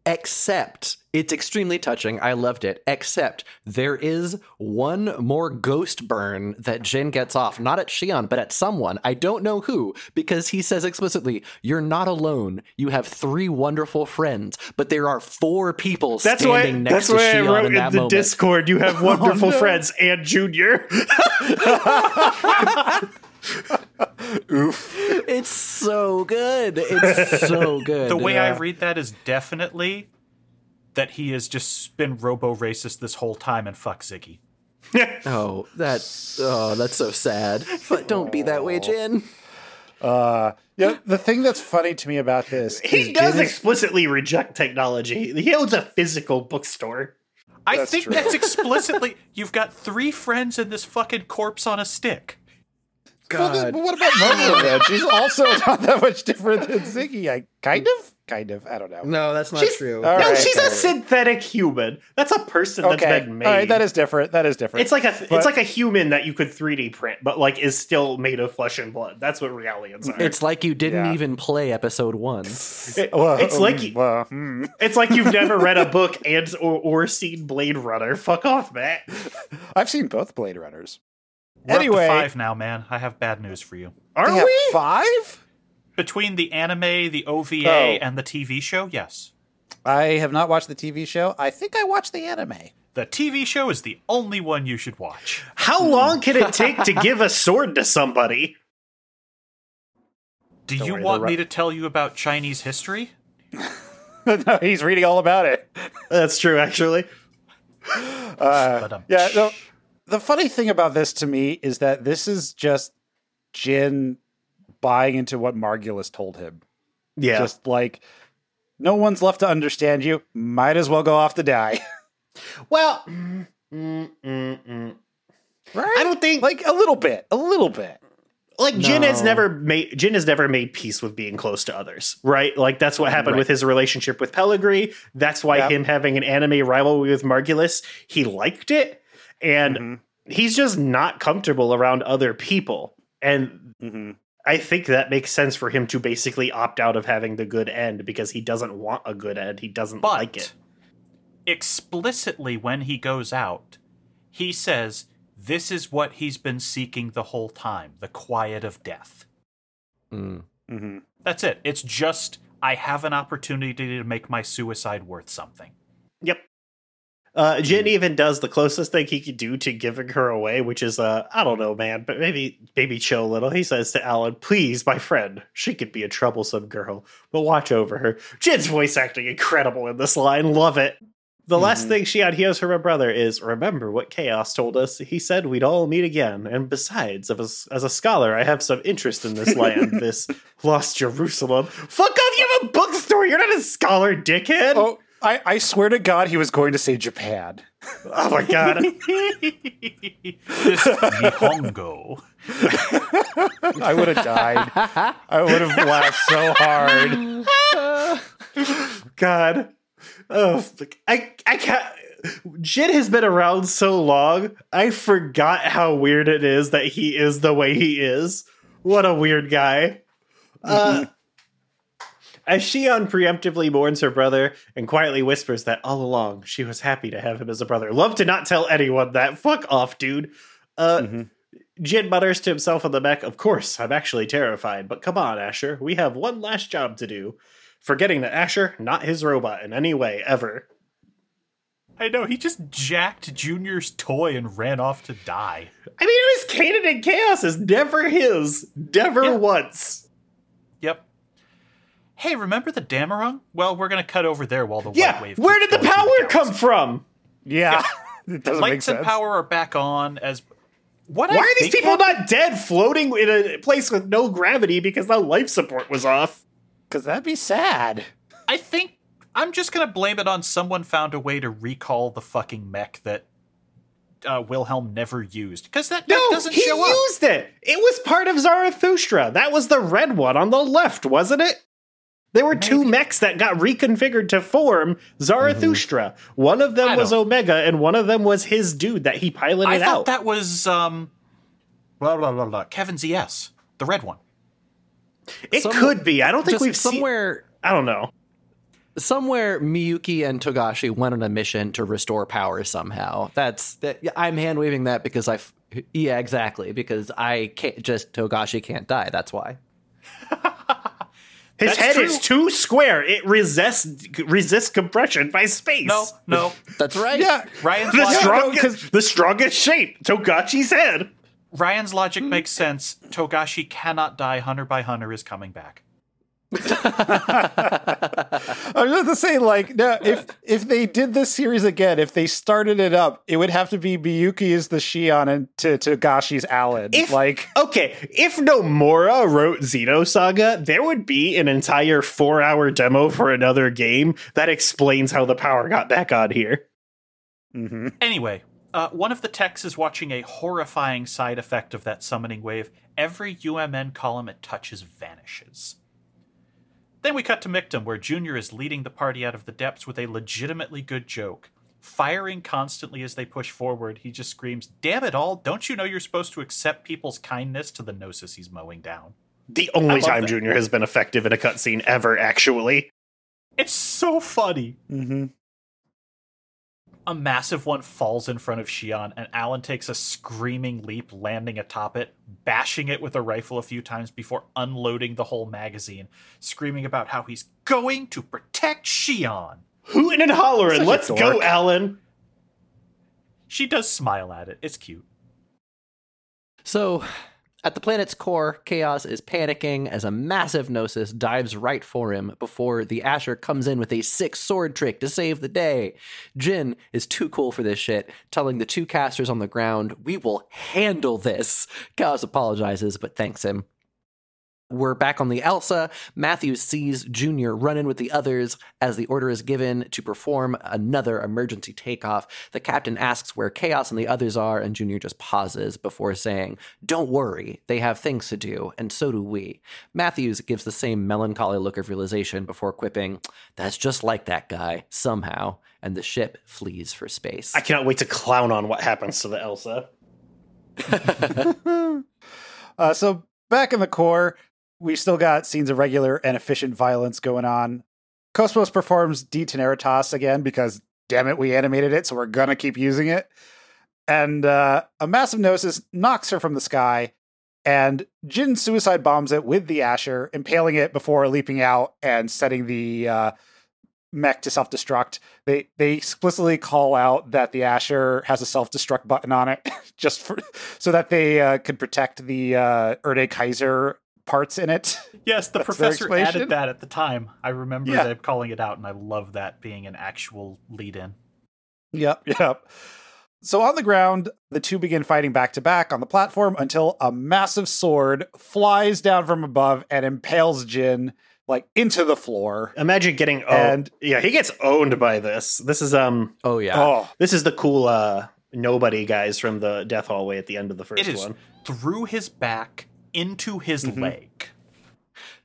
C: Except it's extremely touching. I loved it. Except there is one more ghost burn that Jin gets off, not at Shion, but at someone. I don't know who, because he says explicitly, You're not alone. You have three wonderful friends, but there are four people
A: That's why.
C: next
A: That's
C: to
A: why I wrote
C: in
A: in the
C: moment.
A: Discord. You have oh, wonderful
D: no.
A: friends and Junior.
D: Oof.
C: It's so good. It's so good.
B: The way I read that is definitely that he has just been robo racist this whole time and fuck Ziggy.
C: Oh, that oh, that's so sad. But don't be that way, Jin.
D: Uh, yeah, the thing that's funny to me about this is
A: he
D: is
A: does
D: Jin is-
A: explicitly reject technology. He owns a physical bookstore.
B: I
D: That's
B: think
D: true.
B: that's explicitly. You've got three friends and this fucking corpse on a stick.
D: Well, then, but what about Momo then? She's also not that much different than Ziggy. I kind of, kind of. I don't know.
C: No, that's not
A: She's-
C: true.
A: No,
D: right,
A: she's
D: all
A: a synthetic human. That's a person
D: Okay,
A: that's been made.
D: all right, that is different. That is different.
A: It's like a
D: But-
A: it's like a human that you could 3D print, but like is still made of flesh and blood. That's what realians are.
C: It's like you didn't
D: Yeah.
C: even play episode one.
A: It-
D: Well,
A: it's like
D: um, well, hmm.
A: it's like you've never read a book and or, or seen Blade Runner. Fuck off, Matt.
D: I've seen both Blade Runners.
B: We're up to
D: Anyway,
B: five now, man. I have bad news for you.
A: Are we?
D: five?
B: Between the anime, the OVA,
D: Oh.
B: and the TV show, yes.
D: I have not watched the TV show. I think I watched the anime.
B: The TV show is the only one you should watch.
A: How long can it take to give a sword to somebody?
B: Do
D: Don't
B: you
D: worry,
B: want
D: they're
B: me to tell you about Chinese history?
D: no, he's reading all about it.
A: That's true, actually.
D: Uh,
B: um,
D: yeah, no, the funny thing about this to me is that this is just Jin buying into what Margulis told him.
A: Yeah.
D: Just like, no one's left to understand you. Might as well go off to die.
A: well, mm, mm, mm, mm.
D: right?
A: I don't think
D: like a little bit, a little bit.
A: like Jin has never made Jin has never made peace with being close to others, right? Like that's what happened
C: Right.
A: with his relationship with Pellegri. That's why
D: Yep.
A: him having an anime rivalry with Margulis, he liked it, and
D: Mhm.
A: he's just not comfortable around other people. And
D: Mhm.
A: I think that makes sense for him to basically opt out of having the good end because he doesn't want a good end. He doesn't
B: But
A: like it.
B: explicitly, when he goes out, he says this is what he's been seeking the whole time the quiet of death.
C: Mm.
D: Mhm.
B: That's it. It's just, I have an opportunity to make my suicide worth something.
A: Yep. Uh. Jin even does the closest thing he could do to giving her away, which is, uh, I don't know, man, but maybe, maybe chill a little. He says to Allen, please, my friend, she could be a troublesome girl, but watch over her. Jin's voice acting incredible in this line. Love it. The last
D: Mhm.
A: thing Shion hears from her brother is, remember what Chaos told us? He said we'd all meet again. And besides, as a, as a scholar, I have some interest in this land, this lost Jerusalem. Fuck off, you have a bookstore! You're not a scholar, dickhead!
D: Oh, I, I swear to God, he was going to say Japan.
A: oh my god.
B: this is Nihongo.
D: I would have died. I would have laughed so hard.
A: God. Oh, I I can't. Jin has been around so long. I forgot how weird it is that he is the way he is. What a weird guy. Uh, as Shion preemptively mourns her brother and quietly whispers that all along she was happy to have him as a brother. Love to not tell anyone that. Fuck off, dude. Uh,
D: Mhm.
A: Jin mutters to himself on the mech, Of course, I'm actually terrified, but come on, Asher. We have one last job to do. Forgetting that Asher, not his robot in any way, ever.
B: I know, he just jacked Junior's toy and ran off to die.
A: I mean, it was Canaan and Chaos is never his. Never
B: Yeah.
A: once.
B: Yep. Hey, remember the Dämmerung? Well, we're gonna cut over there while the
A: Yeah,
B: white wave.
A: where did the power
B: galaxy.
A: come from?
D: Yeah. it doesn't make
B: Lights
D: sense.
B: and power are back on as. What
A: Why
B: I
A: are these people
B: happened-
A: not dead, floating in a place with no gravity because the life support was off?
D: Because that'd be sad.
B: I think I'm just gonna blame it on someone found a way to recall the fucking mech that uh, Wilhelm never used because that
A: No,
B: doesn't
A: he
B: show up.
A: used it. It was part of Zarathustra. That was the red one on the left, wasn't it? There were two mechs that got reconfigured to form Zarathustra. One of them
B: I
A: was
B: don't-
A: Omega, and one of them was his dude that he piloted out.
B: I thought
A: out.
B: that was um, blah blah blah blah. Kevin's ES, the red one.
A: it
C: Some-
A: could be. I don't think we've seen.
C: somewhere
A: I don't know.
C: somewhere Miyuki and Togashi went on a mission to restore power somehow. That's that, I'm hand waving that because I. yeah exactly because I can't just Togashi can't die. That's why.
A: His
B: That's
A: head
B: true.
A: is too square. It resists resists compression by space.
B: No, no.
C: That's right.
D: Yeah.
B: Ryan's
A: the
B: logic,
A: strongest, the strongest shape. Togashi's head.
B: Ryan's logic makes sense. Togashi cannot die. Hunter by Hunter is coming back.
D: I was just to say, like, no, if if they did this series again, if they started it up, it would have to be Miyuki is the Shion and to Togashi's Allen.
A: If-
D: like,
A: Okay, if Nomura wrote Xenosaga, there would be an entire four-hour demo for another game that explains how the power got back on here.
D: mhm.
B: Anyway, uh, one of the techs is watching a horrifying side effect of that summoning wave. Every UMN column it touches vanishes. Then we cut to Michtam, where Junior is leading the party out of the depths with a legitimately good joke. Firing constantly as they push forward, he just screams, Damn it all, don't you know you're supposed to accept people's kindness to the Gnosis he's mowing down?
A: The only time
B: that.
A: Junior has been effective in a cutscene ever, actually.
B: It's so funny.
D: Mhm.
B: A massive one falls in front of Shion, and Allen takes a screaming leap, landing atop it, bashing it with a rifle a few times before unloading the whole magazine, screaming about how he's going to protect Shion.
A: Hootin' and hollering, let's go. Allen.
B: She does smile at it. It's cute.
C: So At the planet's core, Chaos is panicking as a massive Gnosis dives right for him before the Asher comes in with a sick sword trick to save the day. Jin is too cool for this shit, telling the two casters on the ground, We will handle this. Chaos apologizes, but thanks him. We're back on the Elsa. Matthews sees Junior run in with the others as the order is given to perform another emergency takeoff. The captain asks where Chaos and the others are, and Junior just pauses before saying, Don't worry, they have things to do, and so do we. Matthews gives the same melancholy look of realization before quipping, That's just like that guy, somehow, and the ship flees for space.
A: I cannot wait to clown on what happens to the Elsa.
D: uh, so back in the core, we still got scenes of regular and efficient violence going on. KOS-MOS performs D-Tenebrae again because, damn it, we animated it, so we're gonna keep using it. And uh, a massive Gnosis knocks her from the sky, and Jin suicide bombs it with the Asher, impaling it before leaping out and setting the uh, mech to self destruct. They they explicitly call out that the Asher has a self destruct button on it, just for so that they uh, could protect the uh, Erde Kaiser parts in it.
B: Yes, the
D: That's
B: professor added that at the time. I remember
D: Yeah.
B: them calling it out, and I love that being an actual lead in.
D: Yep, yep. So on the ground, the two begin fighting back to back on the platform until a massive sword flies down from above and impales Jin like into the floor.
A: Imagine getting owned.
D: And-
A: yeah, he gets owned by this. This is um,
C: oh, yeah.
D: Oh,
A: this is the cool uh nobody guys from the death hallway at the end of the first
B: It is
A: one.
B: through his back into his
D: Mhm.
B: leg.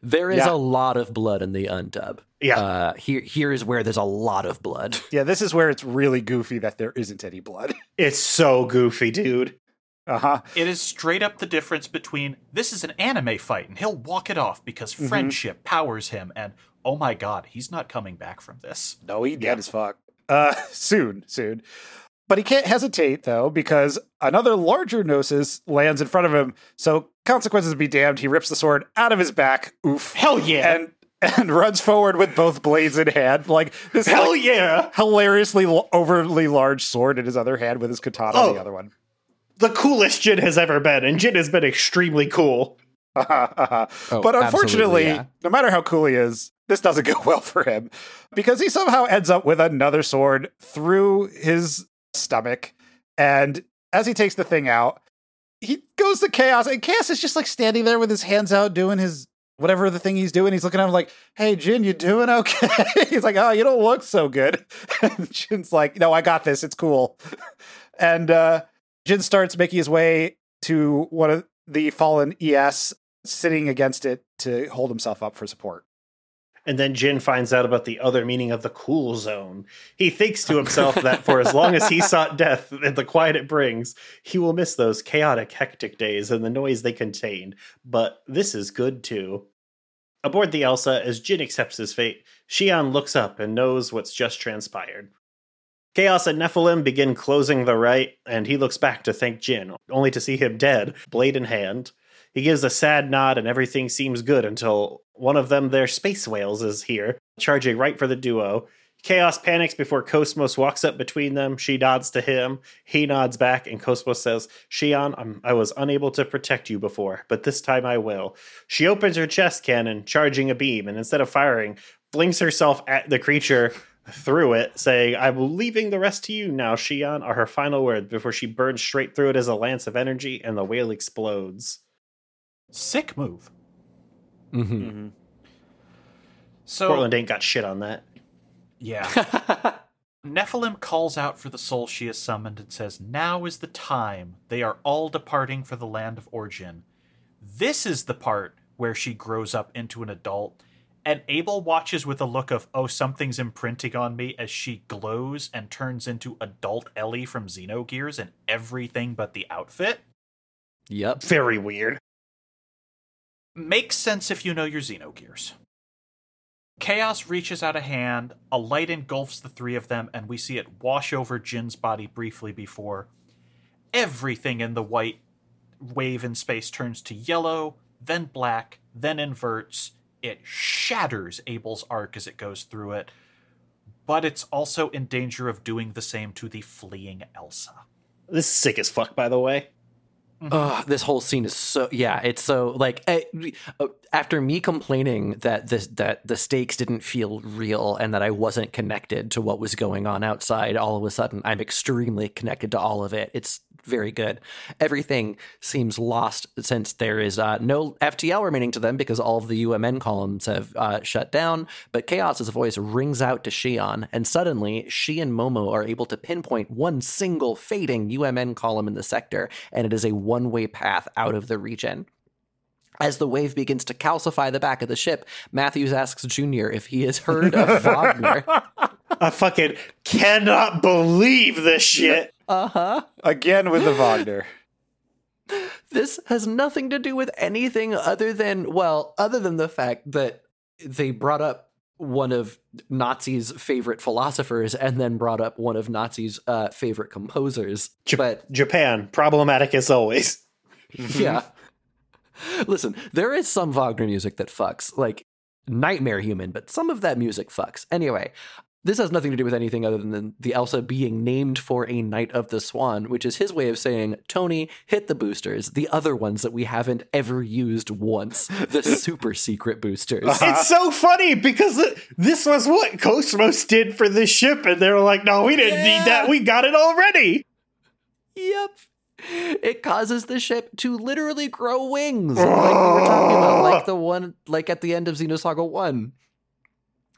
C: There is
D: Yeah.
C: a lot of blood in the undub.
A: Yeah,
C: Uh, here, here is where there's a lot of blood.
D: yeah, this is where it's really goofy that there isn't any blood.
A: it's so goofy, dude.
D: Uh-huh.
B: It is straight up the difference between this is an anime fight and he'll walk it off because
D: Mhm.
B: friendship powers him, and oh my god, he's not coming back from this.
D: No, he dead as fuck. Uh soon, soon. But he can't hesitate though, because another larger Gnosis lands in front of him. So consequences be damned, he rips the sword out of his back, oof.
A: Hell yeah.
D: And and runs forward with both blades in hand. Like this
A: Hell
D: like,
A: yeah.
D: hilariously l- overly large sword in his other hand with his katana in
A: Oh.
D: the other one.
A: The coolest Jin has ever been, and Jin has been extremely cool.
C: Oh,
D: but unfortunately,
C: yeah.
D: no matter how cool he is, this doesn't go well for him because he somehow ends up with another sword through his stomach. And as he takes the thing out, he goes to Chaos, and Chaos is just like standing there with his hands out doing his whatever the thing he's doing. He's looking at him like, Hey, Jin, you doing okay? he's like, Oh, you don't look so good. And Jin's like, No, I got this. It's cool. And uh, Jin starts making his way to one of the fallen ES sitting against it to hold himself up for support.
A: And then Jin finds out about the other meaning of the cool zone. He thinks to himself that for as long as he sought death and the quiet it brings, he will miss those chaotic, hectic days and the noise they contained. But this is good too. Aboard the Elsa, as Jin accepts his fate, Shion looks up and knows what's just transpired. Chaos and Nephilim begin closing the right, and he looks back to thank Jin, only to see him dead, blade in hand. He gives a sad nod, and everything seems good until one of them, their space whales, is here, charging right for the duo. Chaos panics before KOS-MOS walks up between them. She nods to him. He nods back, and KOS-MOS says, Shion, I'm, I was unable to protect you before, but this time I will. She opens her chest cannon, charging a beam, and instead of firing, flings herself at the creature through it, saying, I'm leaving the rest to you now, Shion, are her final words before she burns straight through it as a lance of energy, and the whale explodes.
B: Sick move.
C: Mhm.
B: So
A: Portland ain't got shit on that.
B: yeah. Nephilim calls out for the soul she has summoned and says, Now is the time. They are all departing for the land of origin. This is the part where she grows up into an adult, and Abel watches with a look of, Oh, something's imprinting on me as she glows and turns into adult Elly from Xenogears and everything but the outfit.
C: Yep.
A: Very weird.
B: Makes sense if you know your Xenogears. Chaos reaches out a hand, a light engulfs the three of them, and we see it wash over Jin's body briefly before everything in the white wave in space turns to yellow, then black, then inverts. It shatters Abel's Ark as it goes through it, but it's also in danger of doing the same to the fleeing Elsa.
A: This is sick as fuck, by the way.
C: Ugh, this whole scene is so yeah. It's so like eh, uh, after me complaining that this that the stakes didn't feel real and that I wasn't connected to what was going on outside. All of a sudden, I'm extremely connected to all of it. It's very good. Everything seems lost since there is uh, no FTL remaining to them because all of the UMN columns have uh, shut down. But Chaos's voice rings out to Shion, and suddenly she and Momo are able to pinpoint one single fading UMN column in the sector, and it is a one way path out of the region. As the wave begins to calcify the back of the ship, Matthews asks Junior if he has heard of Wagner.
A: I fucking cannot believe this shit.
C: Uh huh.
D: Again with the Wagner.
C: This has nothing to do with anything other than, well, other than the fact that they brought up one of Nazi's favorite philosophers and then brought up one of Nazi's uh, favorite composers.
A: J-
C: but
A: Japan, problematic as always.
C: yeah. Listen, there is some Wagner music that fucks, like Nightmare Human, but some of that music fucks. Anyway, this has nothing to do with anything other than the Elsa being named for a Knight of the Swan, which is his way of saying, Tony, hit the boosters, the other ones that we haven't ever used once, the super secret boosters.
A: It's uh-huh. so funny because th- this was what KOS-MOS did for this ship, and they were like, no, we didn't
C: Yeah.
A: need that. We got it already.
C: Yep. It causes the ship to literally grow wings, like we were talking about, like the one, like at the end of Xenosaga 1.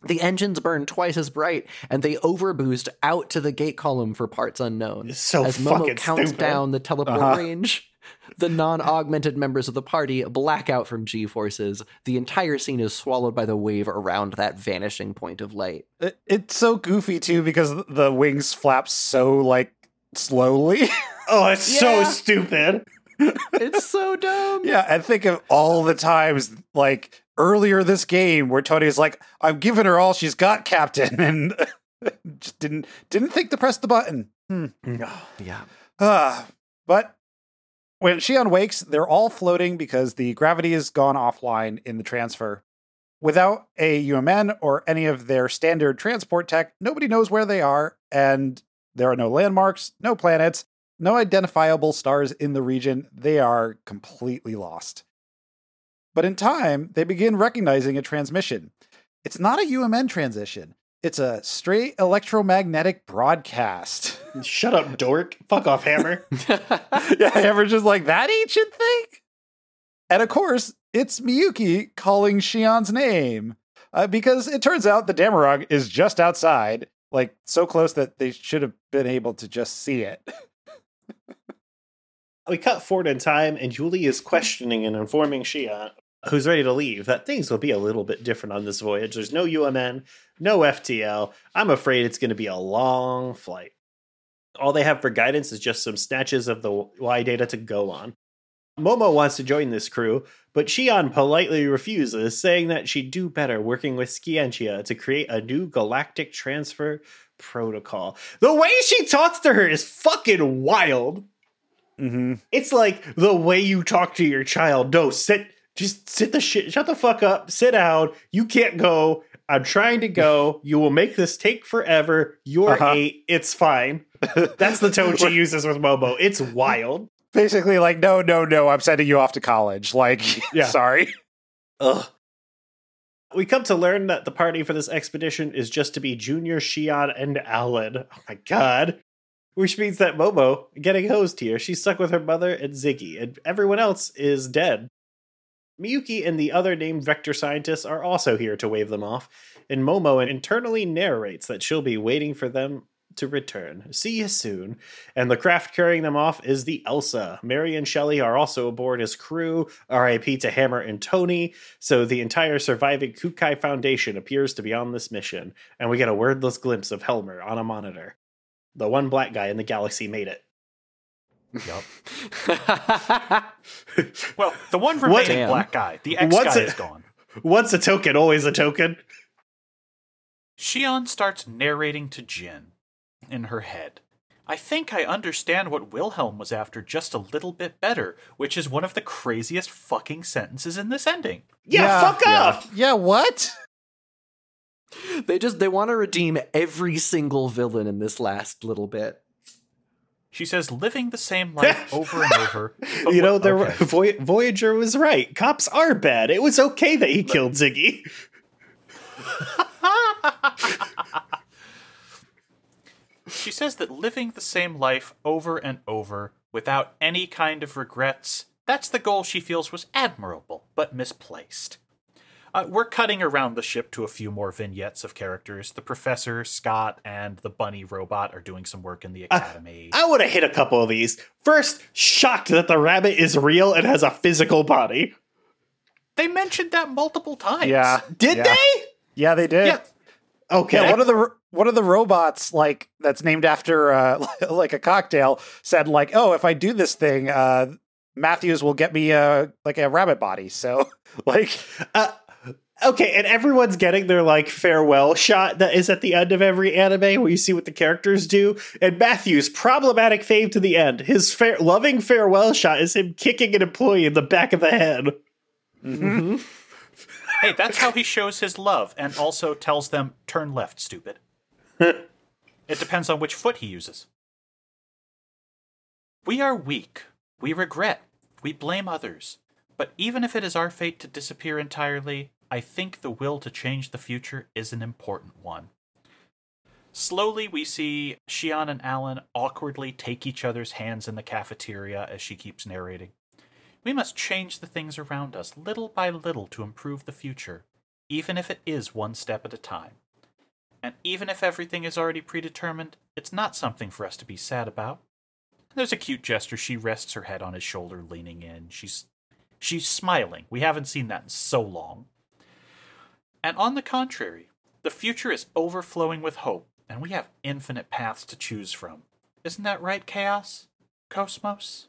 C: The engines burn twice as bright, and they overboost out to the gate column for parts unknown.
A: It's so
C: As Momo
A: fucking
C: counts
A: stupid.
C: down the teleport
D: Uh-huh.
C: range, the non-augmented members of the party black out from G-forces. The entire scene is swallowed by the wave around that vanishing point of light.
D: It, it's so goofy too because the wings flap so like slowly.
A: Oh, it's so stupid.
C: It's so dumb.
D: yeah, and think of all the times like earlier this game where Tony's like, "I'm giving her all she's got, Captain," and just didn't didn't think to press the button. Hmm.
C: Yeah.
D: Ah, but when Shion wakes, they're all floating because the gravity has gone offline in the transfer. Without a UMN or any of their standard transport tech, nobody knows where they are, and there are no landmarks, no planets, no identifiable stars in the region. They are completely lost. But in time, they begin recognizing a transmission. It's not a UMN transition. It's a straight electromagnetic broadcast.
A: Shut up, dork. Fuck off, Hammer.
D: yeah, ever just like that ancient thing? And of course, it's Miyuki calling Shion's name. Uh, because it turns out the Dämmerung is just outside, like so close that they should have been able to just see it.
A: We cut forward in time, and Juli is questioning and informing Shion, who's ready to leave, that things will be a little bit different on this voyage. There's no UMN, no FTL. I'm afraid it's going to be a long flight. All they have for guidance is just some snatches of the Y data to go on. Momo wants to join this crew, but Shion politely refuses, saying that she'd do better working with Scientia to create a new galactic transfer protocol. The way she talks to her is fucking wild.
D: Mm-hmm.
A: It's like the way you talk to your child. No, sit, just sit the shit, shut the fuck up, sit down. You can't go. I'm trying to go. You will make this take forever. You're
D: Uh-huh.
A: eight. It's fine. That's the tone she uses with Momo. It's wild.
D: Basically, like, no, no, no, I'm sending you off to college. Like,
A: Yeah.
D: sorry.
A: Ugh. We come to learn that the party for this expedition is just to be Junior, Shion, and Allen. Oh my god. Which means that Momo, getting hosed here, she's stuck with her mother and Ziggy, and everyone else is dead. Miyuki and the other named vector scientists are also here to wave them off, and Momo internally narrates that she'll be waiting for them to return. See you soon. And the craft carrying them off is the Elsa. Mary and Shelley are also aboard as crew. RIP to Hammer and Tony. So the entire surviving Kukai Foundation appears to be on this mission, and we get a wordless glimpse of Helmer on a monitor. The one black guy in the galaxy made it.
B: Yup. Well, the one remaining
C: Damn.
B: black guy, the ex
A: What's
B: guy,
A: it-
B: is gone.
A: Once a token, always a token.
B: Shion starts narrating to Jin in her head. I think I understand what Wilhelm was after just a little bit better, which is one of the craziest fucking sentences in this ending.
A: Yeah, fuck
D: yeah.
A: off.
D: Yeah, what?
C: They just they want to redeem every single villain in this last little bit.
B: She says living the same life over and over. but
A: you know,
B: what-
A: there
B: okay.
A: Voy- Voyager was right. Cops are bad. It was okay that he killed Ziggy.
B: She says that living the same life over and over without any kind of regrets, that's the goal she feels was admirable, but misplaced. Uh, we're cutting around the ship to a few more vignettes of characters. The professor, Scott, and the bunny robot are doing some work in the academy.
A: I would have hit a couple of these. First, shocked that the rabbit is real and has a physical body.
B: they mentioned that multiple times.
D: Yeah.
A: Did
D: Yeah.
A: they?
D: Yeah, they did.
B: Yeah.
A: Okay.
D: Yeah, one of the one of the robots like that's named after uh, like a cocktail said like, "Oh, if I do this thing, uh, Matthews will get me uh, like a rabbit body." So like,
A: Uh, okay, and everyone's getting their like farewell shot that is at the end of every anime where you see what the characters do. And Matthew's problematic fave to the end. His fair, loving farewell shot is him kicking an employee in the back of the head. Mm-hmm.
B: Hey, that's how he shows his love and also tells them, turn left, stupid. it depends on which foot he uses. We are weak. We regret. We blame others. But even if it is our fate to disappear entirely, I think the will to change the future is an important one. Slowly, we see Shion and Allen awkwardly take each other's hands in the cafeteria as she keeps narrating. We must change the things around us little by little to improve the future, even if it is one step at a time. And even if everything is already predetermined, it's not something for us to be sad about. There's a cute gesture. She rests her head on his shoulder, leaning in. She's she's smiling. We haven't seen that in so long. And on the contrary, the future is overflowing with hope, and we have infinite paths to choose from. Isn't that right, Chaos? KOS-MOS?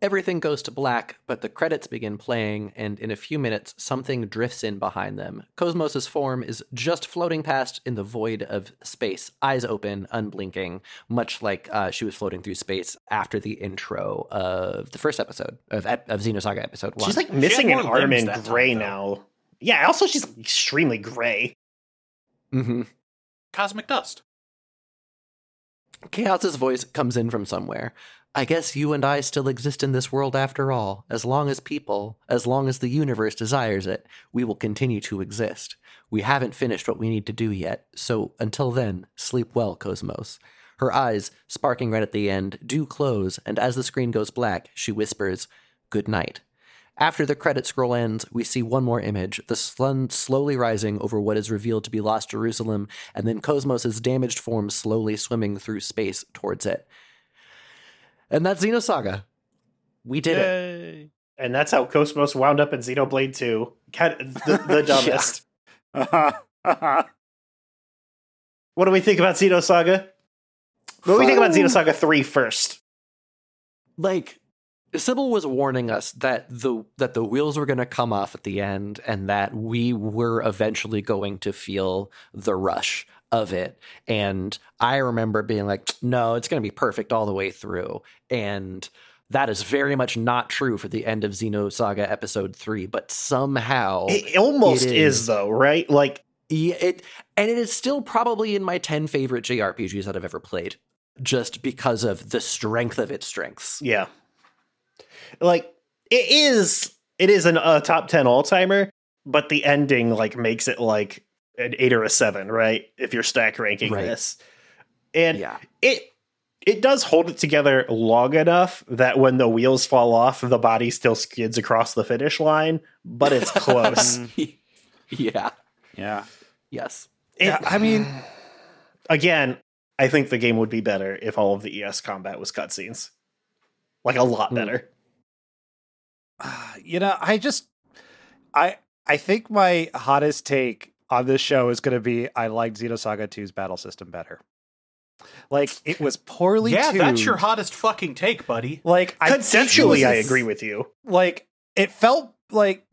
C: Everything goes to black, but the credits begin playing, and in a few minutes, something drifts in behind them. KOS-MOS' form is just floating past in the void of space, eyes open, unblinking, much like uh, she was floating through space after the intro of the first episode of, of Xenosaga episode one.
A: She's like missing an arm in
B: that time,
A: gray
B: though.
A: now. Yeah, also she's extremely gray.
C: hmm
B: Cosmic dust.
C: Chaos's voice comes in from somewhere. I guess you and I still exist in this world after all. As long as people, as long as the universe desires it, we will continue to exist. We haven't finished what we need to do yet, so until then, sleep well, KOS-MOS. Her eyes, sparking red at the end, do close, and as the screen goes black, she whispers, Good night. After the credit scroll ends, we see one more image, the sun slowly rising over what is revealed to be Lost Jerusalem, and then KOS-MOS' damaged form slowly swimming through space towards it. And that's Xenosaga. We did it.
A: And that's how KOS-MOS wound up in Xenoblade 2. Kind the, the dumbest. What do we think about Xenosaga? What do we think about Xenosaga 3 first?
C: Like, Sybil was warning us that the that the wheels were going to come off at the end, and that we were eventually going to feel the rush of it. And I remember being like, "No, it's going to be perfect all the way through." And that is very much not true for the end of Xenosaga Episode Three. But somehow,
A: It almost
C: It
A: is.
C: is.
A: though, right? Like,
C: Yeah, it and it is still probably in my 10 favorite JRPGs that I've ever played just because of the strength of its strengths.
A: yeah. Like, it is it is an, a top 10 all-timer, but the ending like makes it like an 8 or a 7, right? If you're stack ranking
C: Right.
A: this. And
C: Yeah.
A: it it does hold it together long enough that when the wheels fall off, the body still skids across the finish line, but it's close.
C: yeah.
D: yeah.
C: Yes.
A: It-
D: Yeah, I mean,
A: again, I think the game would be better if all of the ES combat was cutscenes. Like a lot
C: Hmm.
A: better.
D: you know, I just, I, I think my hottest take on this show is going to be I liked Xenosaga 2's battle system better. Like it was poorly
B: yeah, that's your hottest fucking take, buddy.
D: Like I
A: Conceptually, I
D: think it was a
A: agree with you.
D: like it felt like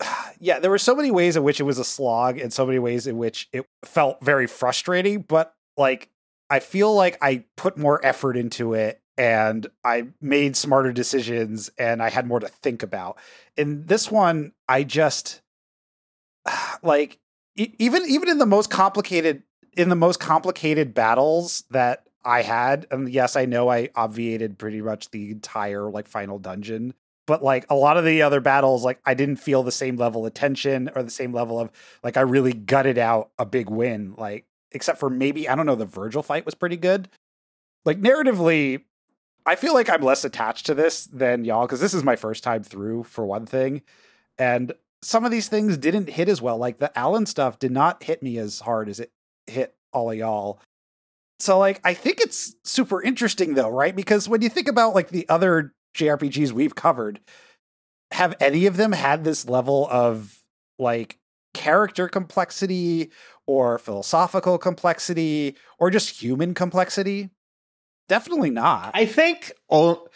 D: yeah there were so many ways in which it was a slog and so many ways in which it felt very frustrating but like i feel like i put more effort into it and i made smarter decisions and i had more to think about in this one i just like even even in the most complicated in the most complicated battles that I had. And yes, I know I obviated pretty much the entire like final dungeon, but like a lot of the other battles, like I didn't feel the same level of tension or the same level of like I really gutted out a big win. Like except for maybe I don't know, the Virgil fight was pretty good. Like narratively, I feel like I'm less attached to this than y'all because this is my first time through for one thing, and some of these things didn't hit as well. Like the Allen stuff did not hit me as hard as it hit all of y'all. So like I think it's super interesting though, right? Because when you think about like the other JRPGs we've covered, have any of them had this level of like character complexity or philosophical complexity or just human complexity? Definitely not.
A: I think o-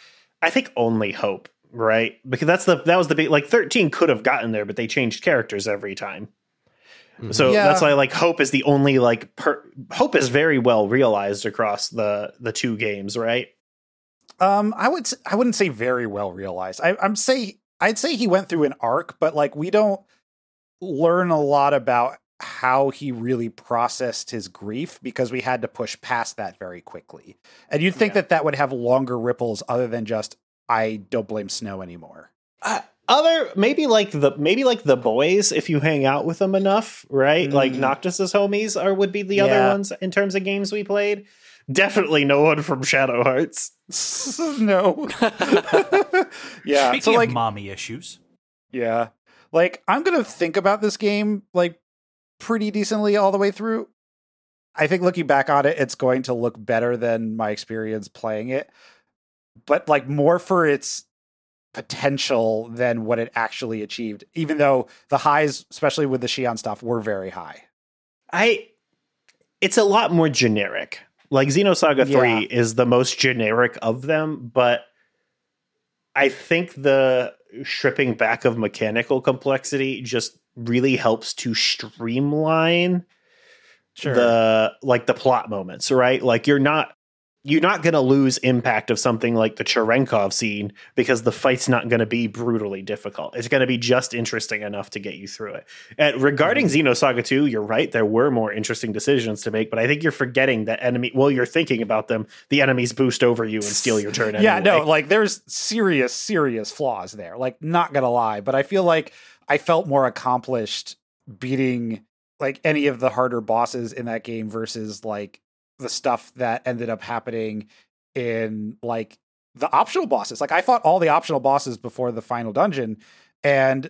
A: I think only hope, right? Because that's the that was the big like 13 could have gotten there, but they changed characters every time.
C: Mhm.
A: So
D: Yeah.
A: that's why like hope is the only like per- hope is very well realized across the the two games, right?
D: Um, I would I wouldn't say very well realized. I, I'm say I'd say he went through an arc, but like we don't learn a lot about how he really processed his grief because we had to push past that very quickly. And you'd think
A: Yeah.
D: that that would have longer ripples other than just I don't blame Snow anymore.
A: Uh, other maybe like the maybe like the boys if you hang out with them enough, right? Like
D: Mm.
A: Noctis's homies are would be the other ones in terms of games we played. Definitely no one from Shadow Hearts.
D: no. yeah.
B: Speaking
D: so like
B: of mommy issues,
D: Yeah. Like I'm going to think about this game like pretty decently all the way through. I think looking back on it it's going to look better than my experience playing it. But like more for its potential than what it actually achieved even though the highs especially with the Shion stuff were very high.
A: I it's a lot more generic. Like Xenosaga 3
D: Yeah.
A: is the most generic of them, but I think the stripping back of mechanical complexity just really helps to streamline the like the plot moments, right? Like you're not you're not going to lose impact of something like the Cherenkov scene because the fight's not going to be brutally difficult. It's going to be just interesting enough to get you through it. And regarding mm-hmm. Xenosaga 2, you're right. There were more interesting decisions to make, but I think you're forgetting that enemy. While you're thinking about them, the enemies boost over you and steal your turn.
D: Yeah,
A: anyway.
D: no, like there's serious, serious flaws there. Like, not gonna lie, but I feel like I felt more accomplished beating like any of the harder bosses in that game versus like the stuff that ended up happening in like the optional bosses. Like I fought all the optional bosses before the final dungeon, and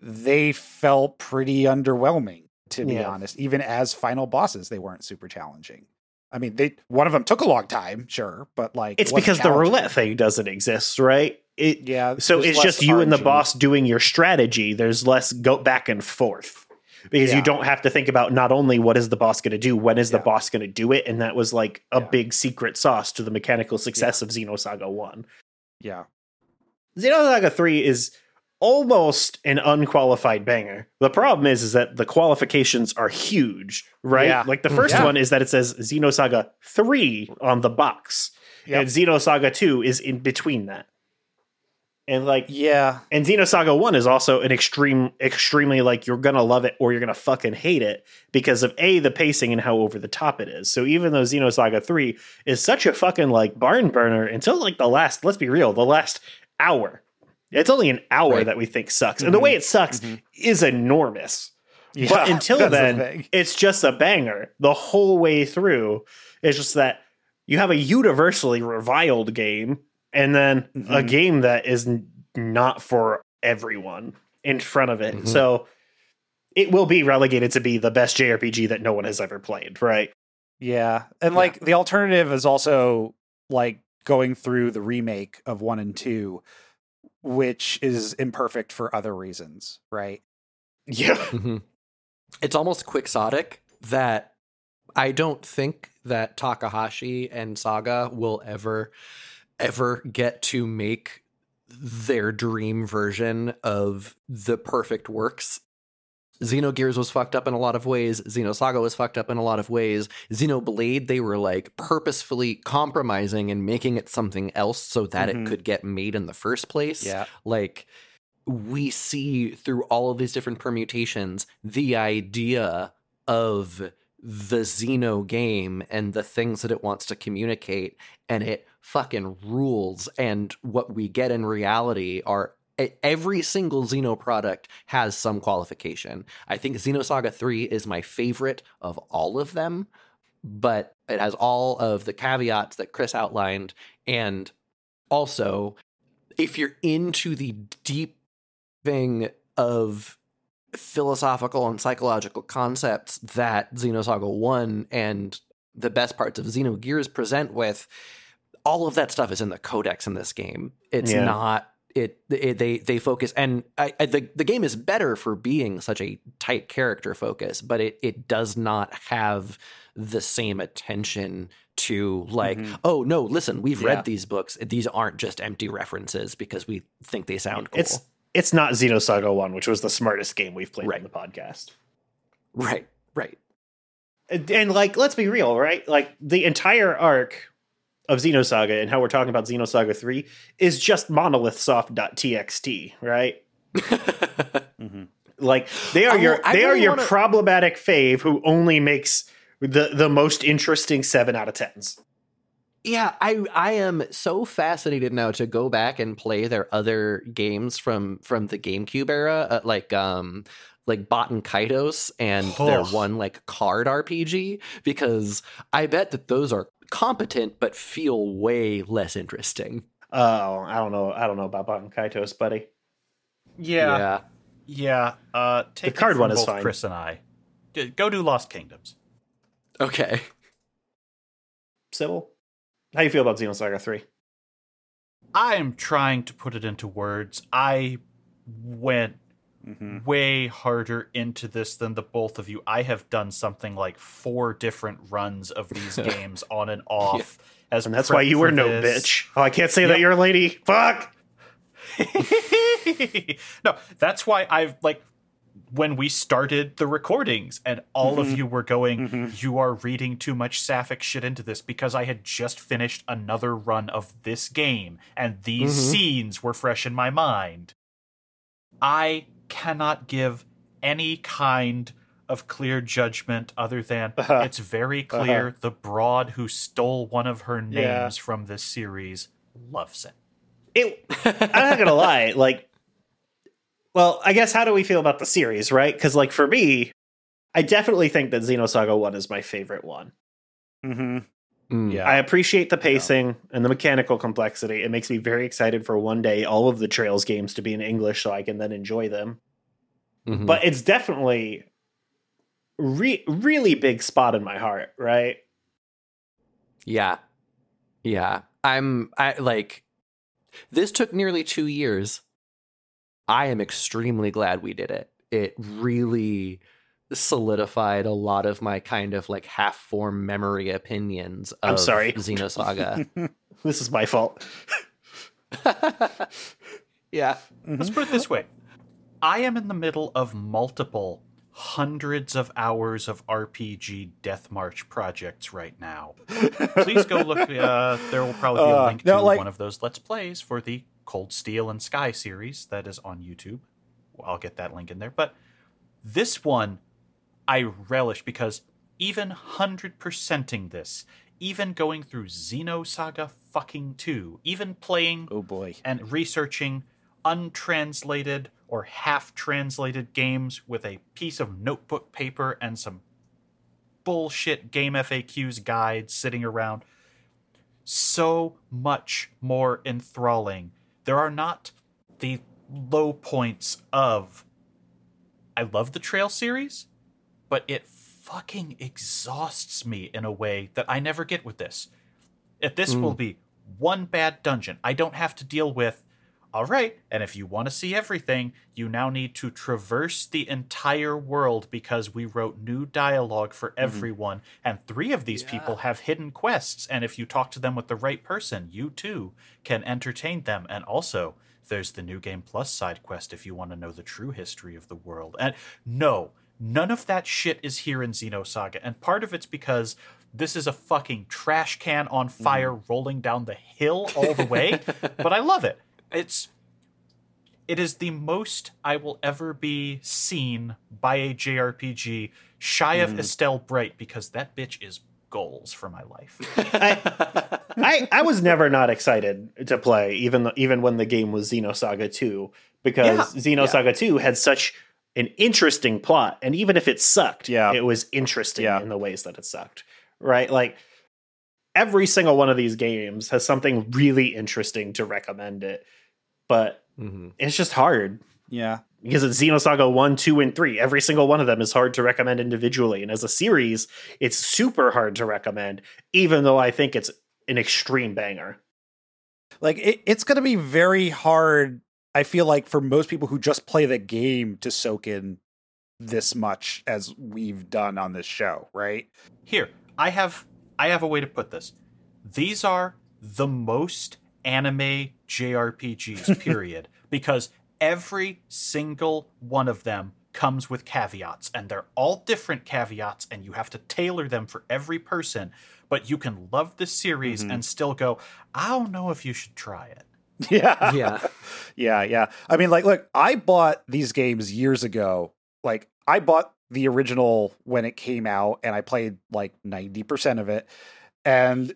D: they felt pretty underwhelming, to be
A: Yeah.
D: honest. Even as final bosses, they weren't super challenging. I mean, they one of them took a long time, sure, but like
A: it's because the roulette thing doesn't exist, right? It
D: Yeah.
A: so it's just you and the boss doing your strategy. There's less go back and forth because
D: Yeah.
A: you don't have to think about not only what is the boss going to do, when is the boss going to do it, and that was like a
D: Yeah.
A: big secret sauce to the mechanical success of Xenosaga One.
D: Yeah.
A: Xenosaga Three is almost an unqualified banger. The problem is, is that the qualifications are huge, right?
D: Yeah.
A: Like the first
D: Yeah.
A: one is that it says Xenosaga Three on the box,
D: Yep.
A: and Xenosaga Two is in between that. And like
D: Yeah.
A: and Xenosaga 1 is also an extreme extremely like you're going to love it or you're going to fucking hate it because of A the pacing and how over the top it is. So even though Xenosaga 3 is such a fucking like barn burner until like the last let's be real, the last hour. It's only an hour
C: Right.
A: that we think sucks. And the way it sucks
D: Mhm.
A: is enormous.
D: Yeah.
A: But until
D: that's the
A: then, it's just a banger the whole way through. It's just that you have a universally reviled game and then a
D: Mhm.
A: game that is not for everyone in front of it.
C: Mhm.
A: So it will be relegated to be the best JRPG that no one has ever played, right?
D: Yeah. And
C: Yeah.
D: like the alternative is also like going through the remake of 1 and 2 which is imperfect for other reasons, right?
A: Yeah.
C: Mhm. It's almost quixotic that I don't think that Takahashi and Saga will ever ever get to make their dream version of the perfect works. Xenogears was fucked up in a lot of ways. Xenosaga was fucked up in a lot of ways. Xenoblade, they were like purposefully compromising and making it something else so that
D: Mhm.
C: it could get made in the first place
D: Yeah.
C: like we see through all of these different permutations the idea of the Xeno game and the things that it wants to communicate, and it fucking rules. And what we get in reality are every single Xeno product has some qualification. I think Xenosaga 3 is my favorite of all of them, but it has all of the caveats that Chris outlined. And also, if you're into the deep thing of philosophical and psychological concepts that Xenosaga 1 and the best parts of Xenogears present with, all of that stuff is in the codex in this game. It's
A: Yeah.
C: not it, it they they focus and I, I, the the game is better for being such a tight character focus, but it it does not have the same attention to like
D: Mhm.
C: oh no listen we've
A: Yeah.
C: read these books these aren't just empty references because we think they sound cool
A: It's it's not Xenosaga 1, which was the smartest game we've played
C: Right.
A: on the podcast.
C: right right
A: And, and, like, let's be real, right? Like the entire arc of Xenosaga and how we're talking about Xenosaga 3 is just monolithsoft.txt, right?
D: Mm-hmm.
A: Like they are
C: I
A: your
C: I
A: they are your
C: wanna-
A: problematic fave who only makes the the most interesting 7 out of 10s.
C: Yeah, I I am so fascinated now to go back and play their other games from from the GameCube era, uh, like um like Baten Kaitos and their
A: Oh.
C: one like card RPG because I bet that those are competent but feel way less interesting.
A: Oh, I don't know. I don't know about Baten Kaitos, buddy.
B: Yeah, yeah. Uh, take the card
A: one is fine.
B: Chris and I. Go do Lost Kingdoms.
C: Okay.
A: Sybil, how do you feel about Xenosaga 3?
B: I'm trying to put it into words. I went
D: Mm-hmm.
B: way harder into this than the both of you. I have done something like four different runs of these games on and off. As
A: And that's why you were no
B: this.
A: bitch. Oh, I can't say that you're a lady. Fuck.
B: no, that's why I've like when we started the recordings and all
A: Mm-hmm.
B: of you were going, you are reading too much sapphic shit into this because I had just finished another run of this game and these
A: Mm-hmm.
C: Mhm.
B: scenes were fresh in my mind. I cannot give any kind of clear judgment other than
A: Uh-huh.
B: it's very clear the broad who stole one of her names
A: Yeah.
B: from this series loves it.
A: It, I'm not gonna lie. Like, well, I guess how do we feel about the series, right? Because like for me, I definitely think that Xenosaga One is my favorite one.
D: Mm-hmm.
C: Mm.
B: Yeah.
A: I appreciate the pacing and the mechanical complexity. It makes me very excited for one day all of the Trails games to be in English, so I can then enjoy them.
C: Mhm.
A: But it's definitely re- really big spot in my heart, right?
C: Yeah. Yeah. I'm I like this took nearly 2 years. I am extremely glad we did it. It really solidified a lot of my kind of like half form memory opinions of
A: I'm sorry.
C: Xenosaga.
A: This is my fault.
C: yeah.
B: Let's put it this way I am in the middle of multiple hundreds of hours of RPG Death March projects right now. Please go look. Uh, there will probably be a
D: Uh,
B: link
D: no,
B: to
D: like-
B: one of those Let's Plays for the Cold Steel and Sky series that is on YouTube. I'll get that link in there. But this one, I relish because even 100%ing this, even going through Xenosaga fucking 2, even playing
D: Oh boy.
B: and researching untranslated or half translated games with a piece of notebook paper and some bullshit game FAQs guides sitting around. So much more enthralling. There are not the low points of. I love the Trail series, but it fucking exhausts me in a way that I never get with this. If this mm. will be one bad dungeon, I don't have to deal with. All right, and if you want to see everything, you now need to traverse the entire world because we wrote new dialogue for mm-hmm. everyone, and three of these people have hidden quests. And if you talk to them with the right person, you too can entertain them. And also, there's the New Game Plus side quest if you want to know the true history of the world. And no, none of that shit is here in Xenosaga. And part of it's because this is a fucking trash can on mm-hmm. fire rolling down the hill all the way. but I love it. It's It is the most I will ever be seen by a JRPG shy of mm-hmm. Estelle Bright because that bitch is goals for my life.
A: I, I I was never not excited to play, even even when the game was Xenosaga 2, because Xenosaga 2 had such an interesting plot, and even if it sucked,
D: Yeah.
A: it was interesting
D: Yeah.
A: in the ways that it sucked. Right? Like every single one of these games has something really interesting to recommend it, but
C: Mm-hmm.
A: it's just hard.
D: Yeah.
A: because it's Xenosaga 1, 2, and 3. Every single one of them is hard to recommend individually. And as a series, it's super hard to recommend, even though I think it's an extreme banger.
D: Like it, it's going to be very hard. I feel like for most people who just play the game to soak in this much as we've done on this show, right?
B: Here, I have I have a way to put this. These are the most anime JRPGs, period. because every single one of them comes with caveats, and they're all different caveats, and you have to tailor them for every person. But you can love the series
D: Mhm.
B: and still go, I don't know if you should try it.
D: Yeah.
C: Yeah.
D: yeah, yeah. I mean, like, look, I bought these games years ago. Like, I bought the original when it came out, and I played like 90% of it. And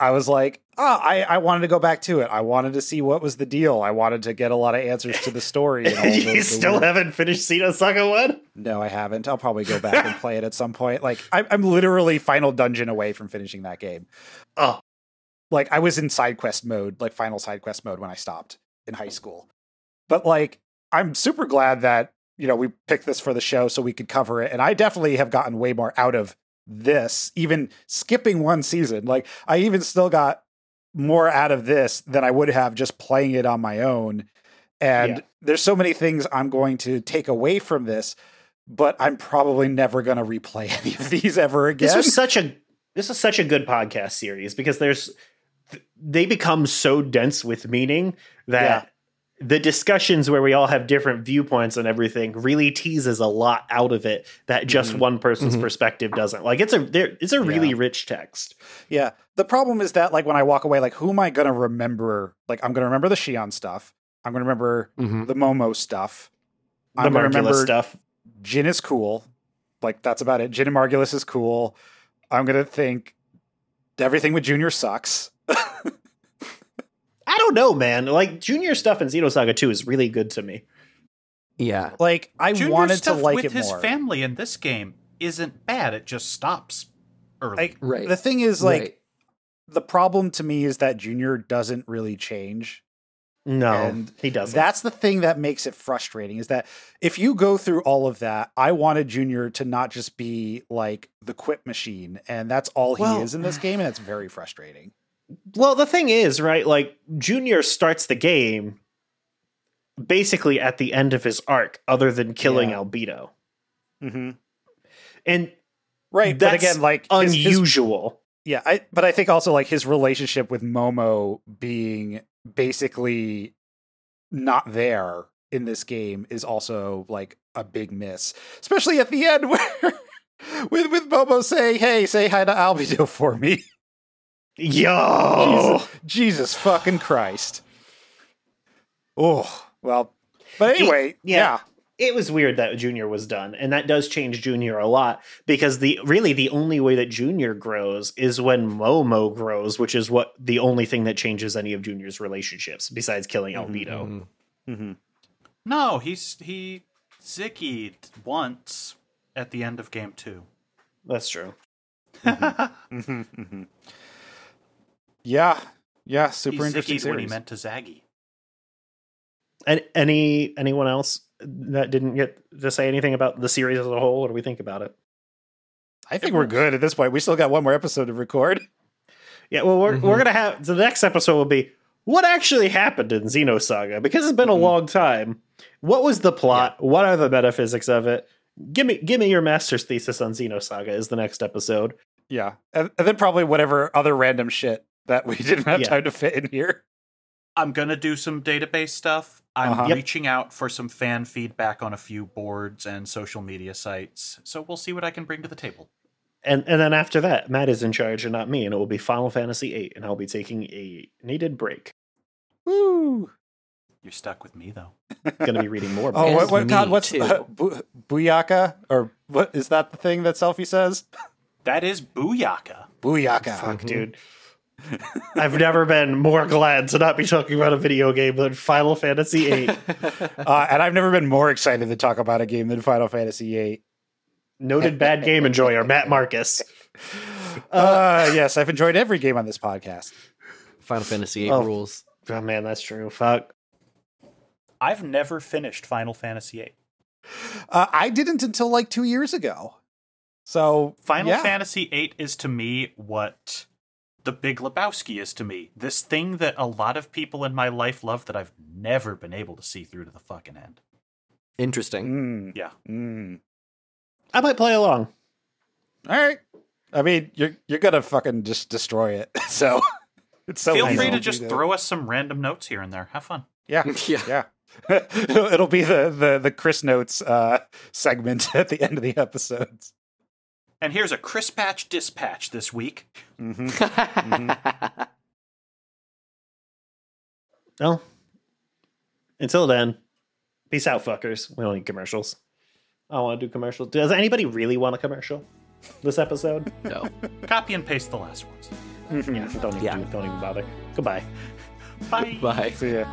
D: I was like, oh, I, I wanted to go back to it. I wanted to see what was the deal. I wanted to get a lot of answers to the story. And all
A: you
D: the
A: still haven't finished Xenosaga 1?
D: No, I haven't. I'll probably go back and play it at some point. Like, I'm, I'm literally final dungeon away from finishing that game.
A: Oh,
D: like I was in side quest mode, like final side quest mode when I stopped in high school. But like I'm super glad that, you know, we picked this for the show so we could cover it. And I definitely have gotten way more out of this, even skipping one season. Like I even still got more out of this than I would have just playing it on my own. And
A: Yeah.
D: there's so many things I'm going to take away from this, but I'm probably never going to replay any of these ever again.
A: this was such a this is such a good podcast series because there's they become so dense with meaning that the discussions where we all have different viewpoints and everything really teases a lot out of it that just
D: Mhm.
A: one person's
C: Mhm.
A: perspective doesn't. Like it's a there it's a really
D: Yeah.
A: rich text.
D: Yeah. The problem is that like when I walk away, like who am I gonna remember? Like I'm gonna remember the Shion stuff. I'm gonna remember
C: Mm-hmm.
D: the Momo stuff.
A: The
D: I'm gonna
A: Margulis
D: remember
A: stuff.
D: Jin is cool. Like that's about it. Jin and Margulis is cool. I'm gonna think everything with Junior sucks.
A: I don't know, man. Like junior stuff in Xenosaga 2 is really good to me.
C: Yeah.
D: like I
B: Junior
D: wanted to like
B: with
D: it
B: his
D: more.
B: family in this game isn't bad. It just stops early.
D: Like
C: Right.
D: the thing is like
C: Right.
D: the problem to me is that Junior doesn't really change.
A: No,
D: And
A: he doesn't.
D: That's the thing that makes it frustrating is that if you go through all of that, I wanted Junior to not just be like the quip machine, and that's all he is in this game, and it's very frustrating.
A: Well, the thing is, right? Like Junior starts the game basically at the end of his arc, other than killing
D: Yeah.
A: Albedo,
D: Mm-hmm.
A: and
D: Right, but again, like his- his-
A: unusual.
D: yeah, I but I think also like his relationship with Momo being basically not there in this game is also like a big miss, especially at the end where with with Momo saying, "Hey, say hi to Albedo for me."
A: Yo,
D: Jesus, Jesus fucking Christ. Oh, well. But anyway,
A: yeah.
D: yeah.
A: it was weird that Junior was done, and that does change Junior a lot because the really the only way that Junior grows is when Momo grows, which is what the only thing that changes any of Junior's relationships besides killing Albedo.
C: Mhm.
D: Mhm.
B: no, he's he zickied once at the end of game two.
A: That's true.
D: Mhm, mhm. Yeah. Yeah, super
B: he
D: interesting
B: zickied What he meant to zaggy.
A: And any anyone else that didn't get to say anything about the series as a whole? What do we think about it?
D: I think we're good at this point. We still got one more episode to record.
A: Yeah, well, we're
C: Mhm.
A: we're gonna have the next episode will be what actually happened in Xenosaga because it's been a
D: Mhm.
A: long time. What was the plot? What are the metaphysics of it? Give me give me your master's thesis on Xenosaga is the next episode.
D: Yeah. And, and then probably whatever other random shit that we didn't have
A: Yeah.
D: time to fit in here.
B: I'm gonna do some database stuff. I'm
D: Uh-huh. Yep.
B: reaching out for some fan feedback on a few boards and social media sites. So we'll see what I can bring to the table.
A: And and then after that, Matt is in charge and not me, and it will be Final Fantasy VIII, and I'll be taking a needed break.
D: Woo.
B: You're stuck with me though.
A: Gonna be reading more.
D: Oh,
C: And
D: what, what God? What's
C: too.
D: uh, bu- Booyaka? Or what is that the thing that Selphie says?
B: That is Booyaka.
D: Booyaka.
A: Fuck, dude. I've never been more glad to not be talking about a video game than Final Fantasy VIII.
D: Uh, and I've never been more excited to talk about a game than Final Fantasy VIII.
A: Noted bad game enjoyer, Matt Marcus.
D: Uh, yes, I've enjoyed every game on this podcast.
C: Final Fantasy VIII
A: Oh.
C: rules.
A: Oh man, that's true. Fuck.
B: I've never finished Final Fantasy VIII.
D: Uh, I didn't until like two years ago. So
B: Final
D: yeah.
B: Fantasy VIII is to me what The Big Lebowski is to me. This thing that a lot of people in my life love that I've never been able to see through to the fucking end.
C: Interesting.
D: Mm,
B: Yeah.
D: mm.
A: I might play along.
D: All right. I mean, you're you're gonna fucking just destroy it. So it's so
B: Feel
D: easy
B: free to just throw us some random notes here and there. Have fun.
D: Yeah,
C: Yeah.
D: yeah. it'll, it'll be the the the Chris notes uh, segment at the end of the episodes.
B: And here's a Chris Patch dispatch this week.
D: hmm
A: Well, until then, peace out, fuckers. We don't need commercials. I don't want to do commercials. Does anybody really want a commercial this episode?
C: no.
B: Copy and paste the last ones.
A: yeah, don't even
C: Yeah.
A: do, don't even bother. Goodbye.
B: Bye.
C: Bye.
D: See ya.